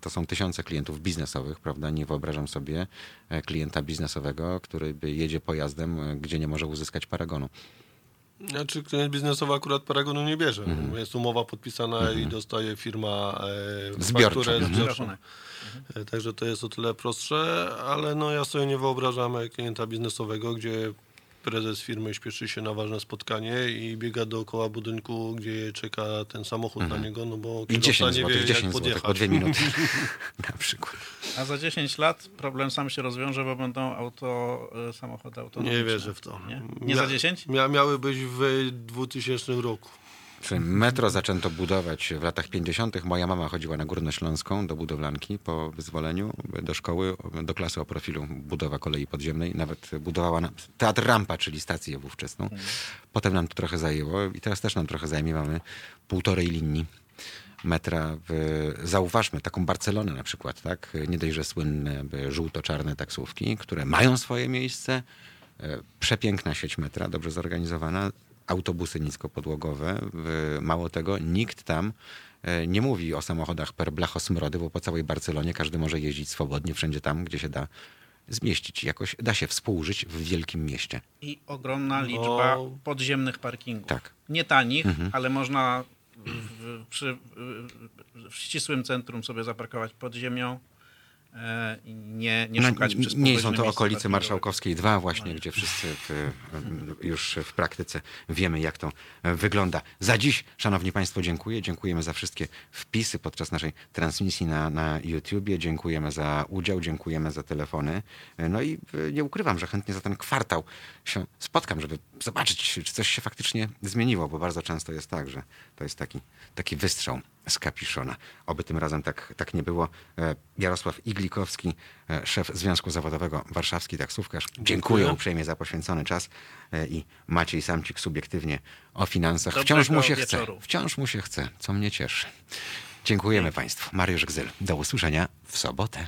to są tysiące klientów biznesowych, prawda? Nie wyobrażam sobie e, klienta biznesowego, który jedzie pojazdem, e, gdzie nie może uzyskać paragonu. Znaczy klient biznesowy akurat paragonu nie bierze. Mhm. Jest umowa podpisana i dostaje firma e, Zbiorczą. Mhm. zbiorczą. E, Także to jest o tyle prostsze, ale no ja sobie nie wyobrażam klienta biznesowego, gdzie prezes firmy śpieszy się na ważne spotkanie i biega dookoła budynku, gdzie czeka ten samochód na niego, no bo Mhm. I kierowca 10 nie zł, wie 10 jak podjechać. po dwie minuty (laughs) na przykład. A za 10 lat problem sam się rozwiąże, bo będą auto, y, samochody autonomiczne. Nie wierzę w to. Nie, nie za 10? Mia, miały być w 2000 roku. Czy metro zaczęto budować w latach 50. Moja mama chodziła na Górnośląską do budowlanki po wyzwoleniu, do szkoły, do klasy o profilu budowa kolei podziemnej. Nawet budowała nam teatr Rampa, czyli stację wówczesną. Potem nam to trochę zajęło i teraz też nam trochę zajmie. Mamy półtorej linii metra. W, zauważmy taką Barcelonę na przykład, tak? Nie dość, że słynne żółto-czarne taksówki, które mają swoje miejsce. E, Przepiękna sieć metra, dobrze zorganizowana. Autobusy niskopodłogowe. Mało tego, nikt tam e, nie mówi o samochodach per blachosmrody, bo po całej Barcelonie każdy może jeździć swobodnie, wszędzie tam, gdzie się da zmieścić. Jakoś da się współżyć w wielkim mieście. I ogromna liczba O. podziemnych parkingów. Tak. Nie tanich, ale można w, przy, w, w ścisłym centrum sobie zaparkować pod ziemią e, nie, nie No, szukać przez nie są to okolice. Marszałkowskiej 2 właśnie, gdzie wszyscy w, już w praktyce wiemy, jak to wygląda. Za dziś, szanowni państwo, dziękuję. Dziękujemy za wszystkie wpisy podczas naszej transmisji na, na YouTubie. Dziękujemy za udział, dziękujemy za telefony. No i e, nie ukrywam, że chętnie za ten kwartał się spotkam, żeby zobaczyć, czy coś się faktycznie zmieniło, bo bardzo często jest tak, że to jest taki, taki wystrzał z kapiszona. Oby tym razem tak, tak nie było. E, Jarosław Iglikowski, e, szef Związku Zawodowego Warszawski Taksówkarz. Dziękuję, Dziękuję. uprzejmie za poświęcony czas e, i Maciej Samcik subiektywnie o finansach. Dobrego Wciąż mu się chce. wieczoru. Wciąż mu się chce, co mnie cieszy. Dziękujemy Państwu. Mariusz Gzyl. Do usłyszenia w sobotę.